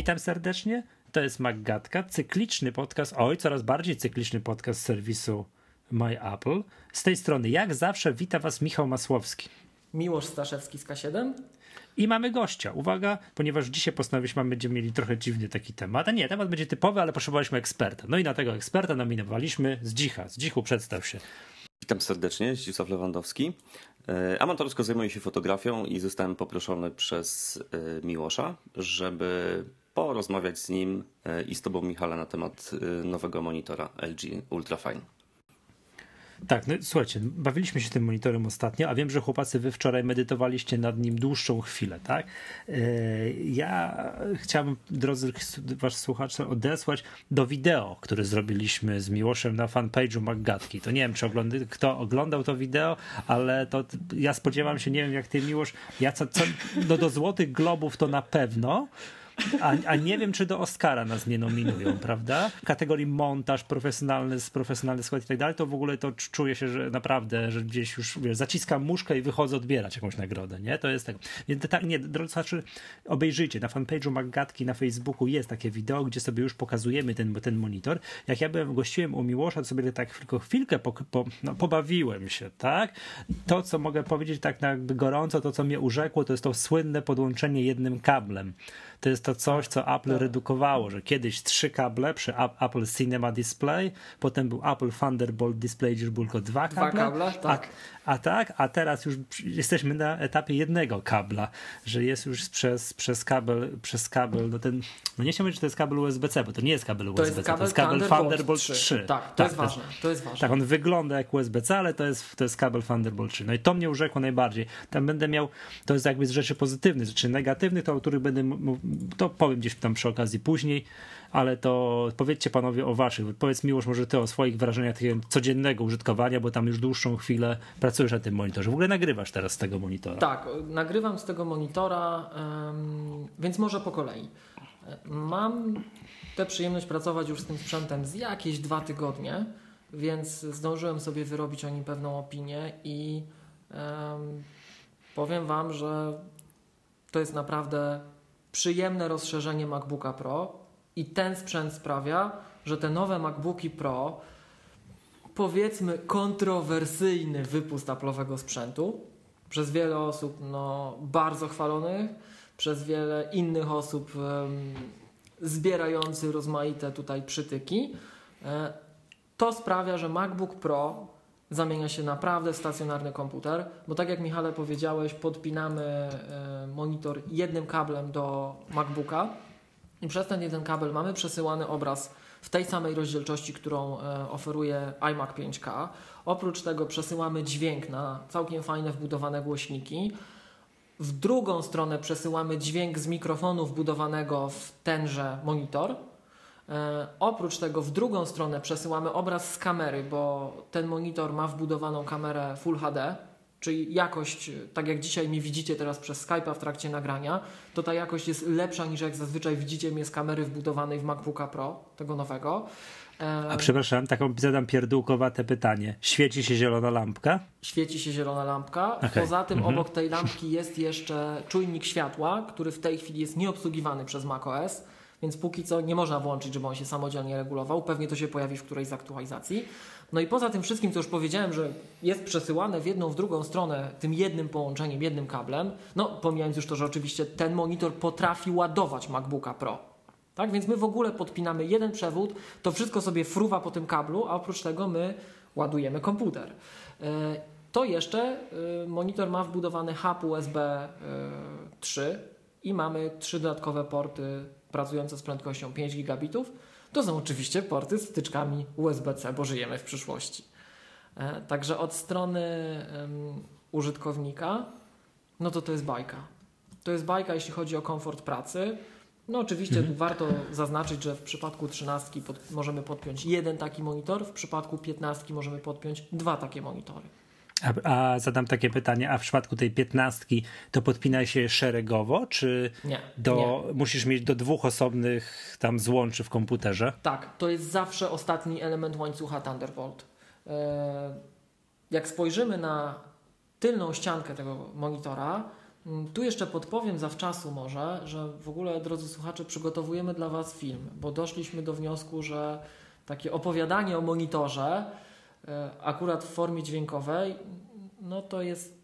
Witam serdecznie. To jest Maggatka, cykliczny podcast, oj, coraz bardziej cykliczny podcast serwisu My Apple. Z tej strony, jak zawsze, wita Was Michał Masłowski. Miłosz Staszewski z K7. I mamy gościa. Uwaga, ponieważ dzisiaj postanowiliśmy, będziemy mieli trochę dziwny taki temat. A nie, temat będzie typowy, ale potrzebowaliśmy eksperta. No i na tego eksperta nominowaliśmy Zdzicha. Zdzichu, przedstaw się. Witam serdecznie, Zdzisław Lewandowski. E, amatorsko zajmuję się fotografią i zostałem poproszony przez e, Miłosza, żeby porozmawiać z nim e, i z tobą, Michale, na temat nowego monitora LG Ultrafine. Tak, no słuchajcie, bawiliśmy się tym monitorem ostatnio, a wiem, że chłopacy wy wczoraj medytowaliście nad nim dłuższą chwilę, tak? Ja chciałbym, drodzy wasz słuchacze, odesłać do wideo, które zrobiliśmy z Miłoszem na fanpage'u Maggatki. To nie wiem, czy oglądy, kto oglądał to wideo, ale to ja spodziewam się, nie wiem jak ty Miłosz, ja co, co no do Złotych Globów to na pewno, a, a, nie wiem, czy do Oscara nas nie nominują, prawda? W kategorii montaż, profesjonalny, profesjonalny skład i tak dalej, to w ogóle to czuję się, że naprawdę, że gdzieś już wiesz, zaciskam muszkę i wychodzę odbierać jakąś nagrodę, nie? To jest tak. Nie, tak, nie drodzy słuchacze, obejrzyjcie, na fanpage'u Maggatki na Facebooku jest takie wideo, gdzie sobie już pokazujemy ten, ten monitor. Jak ja byłem, gościłem u Miłosza, to sobie tak tylko chwilkę po, po, no, pobawiłem się, tak? To, co mogę powiedzieć tak na gorąco, to, co mnie urzekło, to jest to słynne podłączenie jednym kablem to jest to coś, co Apple tak. redukowało, że kiedyś trzy kable przy Apple Cinema Display, potem był Apple Thunderbolt Display, gdzie było tylko dwa kable. Dwa kable, tak. A, a tak, a teraz już jesteśmy na etapie jednego kabla, że jest już przez, przez kabel, przez kabel, no ten, no nie chciałbym że to jest kabel USB-C, bo to nie jest kabel USB-C, to jest kabel, Thunderbolt 3. 3. Tak, to tak, jest ważne, to jest ważne. Tak, on wygląda jak USB-C, ale to jest, to jest kabel Thunderbolt 3. No i to mnie urzekło najbardziej. Tam będę miał, to jest jakby z rzeczy pozytywnych, rzeczy negatywnych, to o których będę to powiem gdzieś tam przy okazji później, ale to powiedzcie panowie o waszych. Powiedz Miłosz może ty o swoich wrażeniach codziennego użytkowania, bo tam już dłuższą chwilę pracujesz na tym monitorze. W ogóle nagrywasz teraz z tego monitora. Tak, nagrywam z tego monitora, więc może po kolei. Mam tę przyjemność pracować już z tym sprzętem z jakieś dwa tygodnie, więc zdążyłem sobie wyrobić o nim pewną opinię i powiem Wam, że to jest naprawdę przyjemne rozszerzenie MacBooka Pro i ten sprzęt sprawia, że te nowe MacBooki Pro powiedzmy kontrowersyjny wypust Apple'owego sprzętu przez wiele osób no, bardzo chwalonych, przez wiele innych osób um, zbierający rozmaite tutaj przytyki. E, to sprawia, że MacBook Pro zamienia się naprawdę stacjonarny komputer, bo tak jak Michale powiedziałeś, podpinamy e, monitor jednym kablem do MacBooka i przez ten jeden kabel mamy przesyłany obraz w tej samej rozdzielczości, którą e, oferuje iMac 5K. Oprócz tego przesyłamy dźwięk na całkiem fajne wbudowane głośniki. W drugą stronę przesyłamy dźwięk z mikrofonu wbudowanego w tenże monitor oprócz tego w drugą stronę przesyłamy obraz z kamery, bo ten monitor ma wbudowaną kamerę Full HD, czyli jakość, tak jak dzisiaj mnie widzicie teraz przez Skype'a w trakcie nagrania, to ta jakość jest lepsza niż jak zazwyczaj widzicie mnie z kamery wbudowanej w MacBooka Pro, tego nowego. E, A przepraszam, taką zadam pierdółkowate pytanie. Świeci się zielona lampka? Świeci się zielona lampka. Okay. Poza tym mhm. obok tej lampki jest jeszcze czujnik światła, który w tej chwili jest nieobsługiwany przez macOS więc póki co nie można włączyć, żeby on się samodzielnie regulował. Pewnie to się pojawi w którejś z aktualizacji. No i poza tym wszystkim, co już powiedziałem, że jest przesyłane w jedną, w drugą stronę tym jednym połączeniem, jednym kablem, no pomijając już to, że oczywiście ten monitor potrafi ładować MacBooka Pro. Tak, więc my w ogóle podpinamy jeden przewód, to wszystko sobie fruwa po tym kablu, a oprócz tego my ładujemy komputer. E, to jeszcze e, monitor ma wbudowany hub USB 3 e, i mamy trzy dodatkowe porty pracujące z prędkością 5 gigabitów, to są oczywiście porty z wtyczkami USB-C, bo żyjemy w przyszłości. E, także od strony um, użytkownika, no to to jest bajka. To jest bajka, jeśli chodzi o komfort pracy. No oczywiście mhm. warto zaznaczyć, że w przypadku 13 pod, możemy podpiąć jeden taki monitor, w przypadku 15 możemy podpiąć dwa takie monitory. A, a, zadam takie pytanie, a w przypadku tej piętnastki to podpina się szeregowo, czy nie, do, nie. musisz mieć do dwóch osobnych tam złączy w komputerze? Tak, to jest zawsze ostatni element łańcucha Thunderbolt. E, jak spojrzymy na tylną ściankę tego monitora, tu jeszcze podpowiem zawczasu może, że w ogóle, drodzy słuchacze, przygotowujemy dla Was film, bo doszliśmy do wniosku, że takie opowiadanie o monitorze, akurat w formie dźwiękowej, no to jest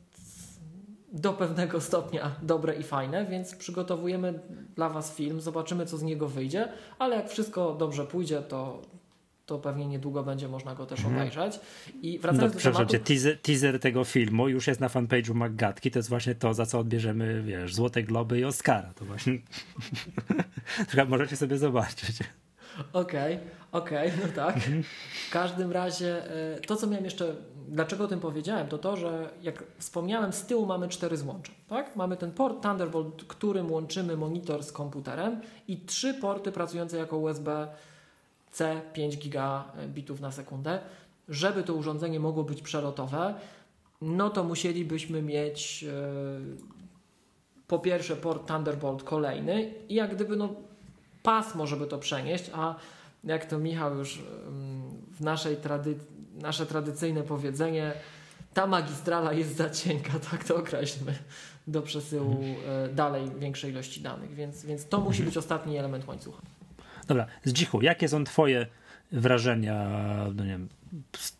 do pewnego stopnia dobre i fajne, więc przygotowujemy dla Was film, zobaczymy co z niego wyjdzie, ale jak wszystko dobrze pójdzie, to, to pewnie niedługo będzie można go też mhm. obejrzeć. I wracając no, do tematu... Cię, teaser, teaser, tego filmu już jest na fanpage'u Maggatki, to jest właśnie to, za co odbierzemy, wiesz, Złote Globy i Oscara. To właśnie możecie sobie zobaczyć. Okej, okay, okej, okay, no tak. W każdym razie e, to, co miałem jeszcze, dlaczego o tym powiedziałem, to to, że jak wspomniałem, z tyłu mamy cztery złącza. Tak? Mamy ten port Thunderbolt, którym łączymy monitor z komputerem i trzy porty pracujące jako USB C 5 gigabitów na sekundę. Żeby to urządzenie mogło być przelotowe, no to musielibyśmy mieć yy, po pierwsze port Thunderbolt kolejny i jak gdyby no pasmo, żeby to przenieść, a jak to Michał już w naszej trady nasze tradycyjne powiedzenie, ta magistrala jest za cienka, tak to określmy, do przesyłu e, dalej większej ilości danych, więc, więc to musi być ostatni element łańcucha. Dobra, Zdzichu, jakie są twoje wrażenia, no nie wiem, z,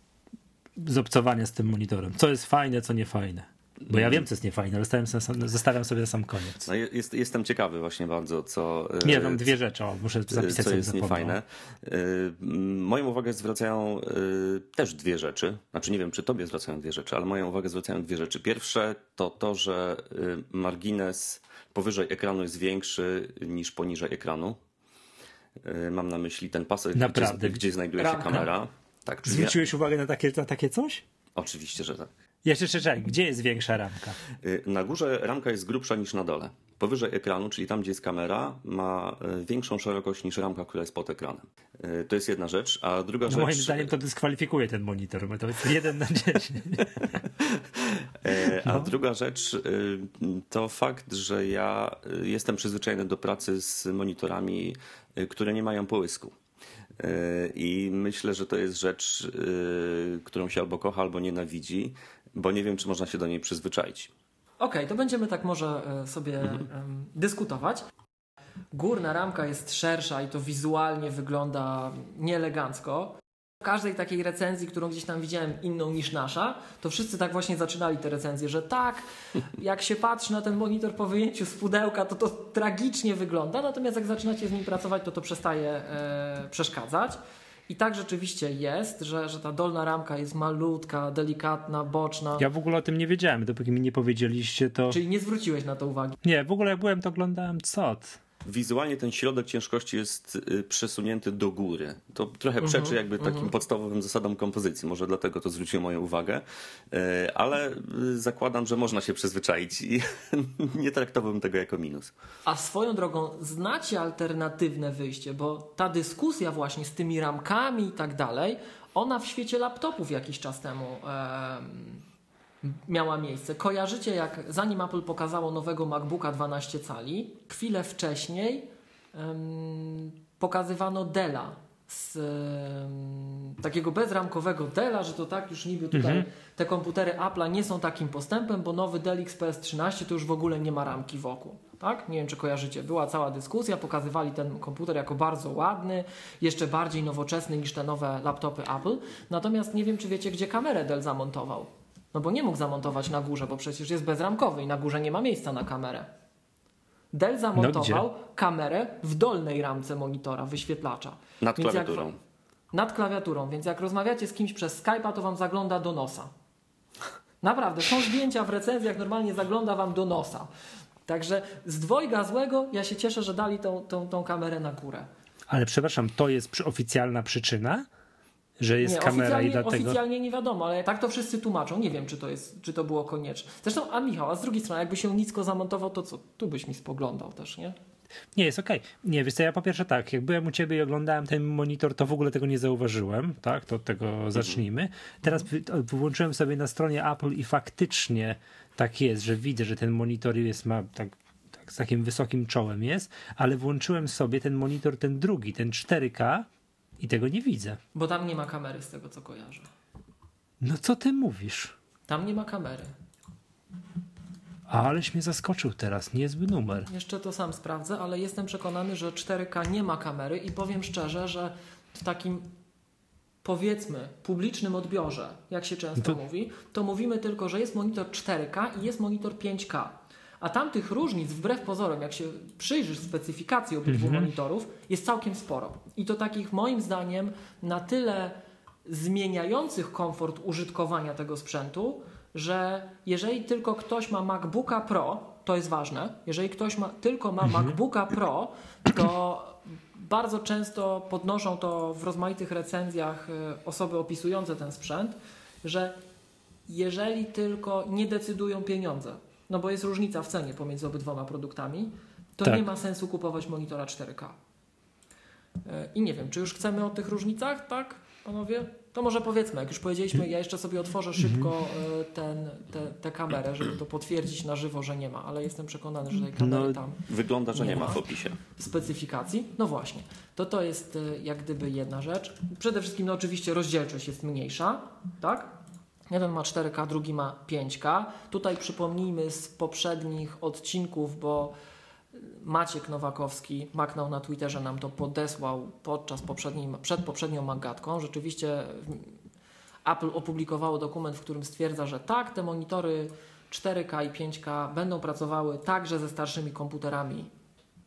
z obcowania z tym monitorem? Co jest fajne, co nie fajne? Bo ja wiem, co jest niefajne, ale zostawiam sobie na sam koniec. No jest, jestem ciekawy właśnie bardzo, co... Nie, mam dwie rzeczy, o, muszę zapisać Co jest niefajne. Y, moją uwagę zwracają też dwie rzeczy. Znaczy nie wiem, czy tobie zwracają dwie rzeczy, ale moją uwagę zwracają dwie rzeczy. Pierwsze to to, że margines powyżej ekranu jest większy niż poniżej ekranu. Mam na myśli ten pasek, Naprawdę? gdzie, gdzie znajduje się kamera. Tak, Zwróciłeś uwagę na takie, na takie coś? Oczywiście, że tak. Jeszcze czekaj, gdzie jest większa ramka? Y, na górze ramka jest grubsza niż na dole. Powyżej ekranu, czyli tam, gdzie jest kamera, ma y, większą szerokość niż ramka, która jest pod ekranem. Y, to jest jedna rzecz, a druga no rzecz... Moim zdaniem to dyskwalifikuje ten monitor, bo to jest jeden na dziesięć. a no. druga rzecz to fakt, że ja jestem przyzwyczajony do pracy z monitorami, które nie mają połysku. I myślę, że to jest rzecz, którą się albo kocha, albo nienawidzi bo nie wiem, czy można się do niej przyzwyczaić. Okej, okay, to będziemy tak może e, sobie mhm. dyskutować. Górna ramka jest szersza i to wizualnie wygląda nieelegancko. W każdej takiej recenzji, którą gdzieś tam widziałem inną niż nasza, to wszyscy tak właśnie zaczynali te recenzje, że tak, jak się patrzy na ten monitor po wyjęciu z pudełka, to to tragicznie wygląda, natomiast jak zaczynacie z nim pracować, to to przestaje e, przeszkadzać. I tak rzeczywiście jest, że, że ta dolna ramka jest malutka, delikatna, boczna. Ja w ogóle o tym nie wiedziałem, dopóki mi nie powiedzieliście to. Czyli nie zwróciłeś na to uwagi? Nie, w ogóle jak byłem, to oglądałem COT. Wizualnie ten środek ciężkości jest y, przesunięty do góry. To trochę mhm, przeczy jakby takim mhm. podstawowym zasadom kompozycji. Może dlatego to zwróciło moją uwagę. Y, ale y, zakładam, że można się przyzwyczaić i nie traktowałbym tego jako minus. A swoją drogą znacie alternatywne wyjście, bo ta dyskusja właśnie z tymi ramkami i tak dalej, ona w świecie laptopów jakiś czas temu miała miejsce. Kojarzycie, jak zanim Apple pokazało nowego MacBooka 12 cali, chwilę wcześniej um, pokazywano Della z um, takiego bezramkowego Della, że to tak już niby tutaj mhm. te komputery Apple'a nie są takim postępem, bo nowy Dell XPS 13 to już w ogóle nie ma ramki wokół. Tak? Nie wiem, czy kojarzycie. Była cała dyskusja, pokazywali ten komputer jako bardzo ładny, jeszcze bardziej nowoczesny niż te nowe laptopy Apple. Natomiast nie wiem, czy wiecie, gdzie kamerę Dell zamontował. No bo nie mógł zamontować na górze, bo przecież jest bezramkowy i na górze nie ma miejsca na kamerę. Dell zamontował no kamerę w dolnej ramce monitora, wyświetlacza. Nad więc klawiaturą. Jak, nad klawiaturą, więc jak rozmawiacie z kimś przez Skype'a, to wam zagląda do nosa. Naprawdę, są zdjęcia w recenzjach, normalnie zagląda wam do nosa. Także z dwojga złego ja się cieszę, że dali tą, tą, tą kamerę na górę. Ale przepraszam, to jest oficjalna przyczyna? Że jest nie, kamera i dlatego... Oficjalnie nie wiadomo, ale tak to wszyscy tłumaczą. Nie wiem, czy to, jest, czy to było konieczne. Zresztą, a Michał, a z drugiej strony, jakby się nisko zamontował, to co? Tu byś mi spoglądał też, nie? Nie, jest okej. Okay. Nie, wiesz co, ja po pierwsze tak, jak byłem u ciebie i oglądałem ten monitor, to w ogóle tego nie zauważyłem, tak, to od tego mhm. zacznijmy. Teraz włączyłem sobie na stronie Apple i faktycznie tak jest, że widzę, że ten monitor jest, ma tak, tak z takim wysokim czołem jest, ale włączyłem sobie ten monitor, ten drugi, ten 4K, i tego nie widzę. Bo tam nie ma kamery z tego co kojarzę. No co ty mówisz? Tam nie ma kamery. Aleś mnie zaskoczył teraz, niezły numer. Jeszcze to sam sprawdzę, ale jestem przekonany, że 4K nie ma kamery i powiem szczerze, że w takim powiedzmy publicznym odbiorze, jak się często To- mówi, to mówimy tylko, że jest monitor 4K i jest monitor 5K. A tamtych różnic, wbrew pozorom, jak się przyjrzysz specyfikacji obydwu Mhm. monitorów, jest całkiem sporo. I to takich moim zdaniem na tyle zmieniających komfort użytkowania tego sprzętu, że jeżeli tylko ktoś ma MacBooka Pro, to jest ważne, jeżeli ktoś ma, tylko ma MacBooka Pro, to bardzo często podnoszą to w rozmaitych recenzjach e, osoby opisujące ten sprzęt, że jeżeli tylko nie decydują pieniądze, no bo jest różnica w cenie pomiędzy obydwoma produktami, to Tak. nie ma sensu kupować monitora 4K. E, I nie wiem, czy już chcemy o tych różnicach, tak, panowie? To może powiedzmy, jak już powiedzieliśmy, ja jeszcze sobie otworzę szybko e, ten, te, tę kamerę, żeby to potwierdzić na żywo, że nie ma, ale jestem przekonany, że tej kamery No, tam Wygląda, że Nie nie ma ma. w opisie. specyfikacji. No właśnie, to to jest e, jak gdyby jedna rzecz. Przede wszystkim no oczywiście rozdzielczość jest mniejsza, tak? Jeden ma 4K, drugi ma 5K. Tutaj przypomnijmy z poprzednich odcinków, bo Maciek Nowakowski, Macnał na Twitterze nam to podesłał podczas poprzedniej, przed poprzednią magatką. Rzeczywiście Apple opublikowało dokument, w którym stwierdza, że tak, te monitory 4K i 5K będą pracowały także ze starszymi komputerami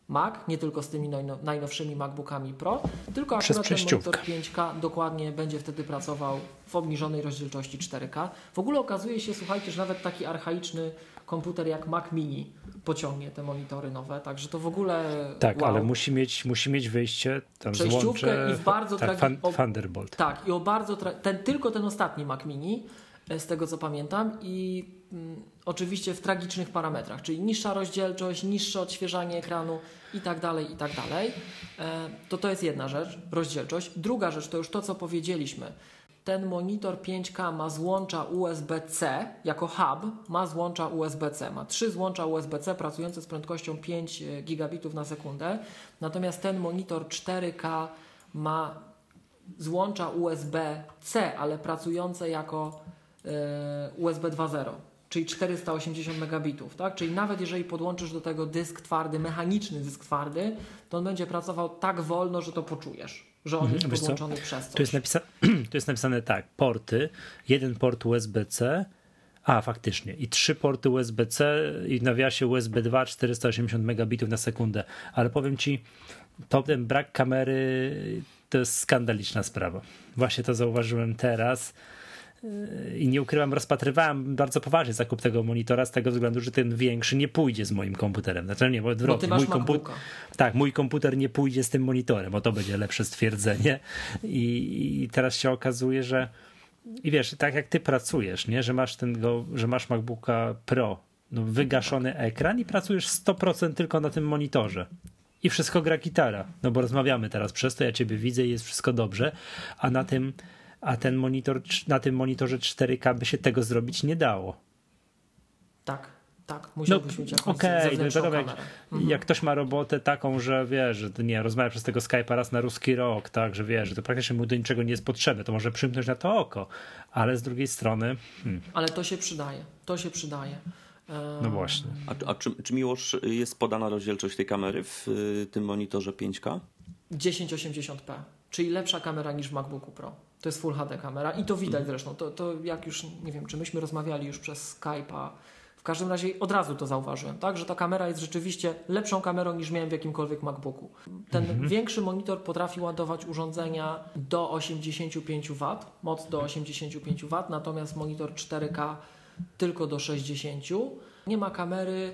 Mac, nie tylko z tymi najno- najnowszymi MacBookami Pro, tylko Przez akurat ten przejściówkę. monitor 5K dokładnie będzie wtedy pracował w obniżonej rozdzielczości 4K. W ogóle okazuje się, słuchajcie, że nawet taki archaiczny komputer jak Mac Mini pociągnie te monitory nowe, także to w ogóle Tak, wow. ale musi mieć, musi mieć wyjście tam Przejściówkę złącze, i w bardzo tak, tragi- Thunderbolt. Tak, i o bardzo. Tra- ten, tylko ten ostatni Mac Mini, z tego co pamiętam, i mm, oczywiście w tragicznych parametrach, czyli niższa rozdzielczość, niższe odświeżanie ekranu i tak dalej, i tak dalej. E, to to jest jedna rzecz, rozdzielczość. Druga rzecz to już to, co powiedzieliśmy. Ten monitor 5K ma złącza USB-C jako hub, ma złącza USB-C, ma trzy złącza USB-C pracujące z prędkością 5 gigabitów na sekundę. Natomiast ten monitor 4K ma złącza USB-C, ale pracujące jako e, USB 2.0, czyli 480 megabitów, tak? Czyli nawet jeżeli podłączysz do tego dysk twardy, mechaniczny dysk twardy, to on będzie pracował tak wolno, że to poczujesz, że on Mhm, jest wiesz co? podłączony przez coś. Tu jest, napisa- tu jest napisane tak, porty, jeden port USB-C, a faktycznie, i trzy porty USB-C i w nawiasie USB 2 480 megabitów na sekundę, ale powiem ci, to ten brak kamery to jest skandaliczna sprawa. Właśnie to zauważyłem teraz i nie ukrywam, rozpatrywałem bardzo poważnie zakup tego monitora z tego względu, że ten większy nie pójdzie z moim komputerem. Znaczy nie, bo odwrotnie. mój komputer tak, mój komputer nie pójdzie z tym monitorem, bo to będzie lepsze stwierdzenie. I, i teraz się okazuje, że i wiesz, tak jak ty pracujesz, nie? Że masz ten go, że masz MacBooka Pro, no, wygaszony ekran i pracujesz 100% tylko na tym monitorze. I wszystko gra gitara. No bo rozmawiamy teraz przez to, ja ciebie widzę i jest wszystko dobrze, a na tym a ten monitor, na tym monitorze 4K by się tego zrobić nie dało. Tak, tak. Musiałbyś mieć jakąś okej, no wiadomo, jak, kamerę. jak ktoś ma robotę taką, że wie, że nie rozmawia przez tego Skype'a raz na ruski rok, tak, że wie, że to praktycznie mu do niczego nie jest potrzebne, to może przymknąć na to oko, ale z drugiej strony, hmm, Ale to się przydaje, to się przydaje. No właśnie. A, a czy, czy jest podana rozdzielczość tej kamery w y, tym monitorze 5K? 1080p, czyli lepsza kamera niż w MacBooku Pro. To jest Full HD kamera i to widać zresztą. To, to jak już, nie wiem, czy myśmy rozmawiali już przez Skype'a, w każdym razie od razu to zauważyłem, tak, że ta kamera jest rzeczywiście lepszą kamerą niż miałem w jakimkolwiek MacBooku. Ten większy monitor potrafi ładować urządzenia do 85 W, moc do 85 W, natomiast monitor 4K tylko do 60. Nie ma kamery,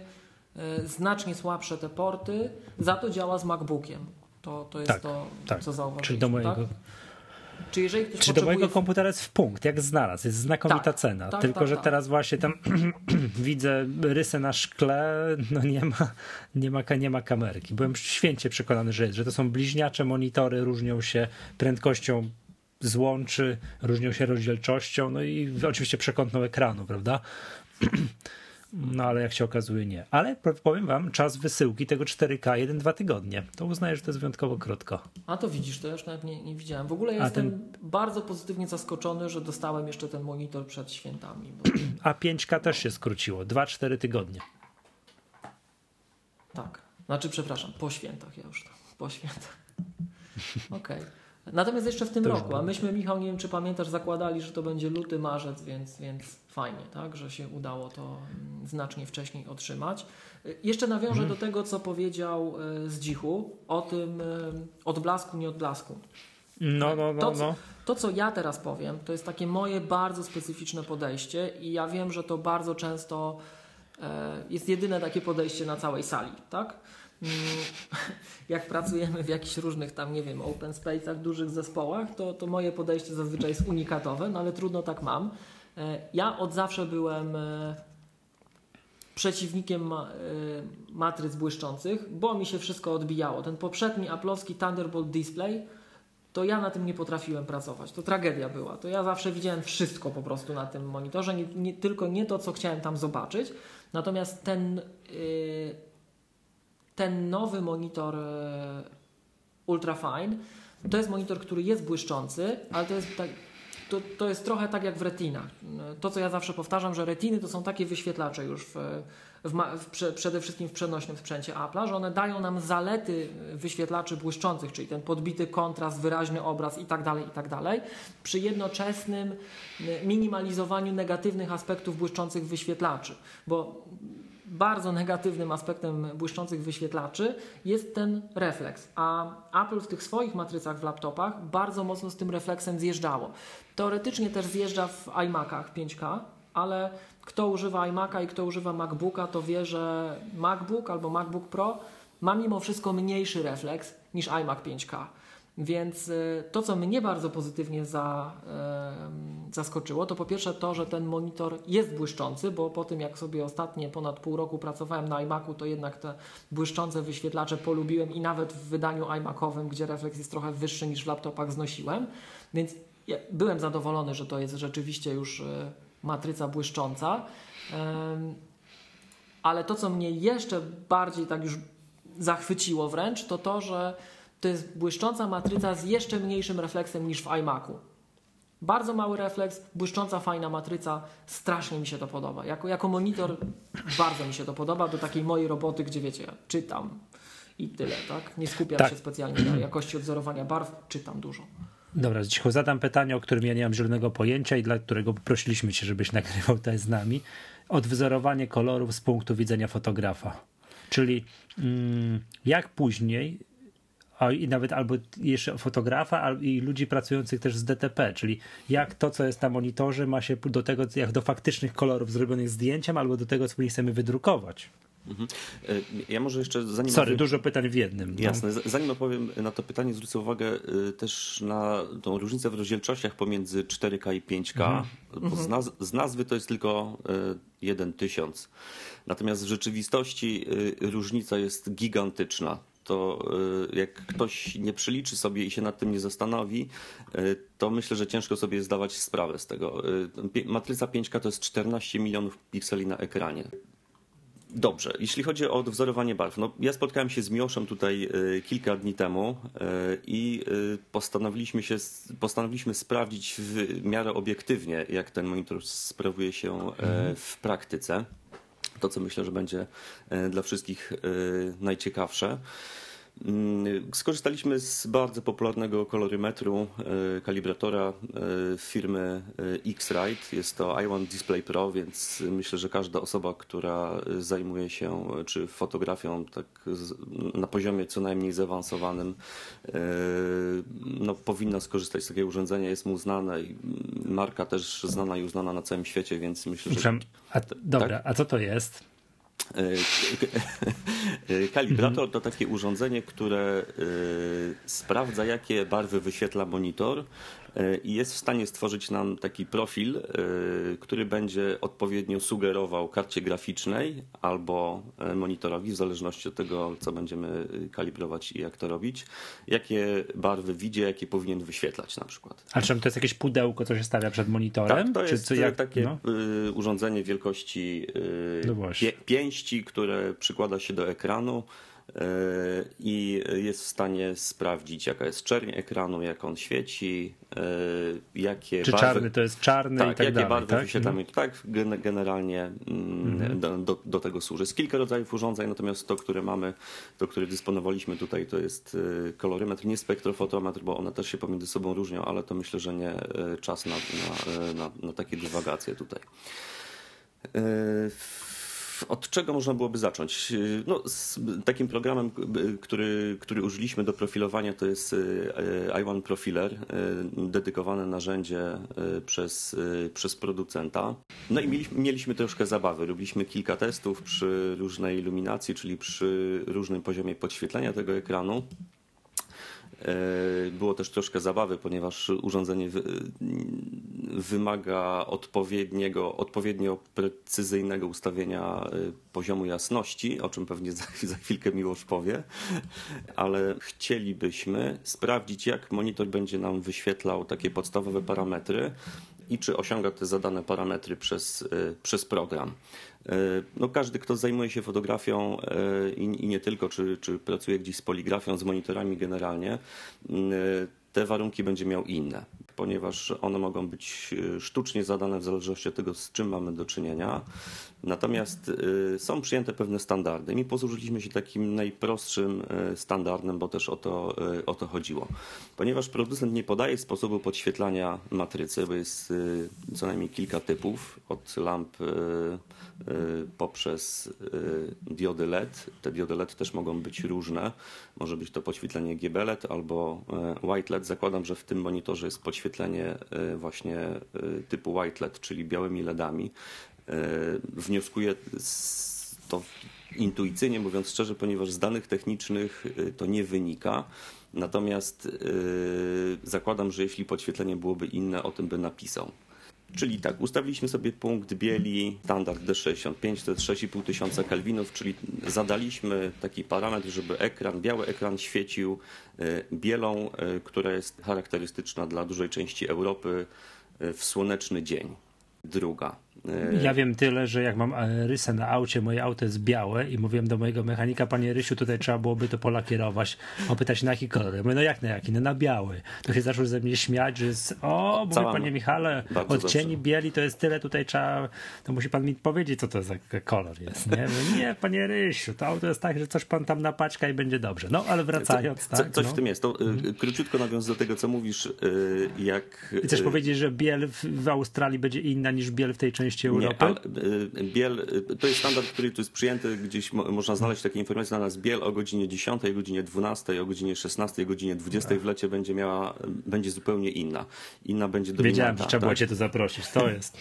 e, znacznie słabsze te porty, za to działa z MacBookiem. To, to jest Tak, to, tak. co zauważyliśmy. Czyli do mojego, tak? Czy jeżeli ktoś czy do mojego komputera jest w punkt, jak znalazł, jest znakomita Tak, cena, tak, tylko tak, że tak. teraz właśnie tam widzę rysę na szkle, no nie ma, nie ma, nie ma kamerki. Byłem święcie przekonany, że jest, że to są bliźniacze monitory, różnią się prędkością złączy, różnią się rozdzielczością, no i oczywiście przekątną ekranu, prawda? No ale jak się okazuje nie. Ale powiem wam, czas wysyłki tego 4K 1-2 tygodnie. To uznaję, że to jest wyjątkowo krótko. A to widzisz, to ja już nawet nie, nie widziałem. W ogóle jestem ten... bardzo pozytywnie zaskoczony, że dostałem jeszcze ten monitor przed świętami. Bo... A 5K też się skróciło. 2-4 tygodnie. Tak. Znaczy, przepraszam, po świętach ja już to. Po świętach. Okej. Okay. Natomiast jeszcze w tym to roku, a myśmy, Michał, nie wiem czy pamiętasz, zakładali, że to będzie luty, marzec, więc, więc fajnie, tak, że się udało to mm, znacznie wcześniej otrzymać. Jeszcze nawiążę hmm. do tego, co powiedział e, z Dzichu o tym e, odblasku, nie odblasku. No, no, no, to, co, no. to, co ja teraz powiem, to jest takie moje bardzo specyficzne podejście i ja wiem, że to bardzo często e, jest jedyne takie podejście na całej sali, tak? Mm, jak pracujemy w jakichś różnych tam, nie wiem, open space'ach, dużych zespołach, to, to moje podejście zazwyczaj jest unikatowe, no ale trudno tak mam. E, ja od zawsze byłem e, przeciwnikiem e, matryc błyszczących, bo mi się wszystko odbijało. Ten poprzedni Apple'owski Thunderbolt Display, to ja na tym nie potrafiłem pracować. To tragedia była. To ja zawsze widziałem wszystko po prostu na tym monitorze, nie, nie tylko nie to, co chciałem tam zobaczyć. Natomiast ten ten nowy monitor Ultrafine to jest monitor, który jest błyszczący, ale to jest, tak, to, to jest trochę tak jak w retinach. To, co ja zawsze powtarzam, że retiny to są takie wyświetlacze już w, w, w, przede wszystkim w przenośnym sprzęcie Apple'a, że one dają nam zalety wyświetlaczy błyszczących, czyli ten podbity kontrast, wyraźny obraz i tak dalej, i tak dalej, przy jednoczesnym minimalizowaniu negatywnych aspektów błyszczących wyświetlaczy. Bo bardzo negatywnym aspektem błyszczących wyświetlaczy jest ten refleks, a Apple w tych swoich matrycach w laptopach bardzo mocno z tym refleksem zjeżdżało. Teoretycznie też zjeżdża w iMacach 5K, ale kto używa iMac'a i kto używa MacBooka, to wie, że MacBook albo MacBook Pro ma mimo wszystko mniejszy refleks niż iMac 5K. Więc y, to, co mnie bardzo pozytywnie za, zaskoczyło, to po pierwsze to, że ten monitor jest błyszczący, bo po tym jak sobie ostatnie ponad pół roku pracowałem na iMacu, to jednak te błyszczące wyświetlacze polubiłem i nawet w wydaniu iMacowym, gdzie refleks jest trochę wyższy niż w laptopach, znosiłem. Więc ja byłem zadowolony, że to jest rzeczywiście już y, matryca błyszcząca. Ale to, co mnie jeszcze bardziej tak już zachwyciło wręcz, to to, że to jest błyszcząca matryca z jeszcze mniejszym refleksem niż w iMacu. Bardzo mały refleks, błyszcząca, fajna matryca, strasznie mi się to podoba. Jako, jako monitor bardzo mi się to podoba do takiej mojej roboty, gdzie wiecie, ja czytam i tyle, tak? Nie skupiam tak. się specjalnie na jakości odzorowania barw, czytam dużo. Dobra, cicho zadam pytanie, o którym ja nie mam zielonego pojęcia i dla którego poprosiliśmy cię, żebyś nagrywał to z nami. Odwzorowanie kolorów z punktu widzenia fotografa. Czyli mm, jak później a i nawet albo jeszcze fotografa i ludzi pracujących też z DTP, czyli jak to, co jest na monitorze ma się do tego, jak do faktycznych kolorów zrobionych zdjęciem, albo do tego, co my chcemy wydrukować. Mhm. E, ja może jeszcze zanim. Sorry, opowiem... dużo pytań w jednym. No. Jasne. No. Zanim odpowiem na to pytanie, zwrócę uwagę e, też na tą różnicę w rozdzielczościach pomiędzy 4K i 5K, mhm. bo z, naz z, nazwy to jest tylko 1 e, tysiąc. Natomiast w rzeczywistości różnica jest gigantyczna to y, jak ktoś nie przyliczy sobie i się nad tym nie zastanowi, y, to myślę, że ciężko sobie zdawać sprawę z tego. Y, matryca 5K to jest 14 milionów pikseli na ekranie. Dobrze, jeśli chodzi o odwzorowanie barw, no ja spotkałem się z Miłoszem tutaj kilka dni temu i postanowiliśmy, się, postanowiliśmy sprawdzić w miarę obiektywnie, jak ten monitor sprawuje się mhm. w praktyce to, co myślę, że będzie e, dla wszystkich e, najciekawsze. Mm, skorzystaliśmy z bardzo popularnego kolorymetru e, kalibratora firmy X-Rite. Jest to iOne Display Pro, więc myślę, że każda osoba, która zajmuje się czy fotografią tak na poziomie co najmniej zaawansowanym, no, powinna skorzystać z takiego urządzenia. Jest mu znane i marka też znana i uznana na całym świecie, więc myślę, że... A, dobra, tak? a co to jest? Kalibrator to takie urządzenie, które sprawdza, jakie barwy wyświetla monitor i jest w stanie stworzyć nam taki profil, y, który będzie odpowiednio sugerował karcie graficznej albo e, monitorowi, w zależności od tego, co będziemy kalibrować i jak to robić, jakie barwy widzi, jakie powinien wyświetlać na przykład. A czy to jest jakieś pudełko, co się stawia przed monitorem? Tak, to jest czy, jak, takie no? Urządzenie wielkości no pięści, które przykłada się do ekranu i jest w stanie sprawdzić, jaka jest czerń ekranu, jak on świeci, e, jakie Czy barwy... czarny to jest czarny tak, i tak jakie dalej, barwy tak? wyświetlamy. No. Tak, generalnie mm, mhm. do, do, do, tego służy. Jest kilka rodzajów urządzeń, natomiast to, które mamy, to, które dysponowaliśmy tutaj, to jest e, kolorymetr, nie spektrofotometr, bo one też się pomiędzy sobą różnią, ale to myślę, że nie e, czas na, na, na, na takie dywagacje tutaj. Od czego można byłoby zacząć? No, takim programem, który, który użyliśmy do profilowania, to jest e, i1 Profiler, dedykowane narzędzie przez, przez producenta. No i mieliśmy, mieliśmy troszkę zabawy. Robiliśmy kilka testów przy różnej iluminacji, czyli przy różnym poziomie podświetlenia tego ekranu. E, było też troszkę zabawy, ponieważ urządzenie wymaga odpowiedniego, odpowiednio precyzyjnego ustawienia e, poziomu jasności, o czym pewnie za, za chwilkę Miłosz powie, ale chcielibyśmy sprawdzić, jak monitor będzie nam wyświetlał takie podstawowe parametry i czy osiąga te zadane parametry przez, e, przez program. E, no każdy, kto zajmuje się fotografią e, i, i nie tylko, czy, czy pracuje gdzieś z poligrafią, z monitorami generalnie, te warunki będzie miał inne, ponieważ one mogą być sztucznie zadane w zależności od tego, z czym mamy do czynienia. Natomiast y, są przyjęte pewne standardy. Mi posłużyliśmy się takim najprostszym y, standardem, bo też o to, o to chodziło. Ponieważ producent nie podaje sposobu podświetlania matrycy, bo jest co najmniej kilka typów, od lamp poprzez diody LED. Te diody LED też mogą być różne. Może być to podświetlenie GB LED albo white LED. Zakładam, że w tym monitorze jest podświetlenie właśnie typu white LED, czyli białymi LEDami. E, wnioskuję to intuicyjnie, mówiąc szczerze, ponieważ z danych technicznych e, to nie wynika. Natomiast e, zakładam, że jeśli podświetlenie byłoby inne, o tym by napisał. Czyli tak, ustawiliśmy sobie punkt bieli standard D65, to jest 6,5 tysiąca kelwinów, czyli zadaliśmy taki parametr, żeby ekran, biały ekran świecił bielą, która jest charakterystyczna dla dużej części Europy w słoneczny dzień. Druga, ja wiem tyle, że jak mam e, rysę na aucie, moje auto jest białe i mówiłem do mojego mechanika, panie Rysiu, tutaj trzeba byłoby to polakierować. On pyta się na jaki kolor. Ja mówię, no jak na jaki? No na biały. To się zaczął ze mnie śmiać, że jest, o, mówię, panie Michale, od cieni bieli to jest tyle, tutaj trzeba, to musi pan mi powiedzieć, co to za kolor jest. Nie, mówię, nie panie Rysiu, to auto jest tak, że coś pan tam napaćka i będzie dobrze. No, ale wracając, co, tak. coś no. w tym jest. To, y, króciutko nawiązując do tego, co mówisz, jak... Chcesz powiedzieć, że biel w, w Australii będzie inna niż biel w tej części Europy? Nie, ale, Y, biel, y, to jest standard, który tu jest przyjęty, gdzieś można znaleźć takie informacje na nas. Biel o godzinie 10, godzinie 12, o godzinie 16, godzinie 20 w lecie będzie miała, będzie zupełnie inna. Inna będzie dominanta. Wiedziałem, że trzeba tak? cię tu zaprosić. To jest.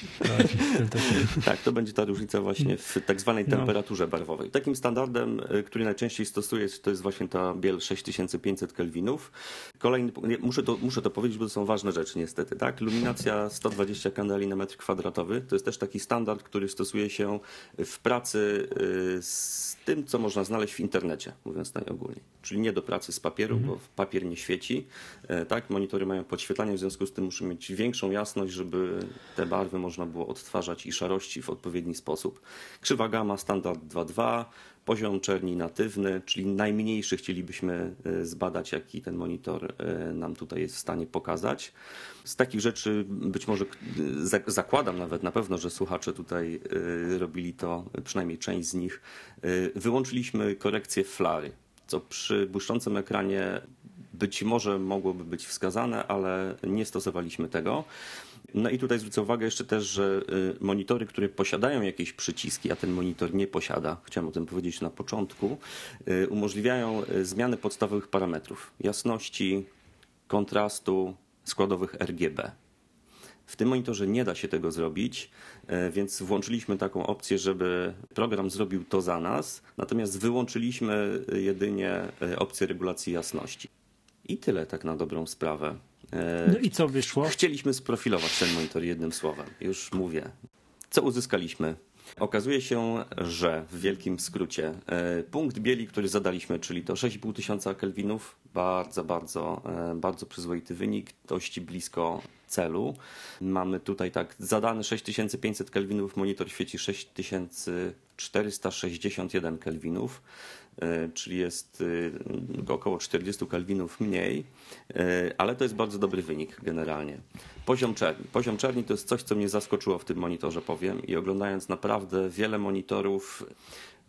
tak, to będzie ta różnica właśnie w tak zwanej no. temperaturze barwowej. Takim standardem, y, który najczęściej stosuje, to jest właśnie ta biel 6500 kelwinów. Kolejny, muszę to, muszę to powiedzieć, bo to są ważne rzeczy niestety. Tak? Luminacja 120 kandeli na metr kwadratowy to jest też taki standard, który który stosuje się w pracy y, z tym, co można znaleźć w internecie, mówiąc najogólniej. Czyli nie do pracy z papieru, mhm. bo papier nie świeci. E, tak, monitory mają podświetlanie, w związku z tym muszą mieć większą jasność, żeby te barwy można było odtwarzać i szarości w odpowiedni sposób. Krzywa gama standard 2.2, poziom czerni natywny, czyli najmniejszy chcielibyśmy e, zbadać, jaki ten monitor e, nam tutaj jest w stanie pokazać. Z takich rzeczy być może zakładam nawet na pewno, że słuchacze tutaj robili to, przynajmniej część z nich. Wyłączyliśmy korekcję flary co przy błyszczącym ekranie być może mogłoby być wskazane, ale nie stosowaliśmy tego. No i tutaj zwrócę uwagę jeszcze też, że y, monitory, które posiadają jakieś przyciski, a ten monitor nie posiada, chciałem o tym powiedzieć na początku, y, umożliwiają y, zmianę podstawowych parametrów jasności, kontrastu, składowych RGB. W tym monitorze nie da się tego zrobić, więc włączyliśmy taką opcję, żeby program zrobił to za nas, natomiast wyłączyliśmy jedynie opcję regulacji jasności. I tyle tak na dobrą sprawę. E, no i co wyszło? Chcieliśmy sprofilować ten monitor jednym słowem. Już mówię. Co uzyskaliśmy? Okazuje się, że w wielkim skrócie punkt bieli, który zadaliśmy, czyli to 6,5 tysiąca kelwinów, bardzo, bardzo, bardzo przyzwoity wynik, dość blisko celu. Mamy tutaj tak zadane 6500 kelwinów, monitor świeci 6461 kelwinów, e, czyli jest e, około 40 kelwinów mniej, e, ale to jest bardzo dobry wynik generalnie. Poziom czerni. Poziom czerni to jest coś, co mnie zaskoczyło w tym monitorze, powiem, i oglądając naprawdę wiele monitorów,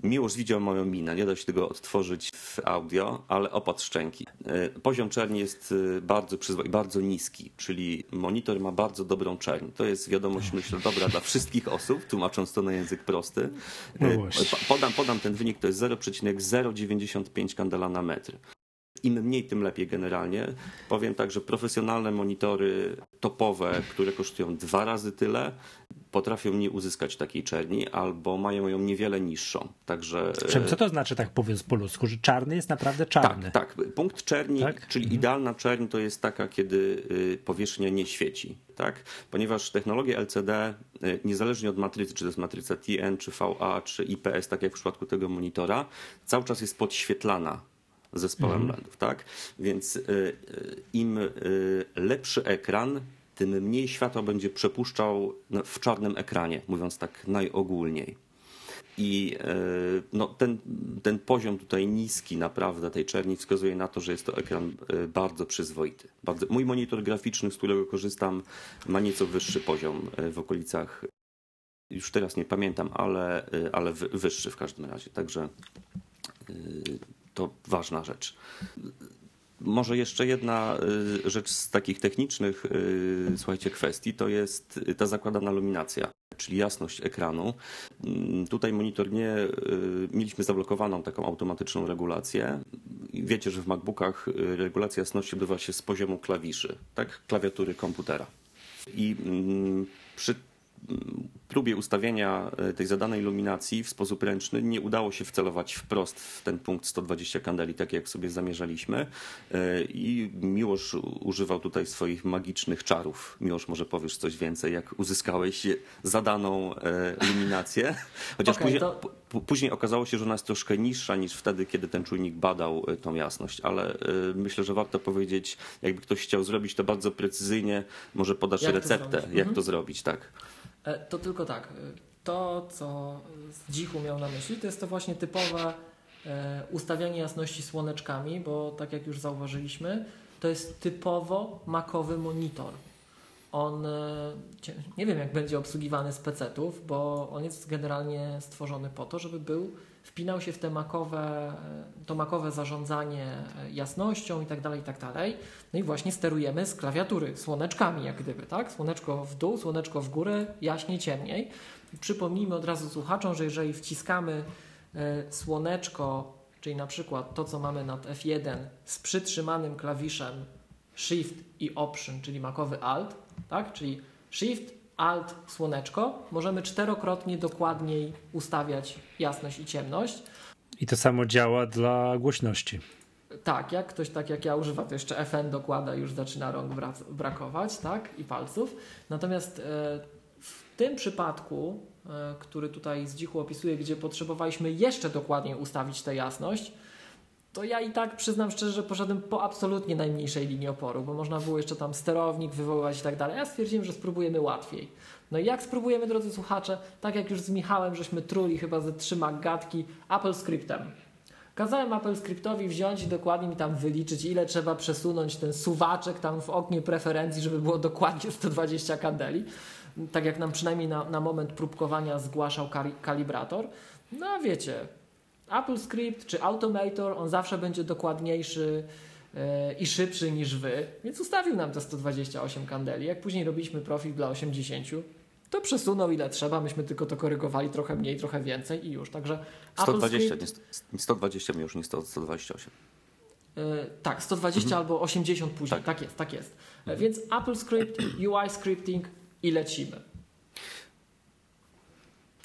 Miłość widział moją minę, nie da się tego odtworzyć w audio, ale opad szczęki. E, poziom czerni jest e, bardzo bardzo niski, czyli monitor ma bardzo dobrą czerń. To jest wiadomość, myślę, dobra dla wszystkich osób, tłumacząc to na język prosty. No podam, podam ten wynik, to jest 0,095 kandela na metr. Im mniej, tym lepiej generalnie. Powiem tak, że profesjonalne monitory topowe, które kosztują dwa razy tyle, potrafią nie uzyskać takiej czerni albo mają ją niewiele niższą. Także. Co to znaczy, tak mówiąc po ludzku, że czarny jest naprawdę czarny? Tak, tak. Punkt czerni, tak? czyli mhm. idealna czerń to jest taka, kiedy y, powierzchnia nie świeci. Tak? Ponieważ technologia LCD, y, niezależnie od matrycy, czy to jest matryca TN, czy VA, czy IPS, tak jak w przypadku tego monitora, cały czas jest podświetlana zespołem mhm. LEDów, tak? Więc y, y, im y, lepszy ekran, tym mniej światła będzie przepuszczał w czarnym ekranie, mówiąc tak najogólniej. I no, ten, ten poziom tutaj niski naprawdę tej czerni wskazuje na to, że jest to ekran bardzo przyzwoity. Bardzo, mój monitor graficzny, z którego korzystam, ma nieco wyższy poziom w okolicach, już teraz nie pamiętam, ale, ale wyższy w każdym razie. Także to ważna rzecz. Może jeszcze jedna y, rzecz z takich technicznych, y, słuchajcie, kwestii, to jest ta zakładana luminacja, czyli jasność ekranu. Mm, tutaj monitor nie, y, mieliśmy zablokowaną taką automatyczną regulację. Wiecie, że w MacBookach regulacja jasności odbywa się z poziomu klawiszy, tak? Klawiatury komputera. I mm, przy próbie ustawienia e, tej zadanej iluminacji w sposób ręczny nie udało się wcelować wprost w ten punkt 120 kandeli, tak jak sobie zamierzaliśmy. E, I Miłosz używał tutaj swoich magicznych czarów. Miłosz, może powiesz coś więcej, jak uzyskałeś zadaną e, iluminację. Chociaż okay, później, to... później okazało się, że ona jest troszkę niższa niż wtedy, kiedy ten czujnik badał tą jasność, ale myślę, że warto powiedzieć, jakby ktoś chciał zrobić to bardzo precyzyjnie, może podasz jak receptę, jak mhm. to zrobić, tak. E, to tylko tak. E, to, co Dzichu miał na myśli, to jest to właśnie typowe e, ustawianie jasności słoneczkami, bo tak jak już zauważyliśmy, to jest typowo makowy monitor. On, nie wiem jak będzie obsługiwany z PC-ów, bo on jest generalnie stworzony po to, żeby był wpinał się w te makowe, to makowe zarządzanie jasnością i tak dalej, i tak dalej. No i właśnie sterujemy z klawiatury, słoneczkami jak gdyby, tak? Słoneczko w dół, słoneczko w górę, jaśniej, ciemniej. Przypomnijmy od razu słuchaczom, że jeżeli wciskamy e, słoneczko, czyli na przykład to, co mamy nad F1 z przytrzymanym klawiszem Shift i Option, czyli makowy Alt, tak? Czyli Shift, Alt, słoneczko, możemy czterokrotnie dokładniej ustawiać jasność i ciemność. I to samo działa dla głośności. Tak, jak ktoś tak jak ja używa, to jeszcze FN dokłada, już zaczyna rąk brakować, tak, i palców. Natomiast e, w tym przypadku, e, który tutaj z dzichu opisuję, gdzie potrzebowaliśmy jeszcze dokładniej ustawić tę jasność, to ja i tak przyznam szczerze, że poszedłem po absolutnie najmniejszej linii oporu, bo można było jeszcze tam sterownik wywoływać i tak dalej. Ja stwierdziłem, że spróbujemy łatwiej. No i jak spróbujemy, drodzy słuchacze, tak jak już z Michałem, żeśmy truli chyba ze trzy gadki Apple Scriptem. Kazałem Apple Scriptowi wziąć i dokładnie mi tam wyliczyć, ile trzeba przesunąć ten suwaczek tam w oknie preferencji, żeby było dokładnie 120 kandeli. Tak jak nam przynajmniej na, na moment próbkowania zgłaszał kalibrator. No a wiecie, Apple Script czy Automator, on zawsze będzie dokładniejszy e, i szybszy niż wy, więc ustawił nam te 128 kandeli. Jak później robiliśmy profil dla 80, to przesunął ile trzeba, myśmy tylko to korygowali trochę mniej, trochę więcej i już. Także 120, Script, nie, 120 już, nie 128. Yy, tak, 120 mhm. albo 80 później. Tak. tak. jest, tak jest. Mhm. Więc Apple Script, UI Scripting i lecimy.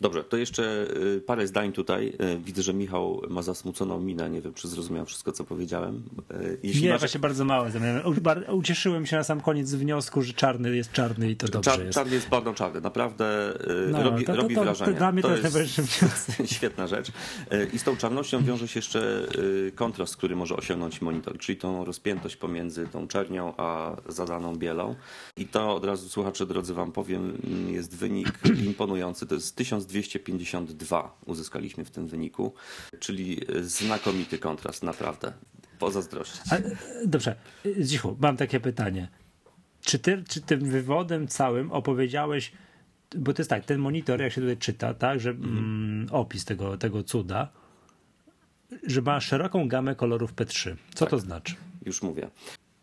Dobrze, to jeszcze y, parę zdań tutaj. Y, widzę, że Michał ma zasmuconą minę. Nie wiem, czy zrozumiał wszystko, co powiedziałem. Y, jeśli nie, masz... właśnie bardzo mało. Ucieszyłem się na sam koniec z wniosku, że czarny jest czarny i to dobrze Czar, jest. Czarny jest bardzo czarny. Naprawdę no, robi, to, to, robi to, wrażenie. dla mnie to, jest świetna rzecz. I z tą czarnością wiąże się jeszcze kontrast, który może osiągnąć monitor, czyli tą rozpiętość pomiędzy tą czernią a zadaną bielą. I to od razu, słuchacze drodzy, wam powiem, jest wynik imponujący. To jest 1000 252 uzyskaliśmy w tym wyniku, czyli znakomity kontrast, naprawdę. Pozazdrościć. A, dobrze, Zichu, mam takie pytanie. Czy, ty, czy tym wywodem całym opowiedziałeś, bo to jest tak, ten monitor, jak się tutaj czyta, tak, że mhm. mm, opis tego, tego cuda, że ma szeroką gamę kolorów P3. Co tak, to znaczy? Już mówię.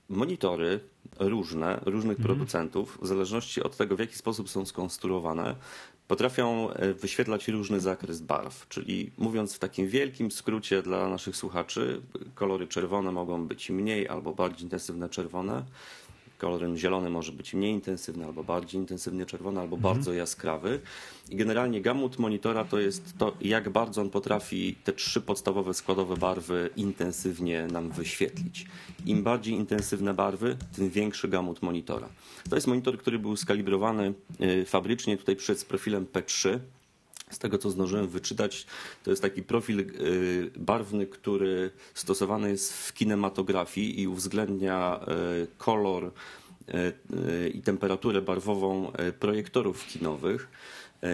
Monitory różne, różnych mhm. producentów, w zależności od tego, w jaki sposób są skonstruowane, potrafią e, wyświetlać różny zakres barw. Czyli mówiąc w takim wielkim skrócie dla naszych słuchaczy, kolory czerwone mogą być mniej albo bardziej intensywne czerwone. Kolor zielony może być mniej intensywny albo bardziej intensywnie czerwony, albo mhm. bardzo jaskrawy. I generalnie gamut monitora to jest to, jak bardzo on potrafi te trzy podstawowe składowe barwy intensywnie nam wyświetlić. Im bardziej intensywne barwy, tym większy gamut monitora. To jest monitor, który był skalibrowany y, fabrycznie, tutaj przed profilem P3. Z tego, co zdążyłem wyczytać, to jest taki profil y, barwny, który stosowany jest w kinematografii i uwzględnia y, kolor i temperaturę barwową projektorów kinowych.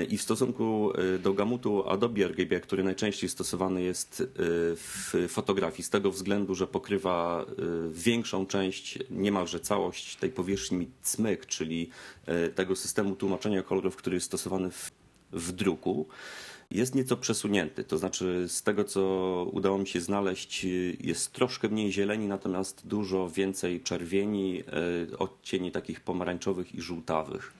I w stosunku do gamutu Adobe RGB, który najczęściej stosowany jest w fotografii, z tego względu, że pokrywa większą część, niemalże całość tej powierzchni cmyk, czyli tego systemu tłumaczenia kolorów, który jest stosowany w, w druku, jest nieco przesunięty. To znaczy, z tego co udało mi się znaleźć, jest troszkę mniej zieleni, natomiast dużo więcej czerwieni, odcieni takich pomarańczowych i żółtawych.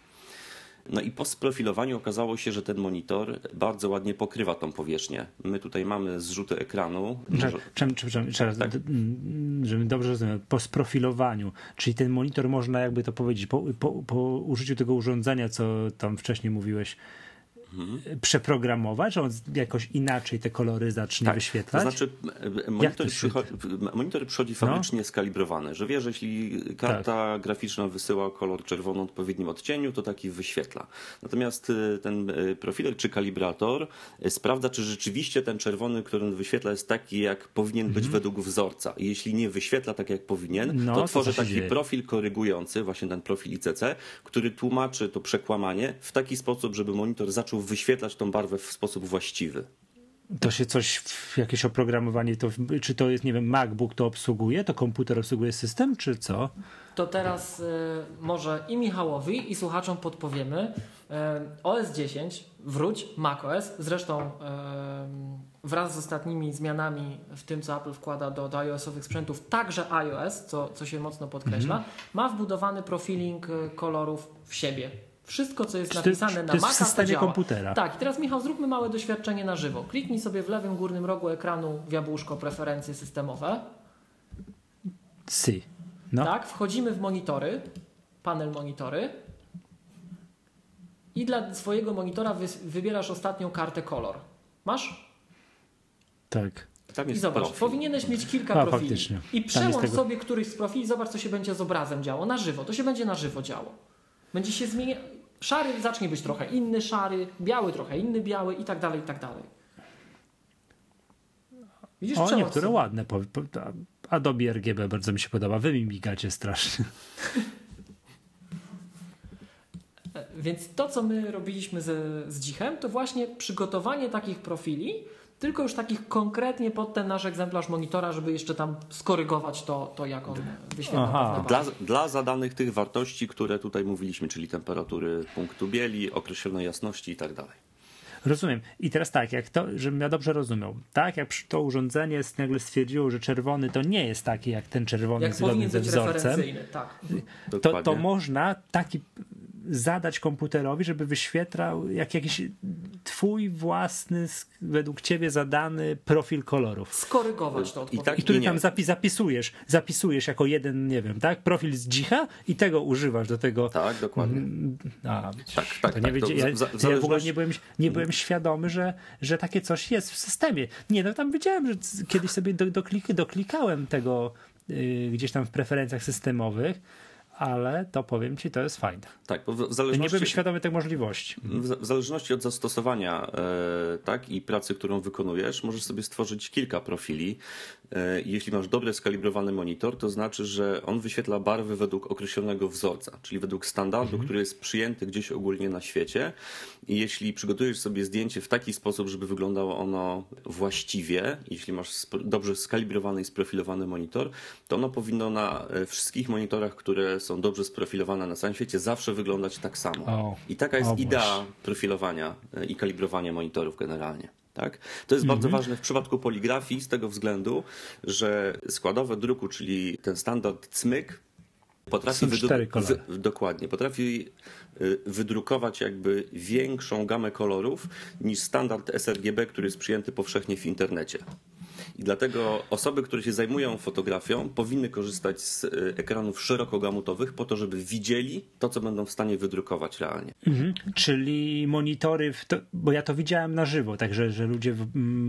No i po sprofilowaniu okazało się, że ten monitor bardzo ładnie pokrywa tą powierzchnię. My tutaj mamy zrzuty ekranu. Czym, czym, jeszcze raz, tak. żebym dobrze rozumiał, po sprofilowaniu, czyli ten monitor można jakby to powiedzieć, po, po, po użyciu tego urządzenia, co tam wcześniej mówiłeś, mhm. przeprogramować, że on jakoś inaczej te kolory zacznie tak, wyświetlać? To znaczy monitor, przychodzi, monitor przychodzi fabrycznie no. skalibrowany, że wie, że jeśli karta tak. graficzna wysyła kolor czerwony w odpowiednim odcieniu, to taki wyświetla. Natomiast y, ten y, profiler czy kalibrator y, sprawdza, czy rzeczywiście ten czerwony, który on wyświetla jest taki, jak powinien być mhm. według wzorca. Jeśli nie wyświetla tak, jak powinien, no, to tworzy taki dzieje. profil korygujący, właśnie ten profil ICC, który tłumaczy to przekłamanie w taki sposób, żeby monitor zaczął wyświetlać tą barwę w sposób właściwy. To się coś, jakieś oprogramowanie, to, czy to jest, nie wiem, MacBook to obsługuje, to komputer obsługuje system, czy co? To teraz y, może i Michałowi, i słuchaczom podpowiemy. Y, OS 10, wróć, macOS, zresztą y, wraz z ostatnimi zmianami w tym, co Apple wkłada do, do iOS-owych sprzętów, także iOS, co, co się mocno podkreśla, mm -hmm. ma wbudowany profiling kolorów w siebie. Wszystko, co jest napisane na Maca, w systemie komputera. Tak, i teraz Michał, zróbmy małe doświadczenie na żywo. Kliknij sobie w lewym górnym rogu ekranu w jabłuszko preferencje systemowe. Si. No. Tak, wchodzimy w monitory, panel monitory i dla swojego monitora wybierasz ostatnią kartę kolor. Masz? Tak. I zobacz, profil. powinieneś mieć kilka A, profili. Faktycznie. I przełącz tego... sobie któryś z profili, zobacz, co się będzie z obrazem działo. Na żywo. To się będzie na żywo działo. Będzie się zmieniać. Szary zacznie być trochę inny szary, biały trochę inny biały i tak dalej, i tak dalej. Widzisz, o, niektóre ładne. Adobe RGB bardzo mi się podoba. Wy mi migacie strasznie. Więc to, co my robiliśmy z, z Dzichem, to właśnie przygotowanie takich profili, tylko już takich konkretnie pod ten nasz egzemplarz monitora, żeby jeszcze tam skorygować to, to jak on wyświetla. Dla, dla zadanych tych wartości, które tutaj mówiliśmy, czyli temperatury punktu bieli, określonej jasności i tak dalej. Rozumiem. I teraz tak, jak to, żebym ja dobrze rozumiał, tak, jak to urządzenie nagle stwierdziło, że czerwony to nie jest taki jak ten czerwony jak zgodny ze wzorcem, tak. to, to można taki zadać komputerowi, żeby wyświetlał jak jakiś twój własny, według ciebie zadany profil kolorów. Skorygować to I, tak, I który tam zapis, zapisujesz, zapisujesz jako jeden, nie wiem, tak, profil z dzicha i tego używasz do tego. Tak, dokładnie. Mm, a, tak, tak, to nie tak, ja, zależności... ja w ogóle nie byłem, nie byłem świadomy, że, że takie coś jest w systemie. Nie, no tam wiedziałem, że kiedyś sobie do, doklikałem tego yy, gdzieś tam w preferencjach systemowych, ale to powiem ci, to jest fajne. Tak, bo w zależności, nie byłem świadomy tych możliwości. W, zależności od zastosowania e, tak, i pracy, którą wykonujesz, możesz sobie stworzyć kilka profili. E, jeśli masz dobrze skalibrowany monitor, to znaczy, że on wyświetla barwy według określonego wzorca, czyli według standardu, mhm. który jest przyjęty gdzieś ogólnie na świecie. I jeśli przygotujesz sobie zdjęcie w taki sposób, żeby wyglądało ono właściwie, jeśli masz dobrze skalibrowany i sprofilowany monitor, to ono powinno na e, wszystkich monitorach, które są dobrze sprofilowane na całym świecie, zawsze wyglądać tak samo. O, I taka jest idea profilowania e, i kalibrowania monitorów generalnie. Tak? To jest bardzo mhm. ważne w przypadku poligrafii z tego względu, że składowe druku, czyli ten standard CMYK, potrafi wydru- dokładnie, potrafi y, wydrukować jakby większą gamę kolorów niż standard sRGB, który jest przyjęty powszechnie w internecie. I dlatego osoby, które się zajmują fotografią, powinny korzystać z y, ekranów szerokogamutowych po to, żeby widzieli to, co będą w stanie wydrukować realnie. Mhm. Czyli monitory, to, bo ja to widziałem na żywo, także że ludzie w,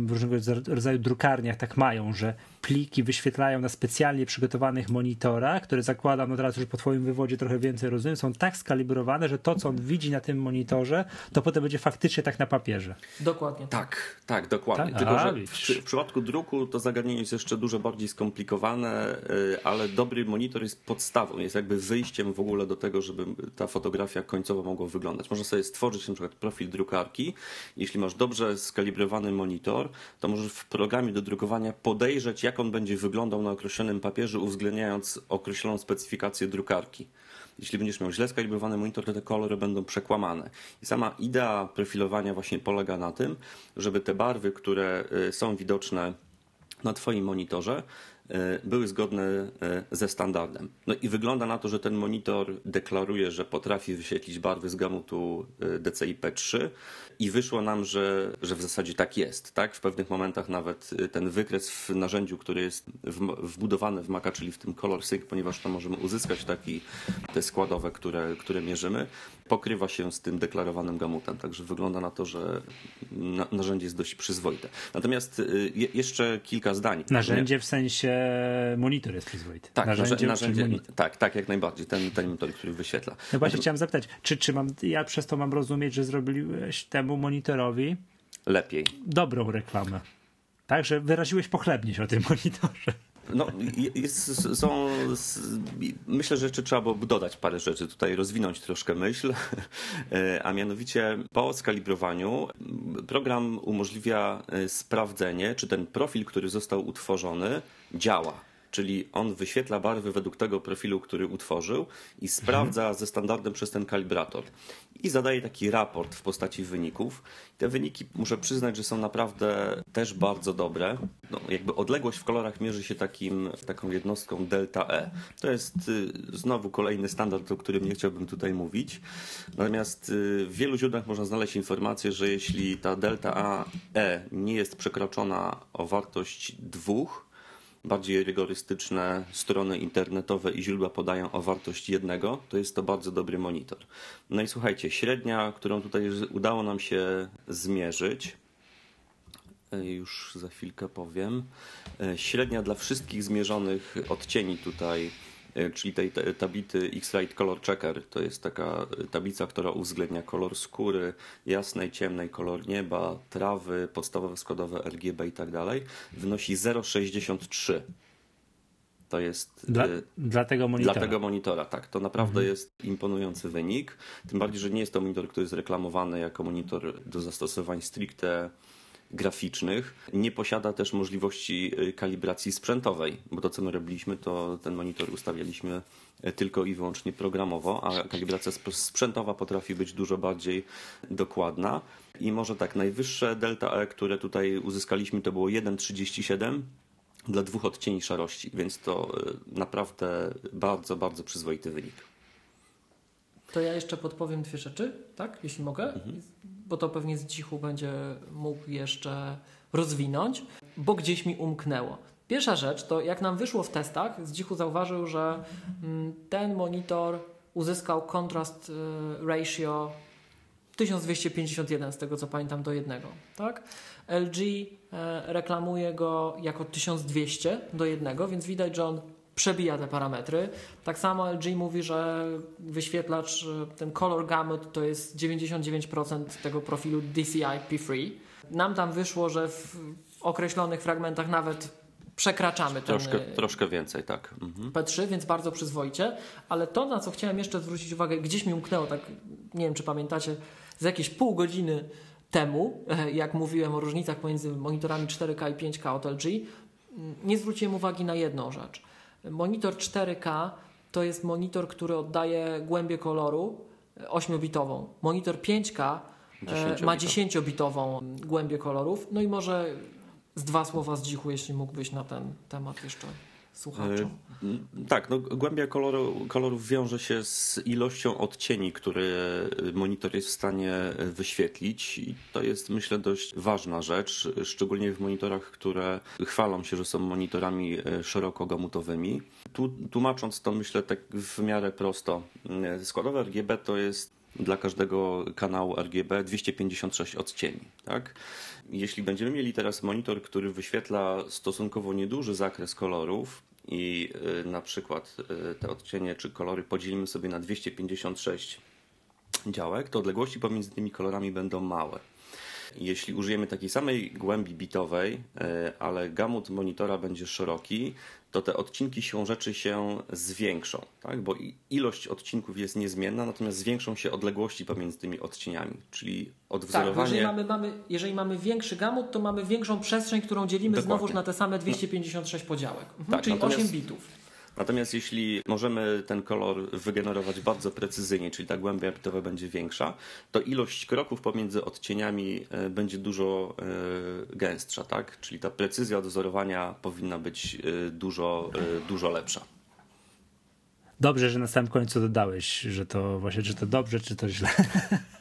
w różnego rodzaju drukarniach tak mają, że pliki wyświetlają na specjalnie przygotowanych monitorach, które zakładam od razu, że po twoim wywodzie trochę więcej rozumiem, są tak skalibrowane, że to, co on widzi na tym monitorze, to potem będzie faktycznie tak na papierze. Dokładnie. Tak, tak, dokładnie. Tak? Tylko, że w, w, przypadku druku to zagadnienie jest jeszcze dużo bardziej skomplikowane, y, ale dobry monitor jest podstawą, jest jakby wyjściem w ogóle do tego, żeby ta fotografia końcowo mogła wyglądać. Można sobie stworzyć na przykład profil drukarki. Jeśli masz dobrze skalibrowany monitor, to możesz w programie do drukowania podejrzeć, jak jak on będzie wyglądał na określonym papierze, uwzględniając określoną specyfikację drukarki. Jeśli będziesz miał źle skalibrowany monitor, to te kolory będą przekłamane. I sama idea profilowania właśnie polega na tym, żeby te barwy, które y, są widoczne na Twoim monitorze, były zgodne y, ze standardem. No i wygląda na to, że ten monitor deklaruje, że potrafi wyświetlić barwy z gamutu DCI-P3, i wyszło nam, że, że w zasadzie tak jest. Tak? W pewnych momentach nawet ten wykres w narzędziu, który jest wbudowany w Maca, czyli w tym Color Sync, ponieważ tam możemy uzyskać taki, te składowe, które, które mierzymy, pokrywa się z tym deklarowanym gamutem. Także wygląda na to, że na, narzędzie jest dość przyzwoite. Natomiast je, jeszcze kilka zdań. Narzędzie w sensie monitor jest przyzwoity. Tak, narzędzie, narzędzie tak, tak, jak najbardziej. Ten, ten monitor, który wyświetla. No właśnie chciałem zapytać, czy, czy mam, ja przez to mam rozumieć, że zrobiłeś temu monitorowi lepiej. Dobrą reklamę. Także wyraziłeś pochlebnie się o tym monitorze. No, jest, są, myślę, że jeszcze trzeba było dodać parę rzeczy, tutaj rozwinąć troszkę myśl, a mianowicie po skalibrowaniu program umożliwia e, sprawdzenie, czy ten profil, który został utworzony, działa czyli on wyświetla barwy według tego profilu, który utworzył i sprawdza mhm. ze standardem przez ten kalibrator. I zadaje taki raport w postaci wyników. Te wyniki muszę przyznać, że są naprawdę też bardzo dobre. No, jakby odległość w kolorach mierzy się takim, taką jednostką delta E. To jest y, znowu kolejny standard, o którym nie chciałbym tutaj mówić. Natomiast y, w wielu źródłach można znaleźć informację, że jeśli ta delta A E nie jest przekroczona o wartość dwóch, bardziej rygorystyczne strony internetowe i źródła podają o wartość jednego, to jest to bardzo dobry monitor. No i słuchajcie, średnia, którą tutaj udało nam się zmierzyć, e, już za chwilkę powiem, e, średnia dla wszystkich zmierzonych odcieni tutaj czyli tej tablicy X-Rite Color Checker. To jest taka tablica, która uwzględnia kolor skóry, jasnej, ciemnej, kolor nieba, trawy, podstawowe składowe RGB i tak dalej. Wynosi 0,63. To jest dla, y, dla, tego monitora. Dla tego monitora, tak. To naprawdę mhm. jest imponujący wynik. Tym bardziej, że nie jest to monitor, który jest reklamowany jako monitor do zastosowań stricte graficznych. Nie posiada też możliwości y, kalibracji sprzętowej, bo to co my robiliśmy, to ten monitor ustawialiśmy y, tylko i wyłącznie programowo, a kalibracja sprzętowa potrafi być dużo bardziej dokładna. I może tak, najwyższe delta E, które tutaj uzyskaliśmy, to było 1,37 dla dwóch odcieni szarości, więc to y, naprawdę bardzo, bardzo przyzwoity wynik. To ja jeszcze podpowiem dwie rzeczy, tak? Jeśli mogę, Mhm. Bo to pewnie z cichu będzie mógł jeszcze rozwinąć, bo gdzieś mi umknęło. Pierwsza rzecz to jak nam wyszło w testach, z cichu zauważył, że mm, ten monitor uzyskał contrast y, ratio 1251 z tego co pamiętam do jednego, tak? LG e, reklamuje go jako 1200 do jednego, więc widać, że on przebija te parametry. Tak samo LG mówi, że wyświetlacz, e, ten color gamut to jest 99% tego profilu DCI P3. Nam tam wyszło, że w określonych fragmentach nawet przekraczamy ten Troszkę, e, troszkę więcej, tak. Mhm. P3, więc bardzo przyzwoicie. Ale to, na co chciałem jeszcze zwrócić uwagę, gdzieś mi umknęło, tak nie wiem, czy pamiętacie, z jakieś pół godziny temu, e, jak mówiłem o różnicach pomiędzy monitorami 4K i 5K od LG, mm, nie zwróciłem uwagi na jedną rzecz. Monitor 4K to jest monitor, który oddaje głębię koloru e, 8-bitową. Monitor 5K e, ma 10-bitową głębię kolorów. No i może z dwa słowa z dzichu, jeśli mógłbyś na ten temat jeszcze słuchaczom. E, Tak, no, głębia koloru, kolorów wiąże się z ilością odcieni, które monitor jest w stanie wyświetlić i to jest myślę dość ważna rzecz, szczególnie w monitorach, które chwalą się, że są monitorami e, szerokogamutowymi. Tu, tłumacząc to myślę tak w miarę prosto, e, składowe RGB to jest dla każdego kanału RGB 256 odcieni. Tak? Jeśli będziemy mieli teraz monitor, który wyświetla stosunkowo nieduży zakres kolorów i y, na przykład y, te odcienie czy kolory podzielimy sobie na 256 działek, to odległości pomiędzy tymi kolorami będą małe. Jeśli użyjemy takiej samej głębi bitowej, y, ale gamut monitora będzie szeroki, to te odcinki siłą rzeczy się zwiększą, tak? bo ilość odcinków jest niezmienna, natomiast zwiększą się odległości pomiędzy tymi odcieniami, czyli odwzorowanie... Tak, jeżeli mamy, mamy, jeżeli mamy większy gamut, to mamy większą przestrzeń, którą dzielimy Dokładnie. znowuż na te same 256 podziałek, mhm. Tak, czyli natomiast- 8 bitów. Natomiast jeśli możemy ten kolor wygenerować bardzo precyzyjnie, czyli ta głębia bitowa będzie większa, to ilość kroków pomiędzy odcieniami e, będzie dużo e, gęstsza, tak? Czyli ta precyzja odwzorowania powinna być e, dużo, dużo lepsza. Dobrze, że na samym końcu dodałeś, że to właśnie, czy to dobrze, czy to źle.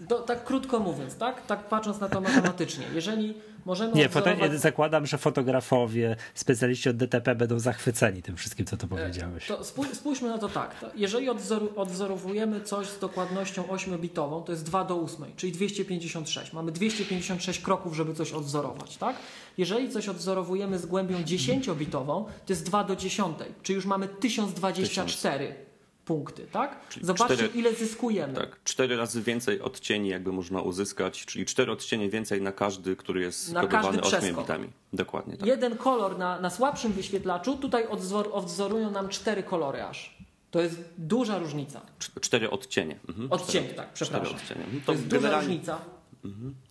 Do, tak krótko mówiąc, tak? Tak patrząc na to matematycznie. Jeżeli możemy Nie, ja zakładam, że fotografowie, specjaliści od DTP będą zachwyceni tym wszystkim, co tu powiedziałeś. To spój- spójrzmy na to tak. Jeżeli odwzoru, odwzorowujemy coś z dokładnością 8-bitową, to jest 2 do 8, czyli 256. Mamy 256 kroków, żeby coś odwzorować, tak? Jeżeli coś odwzorowujemy z głębią 10-bitową, to jest 2 do 10, czyli już mamy 1024 punkty, tak? Czyli Zobaczcie, cztery- ile zyskujemy. Tak, cztery razy więcej odcieni jakby można uzyskać, czyli cztery odcienie więcej na każdy, który jest Na skodowany każdy 8 przeskok. bitami. Dokładnie tak. Jeden kolor na, na słabszym wyświetlaczu, tutaj odwzor, odwzorują nam cztery kolory aż. To jest duża różnica. Cz- Cztery odcienie. Mhm. Odcienie, Cztery- tak, Cztery przepraszam. odcienie. Mhm. To jest duża różnica.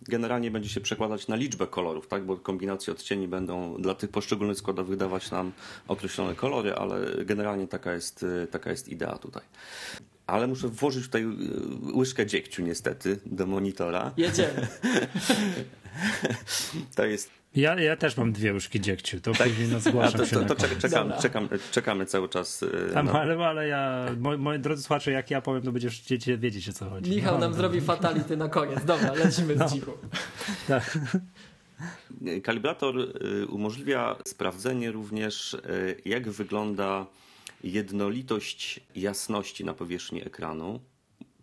Generalnie będzie się przekładać na liczbę kolorów, tak? bo kombinacje odcieni będą dla tych poszczególnych składowych dawać nam określone kolory, ale generalnie taka jest, y, taka jest idea tutaj. Ale muszę włożyć tutaj y, łyżkę dziegciu niestety do monitora. Jedziemy. To jest Ja, ja też mam dwie łyżki dziegciu, to później no, zgłaszam to, się to, to koniec. czek- czekamy, cały czas. y, Tam, na- ale, ale ja, moi, moi drodzy słuchacze, jak ja powiem, to będziecie wiedzieć o co chodzi. Michał No, nam no, zrobi fatality na koniec. Dobra, lecimy z cichu. tak. Kalibrator y, umożliwia sprawdzenie również, y, jak wygląda jednolitość jasności na powierzchni ekranu.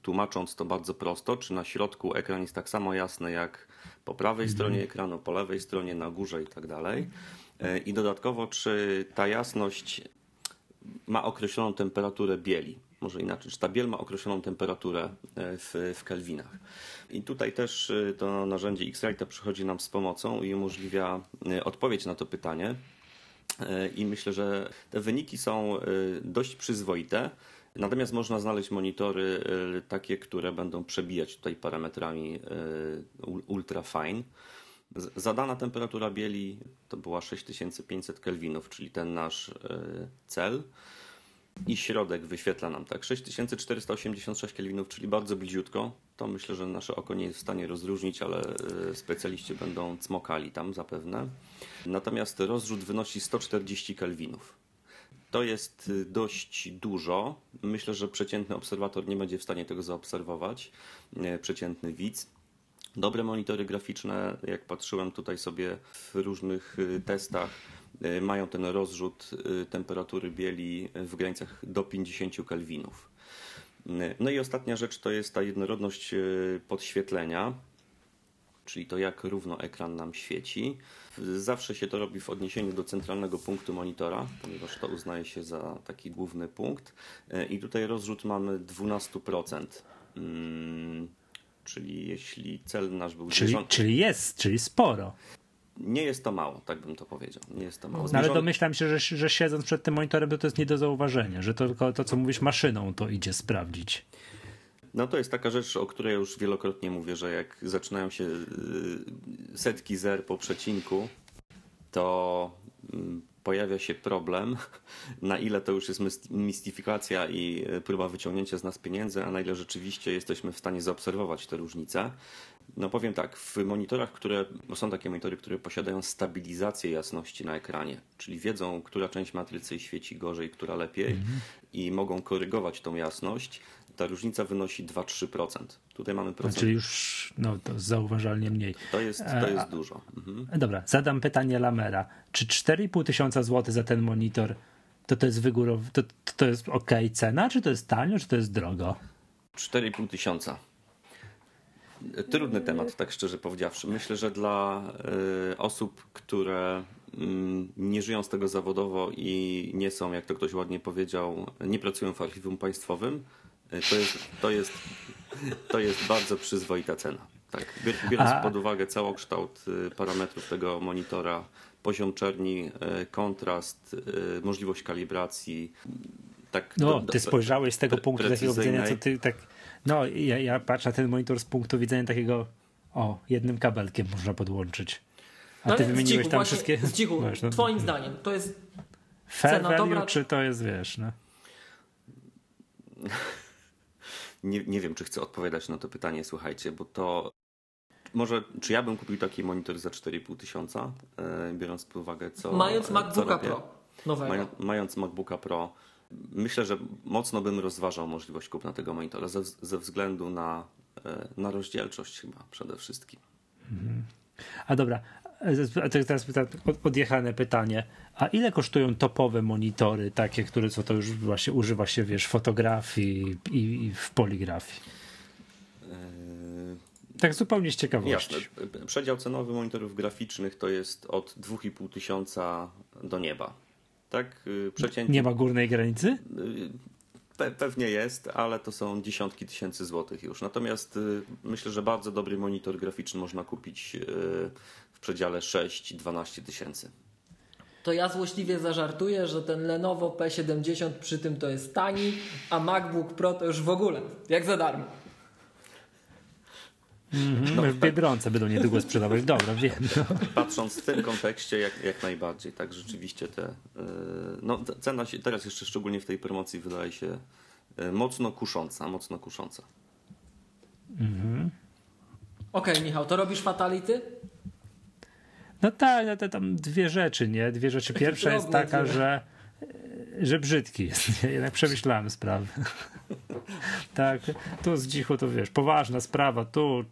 Tłumacząc to bardzo prosto, czy na środku ekran jest tak samo jasny jak po prawej stronie ekranu, po lewej stronie, na górze i tak dalej. Y, I dodatkowo, czy ta jasność ma określoną temperaturę bieli. Może inaczej, czy ta biel ma określoną temperaturę e, w, w kelwinach. I tutaj też e, to narzędzie X-Rite przychodzi nam z pomocą i umożliwia e, odpowiedź na to pytanie. E, I myślę, że te wyniki są e, dość przyzwoite. Natomiast można znaleźć monitory e, takie, które będą przebijać tutaj parametrami ul- ultra fine. Zadana temperatura bieli to była 6500 kelwinów, czyli ten nasz e, cel. I środek wyświetla nam tak 6486 kelwinów, czyli bardzo bliziutko. To myślę, że nasze oko nie jest w stanie rozróżnić, ale specjaliści będą cmokali tam zapewne. Natomiast rozrzut wynosi 140 kelwinów. To jest dość dużo. Myślę, że przeciętny obserwator nie będzie w stanie tego zaobserwować, przeciętny widz. Dobre monitory graficzne, jak patrzyłem tutaj sobie w różnych testach, mają ten rozrzut temperatury bieli w granicach do 50 kelwinów. No i ostatnia rzecz to jest ta jednorodność podświetlenia czyli to jak równo ekran nam świeci. Zawsze się to robi w odniesieniu do centralnego punktu monitora, ponieważ to uznaje się za taki główny punkt. I tutaj rozrzut mamy 12%. Hmm, czyli jeśli cel nasz był czyli, czyli jest, czyli sporo. Nie jest to mało, tak bym to powiedział. Nie jest to mało. No, ale domyślam się, że, że siedząc przed tym monitorem, to, to jest nie do zauważenia, że to tylko to, co mówisz, maszyną to idzie sprawdzić. No to jest taka rzecz, o której już wielokrotnie mówię, że jak zaczynają się y, setki zer po przecinku, to mm, pojawia się problem, na ile to już jest mistyfikacja i próba wyciągnięcia z nas pieniędzy, a na ile rzeczywiście jesteśmy w stanie zaobserwować te różnice. No powiem tak, w monitorach, które, bo są takie monitory, które posiadają stabilizację jasności na ekranie, czyli wiedzą, która część matrycy świeci gorzej, która lepiej -hmm. i mogą korygować tą jasność, ta różnica wynosi 2-3%. Tutaj mamy procent. Czyli już no, to zauważalnie mniej. To jest, to jest dużo. Mhm. Dobra, zadam pytanie Lamera. Czy 4,5 tysiąca złotych za ten monitor to to jest wygórow... to, to jest ok cena, czy to jest tanio, czy to jest drogo? 4,5 tysiąca. Trudny temat, tak szczerze powiedziawszy. Myślę, że dla y, osób, które y, nie żyją z tego zawodowo i nie są, jak to ktoś ładnie powiedział, nie pracują w archiwum państwowym, to jest, to jest, to jest bardzo przyzwoita cena. Tak, biorąc A... pod uwagę całokształt y, parametrów tego monitora, poziom czerni, y, kontrast, możliwość kalibracji. Tak, no, do, ty spojrzałeś z tego punktu takiego widzenia, co ty tak. No, ja, ja patrzę na ten monitor z punktu widzenia takiego. O, jednym kabelkiem można podłączyć. A no, ty wymieniłeś cichu, tam właśnie, wszystkie. Z cichu, wiesz, no, twoim zdaniem, to jest. Fair cena value, dobra, czy to jest, wiesz, no? Nie, nie wiem, czy chcę odpowiadać na to pytanie, słuchajcie, bo to może, czy ja bym kupił taki monitor za 4,5 tysiąca, e, biorąc pod uwagę, co. Mając MacBooka Pro. Nowego. Mając MacBooka Pro, myślę, że mocno bym rozważał możliwość kupna tego monitora ze, ze względu na, e, na rozdzielczość, chyba przede wszystkim. Mhm. A dobra, teraz odjechane pytanie. A ile kosztują topowe monitory, takie, które co to już właśnie używa się, wiesz, fotografii i, i w poligrafii? Tak zupełnie z ciekawości. Jasne. Przedział cenowy monitorów graficznych to jest od 2,5 tysiąca do nieba. Tak? Y, przeciętnie... Nie ma górnej granicy? Y, pe pewnie jest, ale to są dziesiątki tysięcy złotych już. Natomiast y, myślę, że bardzo dobry monitor graficzny można kupić przedziale 6-12 tysięcy. To ja złośliwie zażartuję, że ten Lenovo P70 przy tym to jest tani, a MacBook Pro to już w ogóle, jak za darmo. Mm -hmm, no, w Biedronce będą niedługo sprzedawać. Dobra, wiem. No. Patrząc w tym kontekście, jak, jak najbardziej, tak rzeczywiście te. Yy, no, cena się teraz jeszcze szczególnie w tej promocji wydaje się yy, mocno kusząca, mocno kusząca. Mhm. Okej, okay, Michał, to robisz fatality? No tak, no to tam dwie rzeczy, nie? Dwie rzeczy. Pierwsza jest taka, że że brzydki jest. Jednak przemyślałem sprawę. tak, tu z dzichu to wiesz, poważna sprawa, tu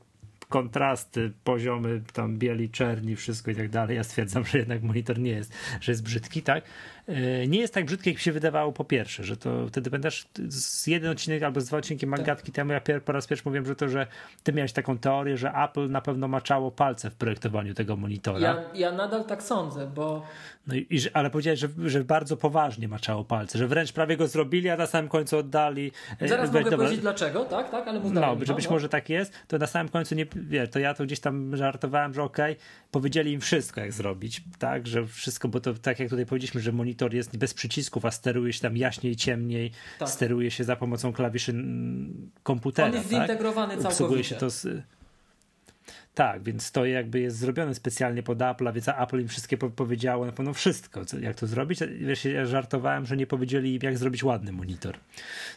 kontrasty, poziomy tam bieli, czerni, wszystko i tak dalej. Ja stwierdzam, że jednak monitor nie jest, że jest brzydki, tak? E, nie jest tak brzydki, jak się wydawało po pierwsze, że to wtedy pamiętasz z jeden odcinek albo z dwa odcinki Magatki tak. temu, ja po raz pierwszy mówiłem, że to, że ty miałeś taką teorię, że Apple na pewno maczało palce w projektowaniu tego monitora. Ja, ja nadal tak sądzę, bo no i, i, ale powiedziałeś, że, że bardzo poważnie maczało palce, że wręcz prawie go zrobili, a na samym końcu oddali. E, Zaraz mogę dobra. powiedzieć dlaczego, tak, tak, ale No, że być no. może tak jest, to na samym końcu nie, wie, to ja to gdzieś tam żartowałem, że okej, okay, powiedzieli im wszystko jak zrobić, tak, że wszystko, bo to tak jak tutaj powiedzieliśmy, że monitor jest bez przycisków, a steruje się tam jaśniej, ciemniej, tak. steruje się za pomocą klawiszy komputera. On jest tak? zintegrowany całkowicie. się to z, Tak, więc to jakby jest zrobione specjalnie pod Apple, więc Apple im wszystkie powiedziało na pewno wszystko, co, jak to zrobić. Wiesz, ja żartowałem, że nie powiedzieli im, jak zrobić ładny monitor.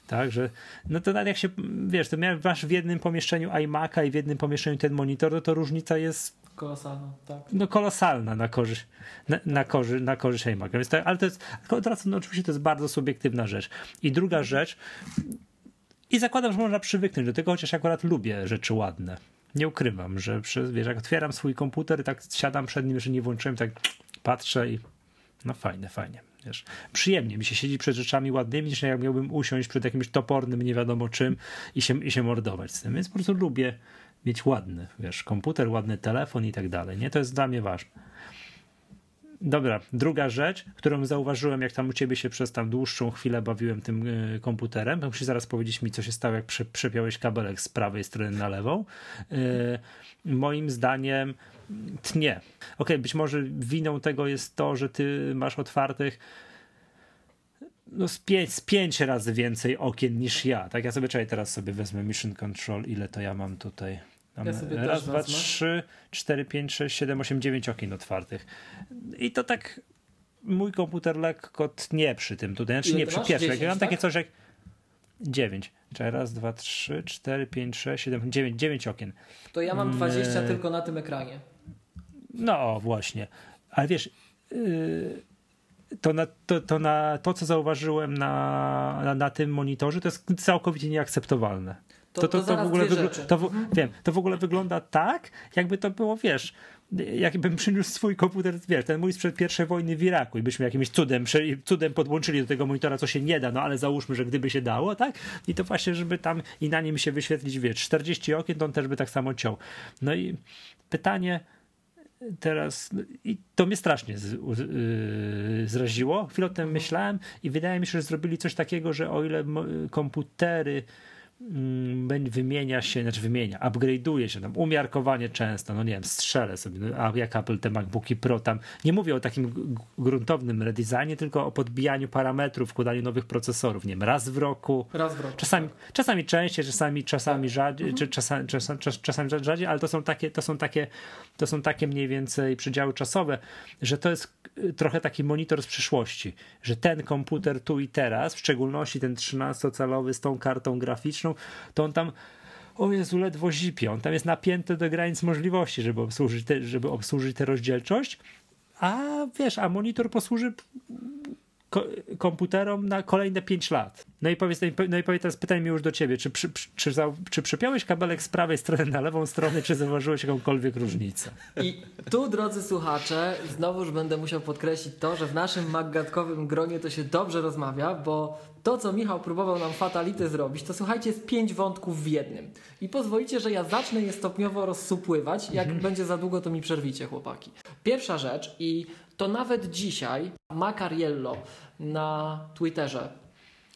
Tak, że no to nawet jak się, wiesz, to masz w jednym pomieszczeniu iMac'a i w jednym pomieszczeniu ten monitor, no to różnica jest Kolosalna, tak. No kolosalna na korzyść, na, na, korzy, na korzyść iMac'a. Więc to, ale to jest, teraz no, oczywiście to jest bardzo subiektywna rzecz. I druga rzecz, i zakładam, że można przywyknąć do tego, chociaż akurat lubię rzeczy ładne. Nie ukrywam, że przez, wiesz, jak otwieram swój komputer i tak siadam przed nim, że nie włączyłem, tak patrzę i no fajne, fajnie. Wiesz, przyjemnie mi się siedzi przed rzeczami ładnymi, niż jak miałbym usiąść przed jakimś topornym, nie wiadomo czym i się, i się mordować z tym. Więc po prostu lubię mieć ładny, wiesz, komputer, ładny telefon i tak dalej. Nie, to jest dla mnie ważne. Dobra, druga rzecz, którą zauważyłem, jak tam u ciebie się przez tam dłuższą chwilę bawiłem tym y, komputerem, to musisz zaraz powiedzieć mi, co się stało, jak prze, przepiąłeś kabelek z prawej strony na lewą. Y, moim zdaniem tnie. Ok, być może winą tego jest to, że ty masz otwartych no z, pięć, z pięć razy więcej okien niż ja. Tak, ja sobie teraz sobie wezmę Mission Control, ile to ja mam tutaj. Mam ja sobie raz, dwa, trzy, cztery, pięć, sześć, siedem, osiem, dziewięć okien otwartych. I to tak mój komputer lekko tnie przy tym tutaj. Znaczy Ile nie przy pierwszym. Ja mam tak? takie coś jak dziewięć. Czyli raz, dwa, trzy, cztery, pięć, sześć, siedem, dziewięć, dziewięć okien. To ja mam 20 hmm. tylko na tym ekranie. No właśnie. Ale wiesz, yy, to, na, to, to, na, to co zauważyłem na, na, na tym monitorze, to jest całkowicie nieakceptowalne. To, to, to, to, w ogóle to, w, mhm. wiem, to w ogóle wygląda tak, jakby to było, wiesz, jakbym przyniósł swój komputer, wiesz, ten mój sprzed pierwszej wojny w Iraku i byśmy jakimś cudem, cudem podłączyli do tego monitora, co się nie da, no ale załóżmy, że gdyby się dało, tak? I to właśnie, żeby tam i na nim się wyświetlić, wiesz, 40 okien, to on też by tak samo ciął. No i pytanie teraz, i to mnie strasznie z, yy, zraziło. Chwilę o tym myślałem i wydaje mi się, że zrobili coś takiego, że o ile komputery wymienia się, znaczy wymienia, upgrade'uje się tam, umiarkowanie często, no nie wiem, strzelę sobie, no, a jak Apple te MacBooki Pro tam, nie mówię o takim gruntownym redesignie, tylko o podbijaniu parametrów, wkładaniu nowych procesorów, nie wiem, raz w roku. Raz w roku. Czasami, czasami częściej, czasami, czasami rzadziej, mhm. czasami, czasami, czasami rzadziej, ale to są takie, to są takie, to są takie mniej więcej przedziały czasowe, że to jest y, trochę taki monitor z przyszłości, że ten komputer tu i teraz, w szczególności ten 13-calowy z tą kartą graficzną, to on tam o Jezu, ledwo zipie. On tam jest napięty do granic możliwości, żeby obsłużyć, te, żeby obsłużyć tę rozdzielczość. A wiesz, a monitor posłuży komputerom na kolejne 5 lat. No i powiedz, no i powiedz teraz pytanie mi już do ciebie, czy, przy, czy, czy, czy przypiąłeś kabelek z prawej strony na lewą stronę, czy zauważyłeś jakąkolwiek różnicę? I tu, drodzy słuchacze, znowuż będę musiał podkreślić to, że w naszym maggatkowym gronie to się dobrze rozmawia, bo to, co Michał próbował nam fatality zrobić, to słuchajcie, jest pięć wątków w jednym. I pozwolicie, że ja zacznę je stopniowo rozsupływać. Jak mhm. będzie za długo, to mi przerwicie, chłopaki. Pierwsza rzecz i to nawet dzisiaj Macariello na Twitterze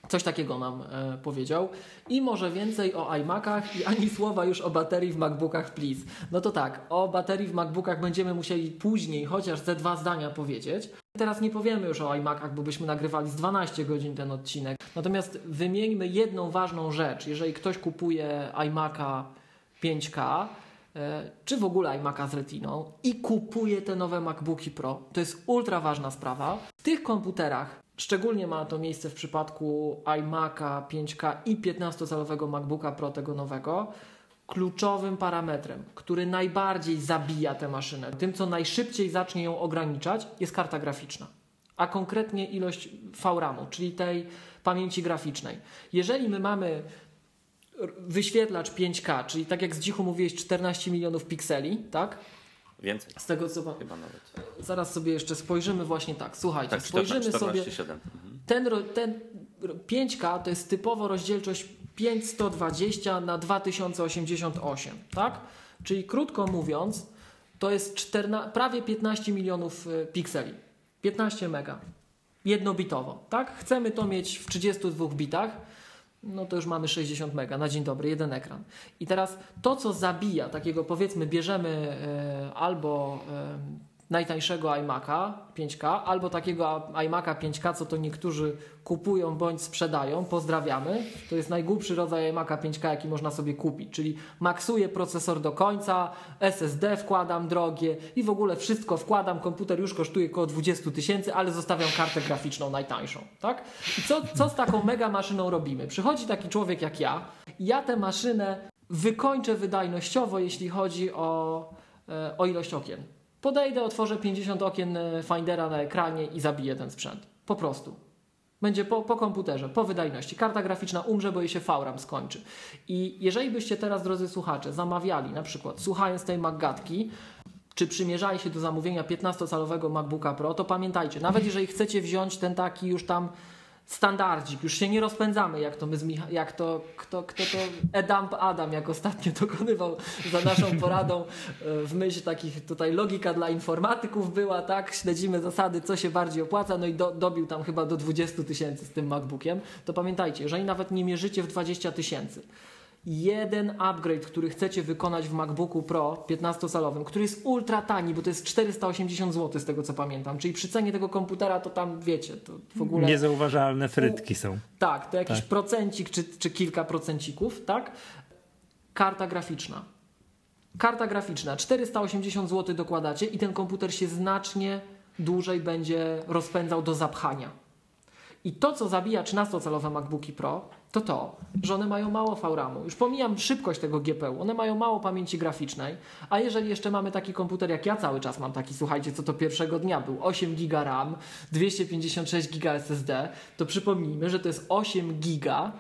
Coś takiego nam e, powiedział. I może więcej o iMacach i ani słowa już o baterii w MacBookach, please. No to tak, o baterii w MacBookach będziemy musieli później chociaż ze dwa zdania powiedzieć. Teraz nie powiemy już o iMacach, bo byśmy nagrywali z 12 godzin ten odcinek. Natomiast wymieńmy jedną ważną rzecz. Jeżeli ktoś kupuje iMaca 5K, e, czy w ogóle iMac'a z Retiną i kupuje te nowe MacBooki Pro, to jest ultra ważna sprawa. W tych komputerach Szczególnie ma to miejsce w przypadku iMac'a 5K i 15-calowego MacBooka Pro tego nowego. Kluczowym parametrem, który najbardziej zabija tę maszynę, tym co najszybciej zacznie ją ograniczać, jest karta graficzna, a konkretnie ilość VRAMu, czyli tej pamięci graficznej. Jeżeli my mamy wyświetlacz 5K, czyli tak jak z dzichu mówiłeś 14 milionów pikseli, tak? Więcej. Z tego co chyba nawet. Zaraz sobie jeszcze spojrzymy właśnie tak. Słuchajcie, tak, spojrzymy 14, sobie. Mhm. Ten, ten 5K to jest typowo rozdzielczość 5120 na 2088, tak? Czyli krótko mówiąc, to jest 14, prawie 15 milionów y, pikseli. 15 mega. Jednobitowo, tak? Chcemy to mieć w 32 bitach no to już mamy 60 mega na dzień dobry, jeden ekran. I teraz to, co zabija takiego, powiedzmy, bierzemy e, albo najtańszego iMac'a 5K albo takiego iMac'a 5K, co to niektórzy kupują bądź sprzedają. Pozdrawiamy. To jest najgłupszy rodzaj iMac'a 5K, jaki można sobie kupić, czyli maksuję procesor do końca, SSD wkładam drogie i w ogóle wszystko wkładam. Komputer już kosztuje około 20 tysięcy, ale zostawiam kartę graficzną najtańszą. Tak? I co, co z taką mega maszyną robimy? Przychodzi taki człowiek jak ja ja tę maszynę wykończę wydajnościowo, jeśli chodzi o, e, o ilość okien. Podejdę, otworzę 50 okien e, Findera na ekranie i zabiję ten sprzęt. Po prostu. Będzie po, po komputerze, po wydajności. Karta graficzna umrze, bo jej się VRAM skończy. I jeżeli byście teraz, drodzy słuchacze, zamawiali na przykład, słuchając tej Maggatki, czy przymierzali się do zamówienia 15-calowego MacBooka Pro, to pamiętajcie, nawet jeżeli chcecie wziąć ten taki już tam standardzik, już się nie rozpędzamy, jak to my z Micha- jak to, kto, kto to Edamp Adam, jak ostatnio dokonywał za naszą poradą e, w myśl takich tutaj logika dla informatyków była, tak, śledzimy zasady, co się bardziej opłaca, no i do, dobił tam chyba do 20 tysięcy z tym MacBookiem, to pamiętajcie, jeżeli nawet nie mierzycie w 20 tysięcy, jeden upgrade, który chcecie wykonać w MacBooku Pro 15-calowym, który jest ultra tani, bo to jest 480 zł z tego co pamiętam, czyli przy cenie tego komputera to tam wiecie, to w ogóle... Niezauważalne frytki są. Tak, to jakiś Tak. procencik czy, czy kilka procencików, tak? Karta graficzna. Karta graficzna, 480 zł dokładacie i ten komputer się znacznie dłużej będzie rozpędzał do zapchania. I to, co zabija 13-calowe MacBooki Pro, to to, że one mają mało VRAMu. Już pomijam szybkość tego GPU, one mają mało pamięci graficznej, a jeżeli jeszcze mamy taki komputer, jak ja cały czas mam taki, słuchajcie, co to pierwszego dnia był, 8 GB RAM, 256 GB SSD, to przypomnijmy, że to jest 8 GB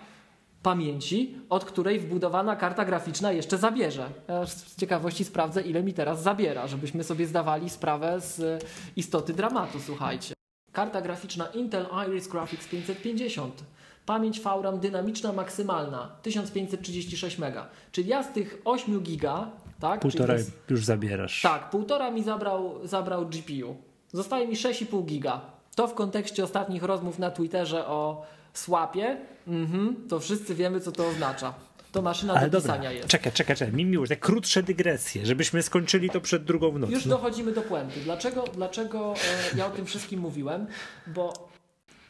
pamięci, od której wbudowana karta graficzna jeszcze zabierze. Ja z ciekawości sprawdzę, ile mi teraz zabiera, żebyśmy sobie zdawali sprawę z istoty dramatu, słuchajcie. Karta graficzna Intel Iris Graphics 550. Pamięć VRAM dynamiczna maksymalna 1536 MB. Czyli ja z tych 8 giga, tak? Półtora jest- już zabierasz. tak, półtora mi zabrał, zabrał GPU. Zostaje mi 6,5 giga. To w kontekście ostatnich rozmów na Twitterze o swapie, mhm, to wszyscy wiemy, co to oznacza. To maszyna Ale do dobra, pisania jest. czekaj, czekaj, czekaj. Mi miło, te krótsze dygresje, żebyśmy skończyli to przed drugą w nocy. Już No. dochodzimy do puenty. Dlaczego, dlaczego e, ja o tym wszystkim mówiłem? Bo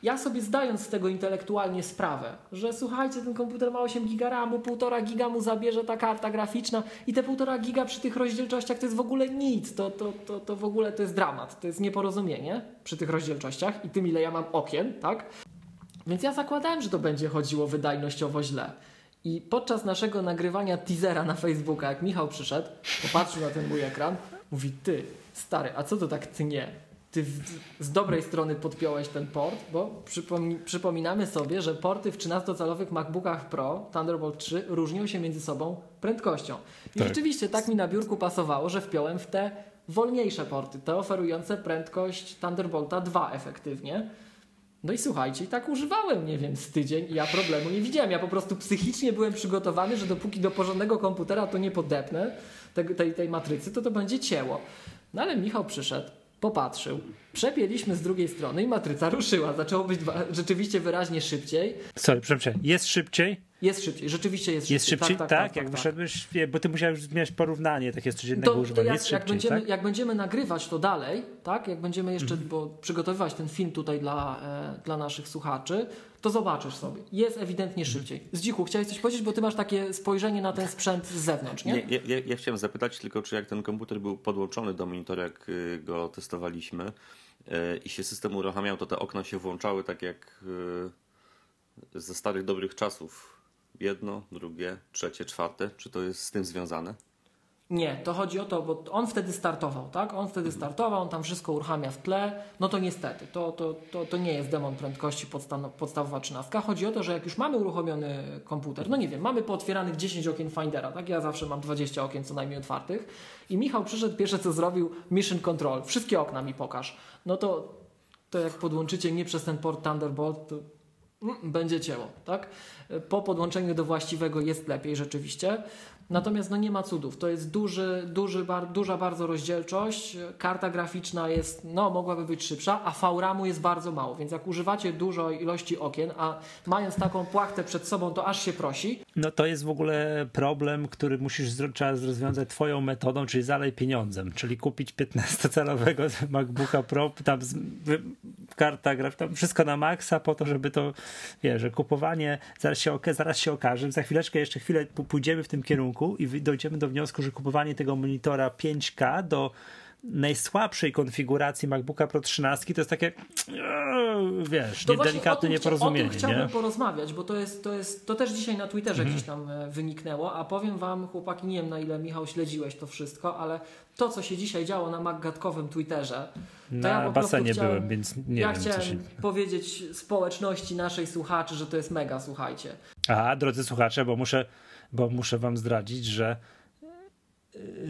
ja sobie zdając z tego intelektualnie sprawę, że słuchajcie, ten komputer ma 8 giga RAMu, 1,5 giga mu zabierze ta karta graficzna i te 1,5 giga przy tych rozdzielczościach to jest w ogóle nic. To, to, to, to w ogóle to jest dramat. To jest nieporozumienie przy tych rozdzielczościach i tym, ile ja mam okien, tak? Więc ja zakładałem, że to będzie chodziło wydajnościowo źle. I podczas naszego nagrywania teasera na Facebooka, jak Michał przyszedł, popatrzył na ten mój ekran, mówi: Ty, stary, a co to tak? Ty w, z dobrej strony podpiąłeś ten port, bo przypomni, przypominamy sobie, że porty w 13-calowych MacBookach Pro Thunderbolt 3 różnią się między sobą prędkością. I Tak. rzeczywiście tak mi na biurku pasowało, że wpiąłem w te wolniejsze porty, te oferujące prędkość Thunderbolta 2 efektywnie. No i słuchajcie, tak używałem, nie wiem, z tydzień i ja problemu nie widziałem. Ja po prostu psychicznie byłem przygotowany, że dopóki do porządnego komputera to nie podepnę tej, tej, tej matrycy, to to będzie cięło. No ale Michał przyszedł, popatrzył, przepięliśmy z drugiej strony i matryca ruszyła. Zaczęło być rzeczywiście wyraźnie szybciej. Sorry, przepraszam. Jest szybciej? Jest szybciej, rzeczywiście jest szybciej. Jest szybciej? Tak, jak wyszedłeś, wie, bo ty musiałeś już zmieniać porównanie takiego codziennego To, to używania. jak, Jest jak, szybciej, będziemy, tak? jak będziemy nagrywać to dalej, tak? Jak będziemy jeszcze, Mhm. bo przygotowywać ten film tutaj dla, e, dla naszych słuchaczy, to zobaczysz sobie. Jest ewidentnie Mhm. szybciej. Zdzichu, chciałeś coś powiedzieć, bo ty masz takie spojrzenie na ten sprzęt z zewnątrz, nie? Nie, ja, ja, ja chciałem zapytać tylko, czy jak ten komputer był podłączony do monitora, jak y, go testowaliśmy y, i się system uruchamiał, to te okna się włączały tak jak y, ze starych dobrych czasów. Jedno, drugie, trzecie, czwarte. Czy to jest z tym związane? Nie, to chodzi o to, bo on wtedy startował, tak? On wtedy startował, on tam wszystko uruchamia w tle. No to niestety, to, to, to, to nie jest demon prędkości podsta- podstawowa trzynastka. Chodzi o to, że jak już mamy uruchomiony komputer, no nie wiem, mamy pootwieranych 10 okien Findera, tak? Ja zawsze mam 20 okien co najmniej otwartych. I Michał przyszedł, pierwsze co zrobił, Mission Control. Wszystkie okna mi pokaż. No to, to jak podłączycie nie przez ten port Thunderbolt, to będzie cięło, tak? Po podłączeniu do właściwego jest lepiej rzeczywiście. Natomiast no nie ma cudów. To jest duży, duży, bar, duża bardzo rozdzielczość. Karta graficzna jest, no mogłaby być szybsza, a VRAMu jest bardzo mało. Więc jak używacie dużo ilości okien, a mając taką płachtę przed sobą, to aż się prosi. No to jest w ogóle problem, który musisz trzeba rozwiązać twoją metodą, czyli zalej pieniądzem, czyli kupić 15-calowego MacBooka Pro, tam z, karta graficzna, wszystko na maksa po to, żeby to, wiesz, że kupowanie, zaraz się, zaraz się okaże, za chwileczkę, jeszcze chwilę pójdziemy w tym kierunku i dojdziemy do wniosku, że kupowanie tego monitora 5K do najsłabszej konfiguracji MacBooka Pro 13 to jest takie wiesz, to delikatne nieporozumienie. O tym chciałbym nie? porozmawiać, bo to jest, to jest to też dzisiaj na Twitterze mhm. gdzieś tam e, wyniknęło, a powiem wam chłopaki, nie wiem na ile Michał śledziłeś to wszystko, ale to co się dzisiaj działo na MacGatkowym Twitterze na ja basenie chciałem, byłem, więc nie ja wiem. chciałem się... powiedzieć społeczności naszej słuchaczy, że to jest mega, słuchajcie. A, drodzy słuchacze, bo muszę, bo muszę wam zdradzić, że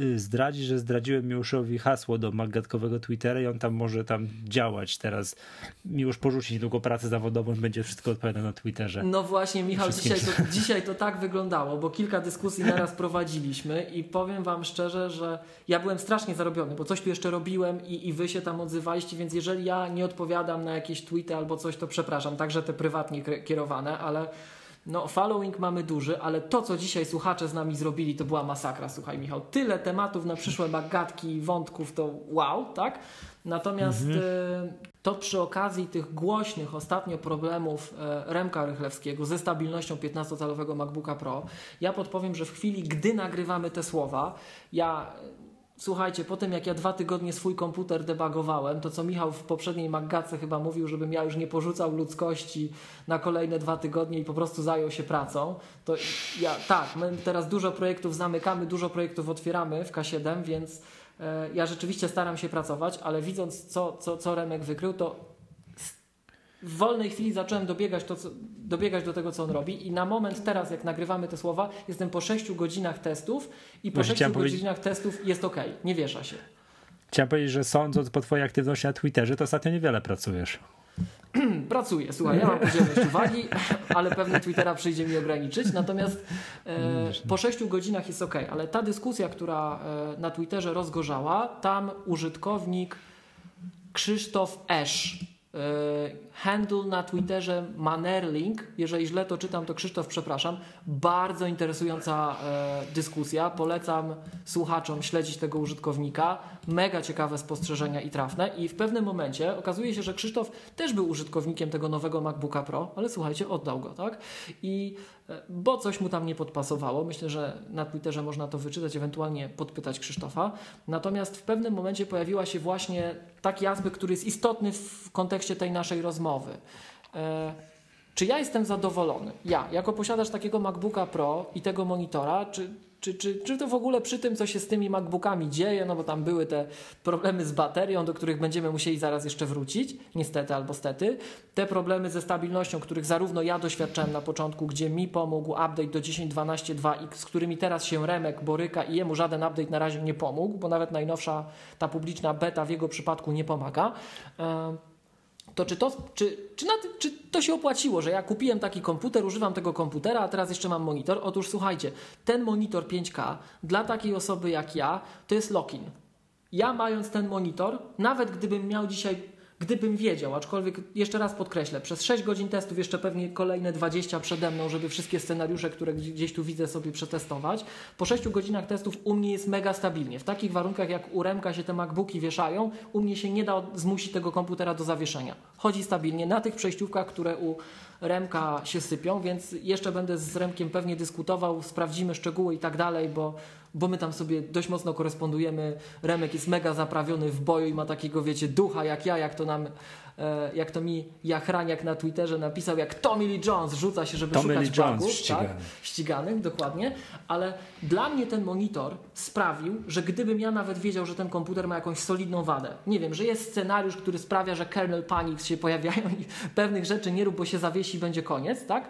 Y, zdradzi, że zdradziłem Miłoszowi hasło do magatkowego Twittera i on tam może tam działać teraz. Miłosz porzuci niedługo pracę zawodową i będzie wszystko odpowiadał na Twitterze. No właśnie, Michał, dzisiaj to, dzisiaj to tak wyglądało, bo kilka dyskusji naraz prowadziliśmy i powiem wam szczerze, że ja byłem strasznie zarobiony, bo coś tu jeszcze robiłem i, i wy się tam odzywaliście, więc jeżeli ja nie odpowiadam na jakieś tweety albo coś, to przepraszam, także te prywatnie kierowane, ale no, following mamy duży, ale to, co dzisiaj słuchacze z nami zrobili, to była masakra. Słuchaj, Michał, tyle tematów na przyszłe magatki, wątków, to wow, tak? Natomiast mhm. y, to przy okazji tych głośnych ostatnio problemów y, Remka Rychlewskiego ze stabilnością 15-calowego MacBooka Pro, ja podpowiem, że w chwili, gdy nagrywamy te słowa, ja Słuchajcie, po tym jak ja dwa tygodnie swój komputer debagowałem, to co Michał w poprzedniej Maggace chyba mówił, żebym ja już nie porzucał ludzkości na kolejne dwa tygodnie i po prostu zajął się pracą, to ja tak, my teraz dużo projektów zamykamy, dużo projektów otwieramy w K7, więc e, ja rzeczywiście staram się pracować, ale widząc co, co, co Remek wykrył, to w wolnej chwili zacząłem dobiegać, to, co, dobiegać do tego, co on robi i na moment teraz, jak nagrywamy te słowa, jestem po 6 godzinach testów i po 6 godzinach testów jest ok, nie wiesza się. Chciałem powiedzieć, że sądząc po twojej aktywności na Twitterze, to ostatnio niewiele pracujesz. Pracuję, słuchaj, ja mam podzielność uwagi, ale pewnie Twittera przyjdzie mi ograniczyć, natomiast e, po 6 godzinach jest ok, ale ta dyskusja, która e, na Twitterze rozgorzała, tam użytkownik Krzysztof Esz handle na Twitterze Manerlink, jeżeli źle to czytam, to Krzysztof, przepraszam. Bardzo interesująca e, dyskusja. Polecam słuchaczom śledzić tego użytkownika. Mega ciekawe spostrzeżenia i trafne. I w pewnym momencie okazuje się, że Krzysztof też był użytkownikiem tego nowego MacBooka Pro, ale słuchajcie, oddał go, tak? I e, bo coś mu tam nie podpasowało. Myślę, że na Twitterze można to wyczytać, ewentualnie podpytać Krzysztofa. Natomiast w pewnym momencie pojawiła się właśnie taki aspekt, który jest istotny w kontekście tej naszej rozmowy. E, czy ja jestem zadowolony? Ja, jako posiadacz takiego MacBooka Pro i tego monitora, czy, czy, czy, czy to w ogóle przy tym, co się z tymi MacBookami dzieje, no bo tam były te problemy z baterią, do których będziemy musieli zaraz jeszcze wrócić, niestety albo stety. Te problemy ze stabilnością, których zarówno ja doświadczałem na początku, gdzie mi pomógł update do 10.12.2 i z którymi teraz się Remek boryka i jemu żaden update na razie nie pomógł, bo nawet najnowsza ta publiczna beta w jego przypadku nie pomaga. Yy to czy to, czy, czy, na, czy to się opłaciło, że ja kupiłem taki komputer, używam tego komputera, a teraz jeszcze mam monitor? Otóż słuchajcie, ten monitor 5K dla takiej osoby jak ja to jest lock-in. Ja mając ten monitor, nawet gdybym miał dzisiaj Gdybym wiedział, aczkolwiek jeszcze raz podkreślę, przez 6 godzin testów jeszcze pewnie kolejne 20 przede mną, żeby wszystkie scenariusze, które gdzieś tu widzę sobie przetestować. Po 6 godzinach testów u mnie jest mega stabilnie. W takich warunkach jak u Remka się te MacBooki wieszają, u mnie się nie da zmusić tego komputera do zawieszenia. Chodzi stabilnie na tych przejściówkach, które u Remka się sypią, więc jeszcze będę z Remkiem pewnie dyskutował, sprawdzimy szczegóły i tak dalej, bo bo my tam sobie dość mocno korespondujemy. Remek jest mega zaprawiony w boju i ma takiego, wiecie, ducha jak ja, jak to nam, e, jak to mi Jachraniak na Twitterze napisał, jak Tommy Lee Jones rzuca się, żeby Tommy szukać Lee Jones, ścigany. tak? ściganych, dokładnie. Ale dla mnie ten monitor sprawił, że gdybym ja nawet wiedział, że ten komputer ma jakąś solidną wadę, nie wiem, że jest scenariusz, który sprawia, że kernel panics się pojawiają i pewnych rzeczy nie rób, bo się zawiesi i będzie koniec, tak?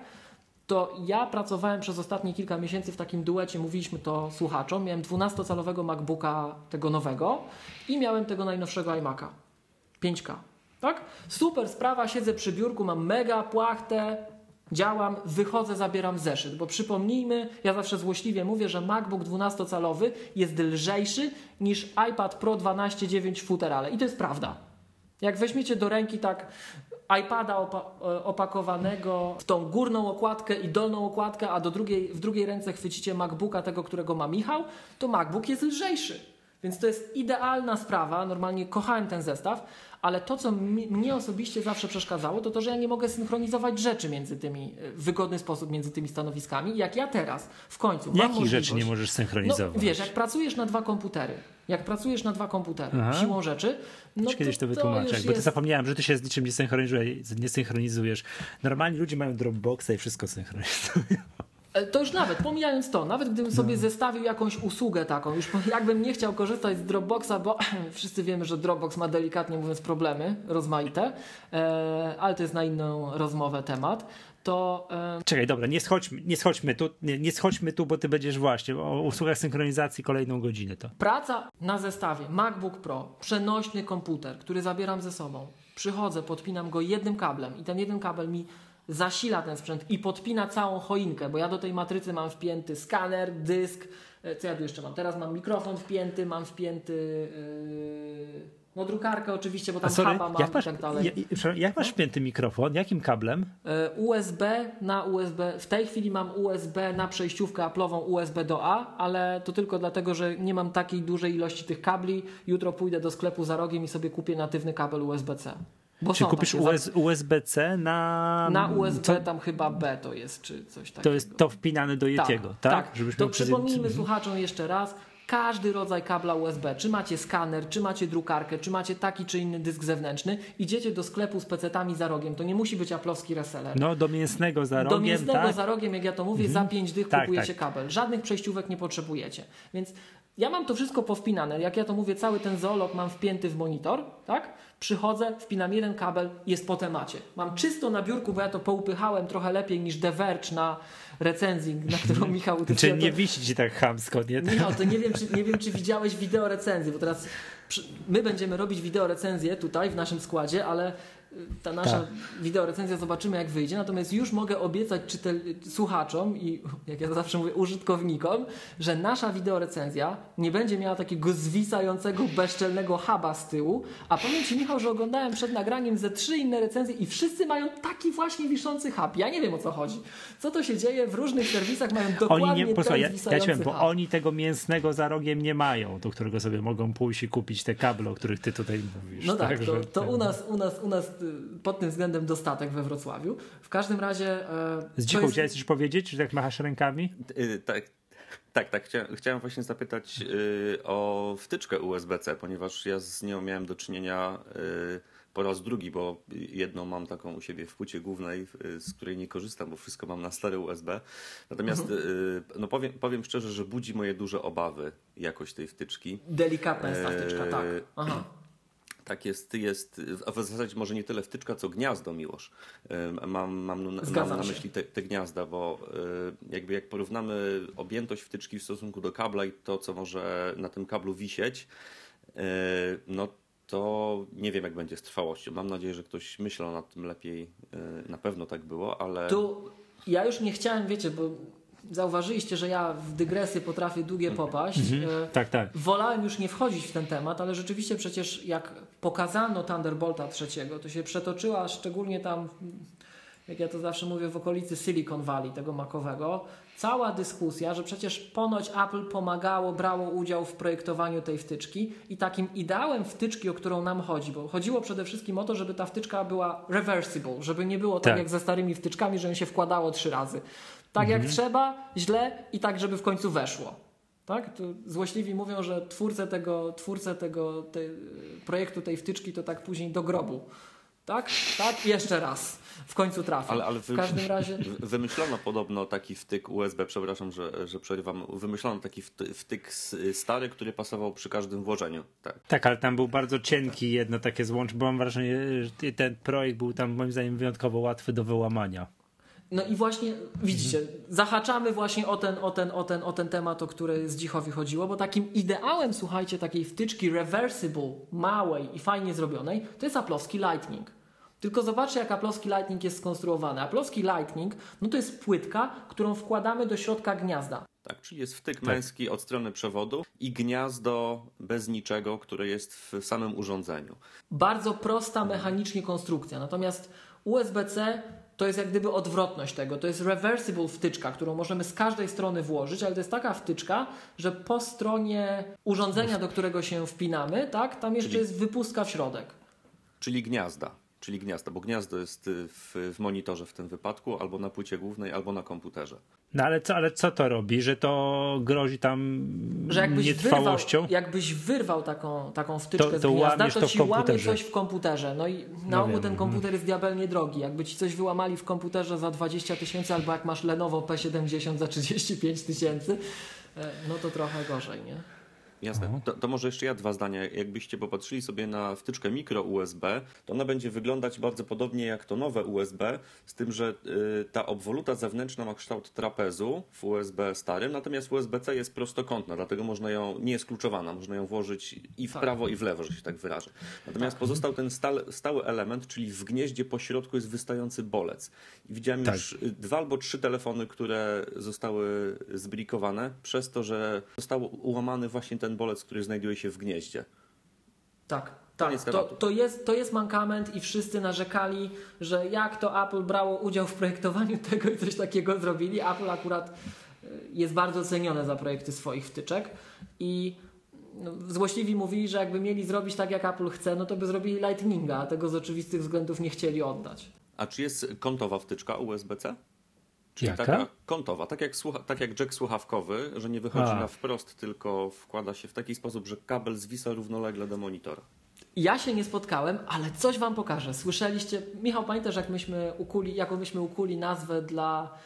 To ja pracowałem przez ostatnie kilka miesięcy w takim duecie, mówiliśmy to słuchaczom. Miałem 12-calowego MacBooka tego nowego i miałem tego najnowszego iMac'a 5K. Tak? Super sprawa, siedzę przy biurku, mam mega płachtę, Działam, wychodzę, zabieram zeszyt, bo przypomnijmy, ja zawsze złośliwie mówię, że MacBook 12-calowy jest lżejszy niż iPad Pro 12.9 futerale. I to jest prawda. Jak weźmiecie do ręki tak iPada opa e, opakowanego w tą górną okładkę i dolną okładkę, a do drugiej, w drugiej ręce chwycicie MacBooka, tego, którego ma Michał, to MacBook jest lżejszy. Więc to jest idealna sprawa. Normalnie kochałem ten zestaw, ale to, co mi, mnie osobiście zawsze przeszkadzało, to to, że ja nie mogę synchronizować rzeczy między tymi, e, w wygodny sposób między tymi stanowiskami. Jak ja teraz w końcu mam Jakich rzeczy nie możesz synchronizować? No, wiesz, jak pracujesz na dwa komputery, jak pracujesz na dwa komputery, Aha. siłą rzeczy, no to, kiedyś to wytłumaczę, bo jest... ty zapomniałem, że ty się z niczym nie synchronizujesz, nie synchronizujesz. Normalni ludzie mają Dropboxa i wszystko synchronizują. E, to już nawet, pomijając to, nawet gdybym sobie no. zestawił jakąś usługę taką, już jakbym nie chciał korzystać z Dropboxa, bo wszyscy wiemy, że Dropbox ma delikatnie mówiąc problemy rozmaite, e, ale to jest na inną rozmowę temat. To, e... Czekaj, dobra, nie schodźmy, nie schodźmy tu, nie, nie schodźmy tu, bo ty będziesz właśnie o usługach synchronizacji kolejną godzinę. To. Praca na zestawie MacBook Pro, przenośny komputer, który zabieram ze sobą. Przychodzę, podpinam go jednym kablem i ten jeden kabel mi zasila ten sprzęt i podpina całą choinkę, bo ja do tej matrycy mam wpięty skaner, dysk, e, co ja tu jeszcze mam? Teraz mam mikrofon wpięty, mam wpięty yy, no drukarkę oczywiście, bo tam sorry, huba mam masz, i tak dalej. Jak, jak masz no? wpięty mikrofon? Jakim kablem? Yy, USB na USB. W tej chwili mam USB na przejściówkę Apple'ową USB do A, ale to tylko dlatego, że nie mam takiej dużej ilości tych kabli. Jutro pójdę do sklepu za rogiem i sobie kupię natywny kabel USB-C. Bo czy kupisz US, USB-C na. Na USB co? tam chyba B to jest, czy coś takiego. To jest to wpinane do Yetiego, tak? tak? tak. Żebyśmy to przypomnijmy przez... słuchaczom jeszcze raz. Każdy rodzaj kabla USB, czy macie skaner, czy macie drukarkę, czy macie taki czy inny dysk zewnętrzny, idziecie do sklepu z pecetami za rogiem. To nie musi być aplowski reseller. No, do mięsnego za rogiem. Do mięsnego tak? za rogiem, jak ja to mówię, mhm. za 5 dych tak, kupujecie tak. kabel. Żadnych przejściówek nie potrzebujecie. Więc ja mam to wszystko powpinane. Jak ja to mówię, cały ten zoolog mam wpięty w monitor, tak? Przychodzę, wpinam jeden kabel, jest po temacie. Mam czysto na biurku, bo ja to poupychałem trochę lepiej niż The Verge na recenzji, na którą Michał utyczył. Czy nie wisi ci tak chamsko, nie? Michał, to nie wiem, czy, nie wiem, czy widziałeś wideo recenzji, bo teraz my będziemy robić wideo recenzję tutaj w naszym składzie, ale ta nasza tak. wideorecenzja zobaczymy jak wyjdzie, natomiast już mogę obiecać czytel, słuchaczom i jak ja zawsze mówię użytkownikom, że nasza wideorecenzja nie będzie miała takiego zwisającego, bezczelnego huba z tyłu, a powiem Ci Michał, że oglądałem przed nagraniem ze trzy inne recenzje i wszyscy mają taki właśnie wiszący hub. Ja nie wiem o co chodzi. Co to się dzieje? W różnych serwisach mają dokładnie oni nie, posłuchaj, ten ja, ja ci powiem, bo oni tego mięsnego za rogiem nie mają, do którego sobie mogą pójść i kupić te kable, o których Ty tutaj mówisz. No tak, tak to, to u nas, u nas, u nas pod tym względem dostatek we Wrocławiu. W każdym razie... E, Z dzichu jest... chciałeś coś powiedzieć, czy tak machasz rękami? Yy, tak. Tak, tak. Chciałem, chciałem właśnie zapytać yy, o wtyczkę USB-C, ponieważ ja z nią miałem do czynienia yy, po raz drugi, bo jedną mam taką u siebie w płycie głównej, z której nie korzystam, bo wszystko mam na stare USB. Natomiast mhm. no powiem, powiem szczerze, że budzi moje duże obawy jakość tej wtyczki. Delikatna jest ta wtyczka, tak. Aha. Tak jest, jest, a w zasadzie może nie tyle wtyczka, co gniazdo, Miłosz. Mam, mam, mam na myśli te, te, gniazda, bo e, jakby jak porównamy objętość wtyczki w stosunku do kabla i to, co może na tym kablu wisieć, e, no to nie wiem, jak będzie z trwałością. Mam nadzieję, że ktoś myślał nad tym lepiej. E, na pewno tak było, ale... Tu ja już nie chciałem, wiecie, bo zauważyliście, że ja w dygresję potrafię długie popaść. Mhm. Tak, tak. Wolałem już nie wchodzić w ten temat, ale rzeczywiście przecież jak pokazano Thunderbolta trzeciego, to się przetoczyła szczególnie tam, jak ja to zawsze mówię, w okolicy Silicon Valley, tego makowego, cała dyskusja, że przecież ponoć Apple pomagało, brało udział w projektowaniu tej wtyczki i takim ideałem wtyczki, o którą nam chodzi, bo chodziło przede wszystkim o to, żeby ta wtyczka była reversible, żeby nie było tak, tak jak ze starymi wtyczkami, że ją się wkładało trzy razy. Tak mhm. jak trzeba, źle i tak, żeby w końcu weszło. Tak? To złośliwi mówią, że twórcę tego, twórcę tego te, projektu tej wtyczki to tak później do grobu. Tak? Tak? Jeszcze raz. W końcu trafi. Ale, ale w każdym razie... Wymyślono podobno taki wtyk USB, przepraszam, że, że przerywam. Wymyślono taki wtyk stary, który pasował przy każdym włożeniu. Tak, tak ale tam był bardzo cienki jedno takie złącze, bo mam wrażenie, że ten projekt był tam moim zdaniem wyjątkowo łatwy do wyłamania. No i właśnie widzicie, zahaczamy właśnie o ten, o ten, o ten, o ten temat, o który z Dzichowi chodziło, bo takim ideałem, słuchajcie, takiej wtyczki reversible, małej i fajnie zrobionej, to jest aplowski Lightning. Tylko zobaczcie, jak Apple'owski Lightning jest skonstruowany. Apple'owski Lightning no to jest płytka, którą wkładamy do środka gniazda. Tak, czyli jest wtyk męski od strony przewodu i gniazdo bez niczego, które jest w samym urządzeniu. Bardzo prosta mechanicznie konstrukcja. Natomiast USB-C to jest jak gdyby odwrotność tego. To jest reversible wtyczka, którą możemy z każdej strony włożyć, ale to jest taka wtyczka, że po stronie urządzenia, do którego się wpinamy, tak, tam jeszcze Czyli- jest wypustka w środek. Czyli gniazda. Czyli gniazda, bo gniazdo jest y, w, w monitorze w tym wypadku, albo na płycie głównej, albo na komputerze. No ale co, ale co to robi? Że to grozi tam Że jakbyś wyrwał, nietrwałością? jakbyś wyrwał taką, taką wtyczkę To- z to gniazda, łamiesz to, to ci łamie coś w komputerze. No i na No ogół wiem, ten mhm. komputer jest diabelnie drogi. Jakby ci coś wyłamali w komputerze za 20 tysięcy, albo jak masz Lenovo P70 za 35 tysięcy, e, no to trochę gorzej, nie? Jasne. To, to może jeszcze ja dwa zdania. Jakbyście popatrzyli sobie na wtyczkę mikro USB, to ona będzie wyglądać bardzo podobnie jak to nowe USB, z tym, że y, ta obwoluta zewnętrzna ma kształt trapezu w USB starym, natomiast USB-C jest prostokątna, dlatego można ją, nie jest kluczowana, można ją włożyć i w Tak. prawo i w lewo, że się tak wyrażę. Natomiast pozostał ten stal, stały element, czyli w gnieździe po środku jest wystający bolec. I widziałem Tak. już y, dwa albo trzy telefony, które zostały zbrikowane przez to, że został ułamany właśnie ten bolec, który znajduje się w gnieździe. Tak, tak. To, to, jest, to jest mankament i wszyscy narzekali, że jak to Apple brało udział w projektowaniu tego i coś takiego zrobili. Apple akurat y, jest bardzo cenione za projekty swoich wtyczek i no, złośliwi mówili, że jakby mieli zrobić tak jak Apple chce, no to by zrobili Lightninga, a tego z oczywistych względów nie chcieli oddać. A czy jest kątowa wtyczka USB-C? Czyli Jaka? taka kątowa, tak jak, słucha, tak jak jack słuchawkowy, że nie wychodzi A. na wprost, tylko wkłada się w taki sposób, że kabel zwisa równolegle do monitora. Ja się nie spotkałem, ale coś wam pokażę. Słyszeliście, Michał, pamiętasz jak myśmy ukuli, jaką myśmy ukuli nazwę dla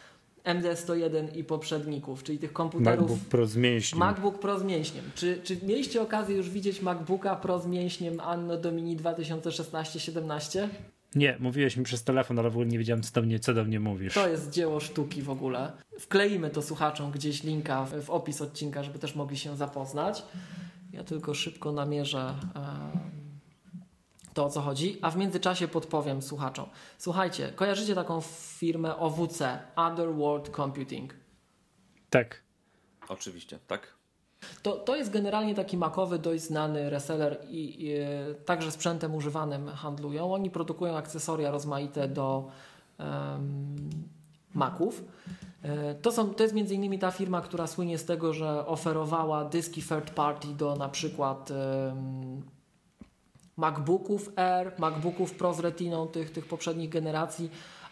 MD101 i poprzedników, czyli tych komputerów MacBook Pro z mięśniem. MacBook Pro z mięśniem. Czy, czy mieliście okazję już widzieć MacBooka Pro z mięśniem Anno Domini 2016-17? Nie, mówiłeś mi przez telefon, ale w ogóle nie wiedziałem, co do mnie, co do mnie mówisz. To jest dzieło sztuki w ogóle. Wkleimy to słuchaczom gdzieś linka w, w opis odcinka, żeby też mogli się zapoznać. Ja tylko szybko namierzę to, o co chodzi, a w międzyczasie podpowiem słuchaczom. Słuchajcie, kojarzycie taką firmę OWC, Other World Computing? Tak. Oczywiście, tak? To, to jest generalnie taki makowy, dość znany reseller i, i także sprzętem używanym handlują. Oni produkują akcesoria rozmaite do em, Maców. E, To, są, to jest między innymi ta firma, która słynie z tego, że oferowała dyski third party do na przykład em, MacBooków Air, MacBooków Pro z Retiną tych, tych poprzednich generacji,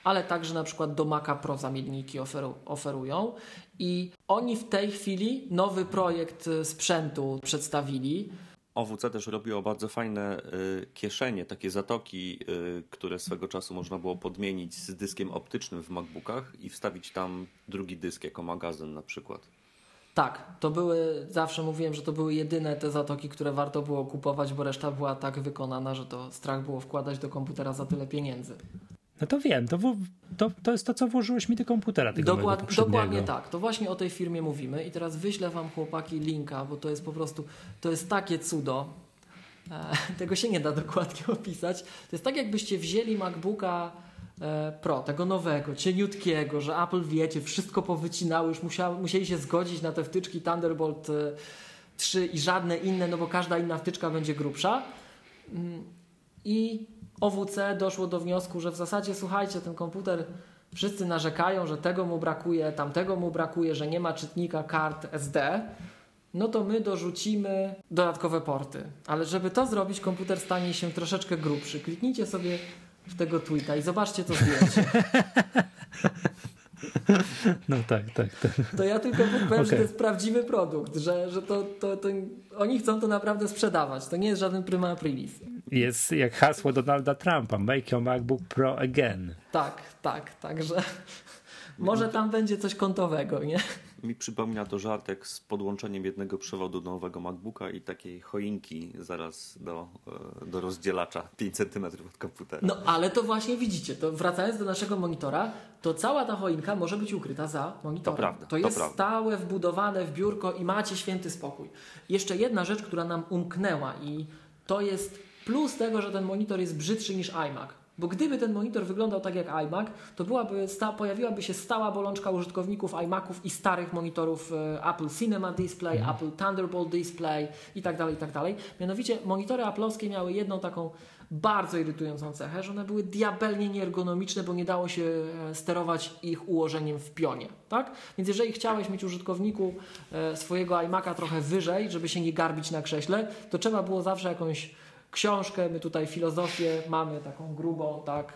ale także na przykład do Maca Pro zamienniki oferu, oferują. I oni w tej chwili nowy projekt e, sprzętu przedstawili. OWC też robiło bardzo fajne y, kieszenie, takie zatoki, y, które swego czasu można było podmienić z dyskiem optycznym w MacBookach i wstawić tam drugi dysk jako magazyn na przykład. Tak, to były, zawsze mówiłem, że to były jedyne te zatoki, które warto było kupować, bo reszta była tak wykonana, że to strach było wkładać do komputera za tyle pieniędzy. No to wiem, to, w- to, to jest to, co włożyłeś mi do komputera tego Dokład, dokładnie tak. To właśnie o tej firmie mówimy i teraz wyślę wam chłopaki linka, bo to jest po prostu, to jest takie cudo. E, tego się nie da dokładnie opisać. To jest tak jakbyście wzięli MacBooka e, Pro, tego nowego, cieniutkiego, że Apple wiecie, wszystko powycinały, już musiały, musieli się zgodzić na te wtyczki Thunderbolt e, 3 i żadne inne, no bo każda inna wtyczka będzie grubsza. Mm, I OWC doszło do wniosku, że w zasadzie słuchajcie, ten komputer wszyscy narzekają, że tego mu brakuje, tamtego mu brakuje, że nie ma czytnika kart SD. No to my dorzucimy dodatkowe porty. Ale żeby to zrobić, komputer stanie się troszeczkę grubszy. Kliknijcie sobie w tego tweeta i zobaczcie to zdjęcie. No tak, tak, tak. To ja tylko powiem, że Okej. to jest prawdziwy produkt, że, że to, to, to oni chcą to naprawdę sprzedawać. To nie jest żaden prima aprilis. Jest jak hasło Donalda Trumpa, make your MacBook Pro again. Tak, tak, także może tam będzie coś kątowego, nie? Mi przypomina to żartek z podłączeniem jednego przewodu do nowego MacBooka i takiej choinki zaraz do, e, do rozdzielacza 5 cm od komputera. No ale to właśnie widzicie, to wracając do naszego monitora, to cała ta choinka może być ukryta za monitorem. To prawda, to to jest prawda. stałe, wbudowane w biurko i macie święty spokój. Jeszcze jedna rzecz, która nam umknęła i to jest plus tego, że ten monitor jest brzydszy niż iMac. Bo gdyby ten monitor wyglądał tak jak iMac, to byłaby sta, pojawiłaby się stała bolączka użytkowników iMaców i starych monitorów e, Apple Cinema Display, Mhm. Apple Thunderbolt Display i tak dalej, i tak dalej. Mianowicie monitory Apple'owskie miały jedną taką bardzo irytującą cechę, że one były diabelnie nieergonomiczne, bo nie dało się e, sterować ich ułożeniem w pionie. Tak? Więc jeżeli chciałeś mieć użytkowniku e, swojego iMac'a trochę wyżej, żeby się nie garbić na krześle, to trzeba było zawsze jakąś książkę, my tutaj filozofię mamy taką grubą, tak,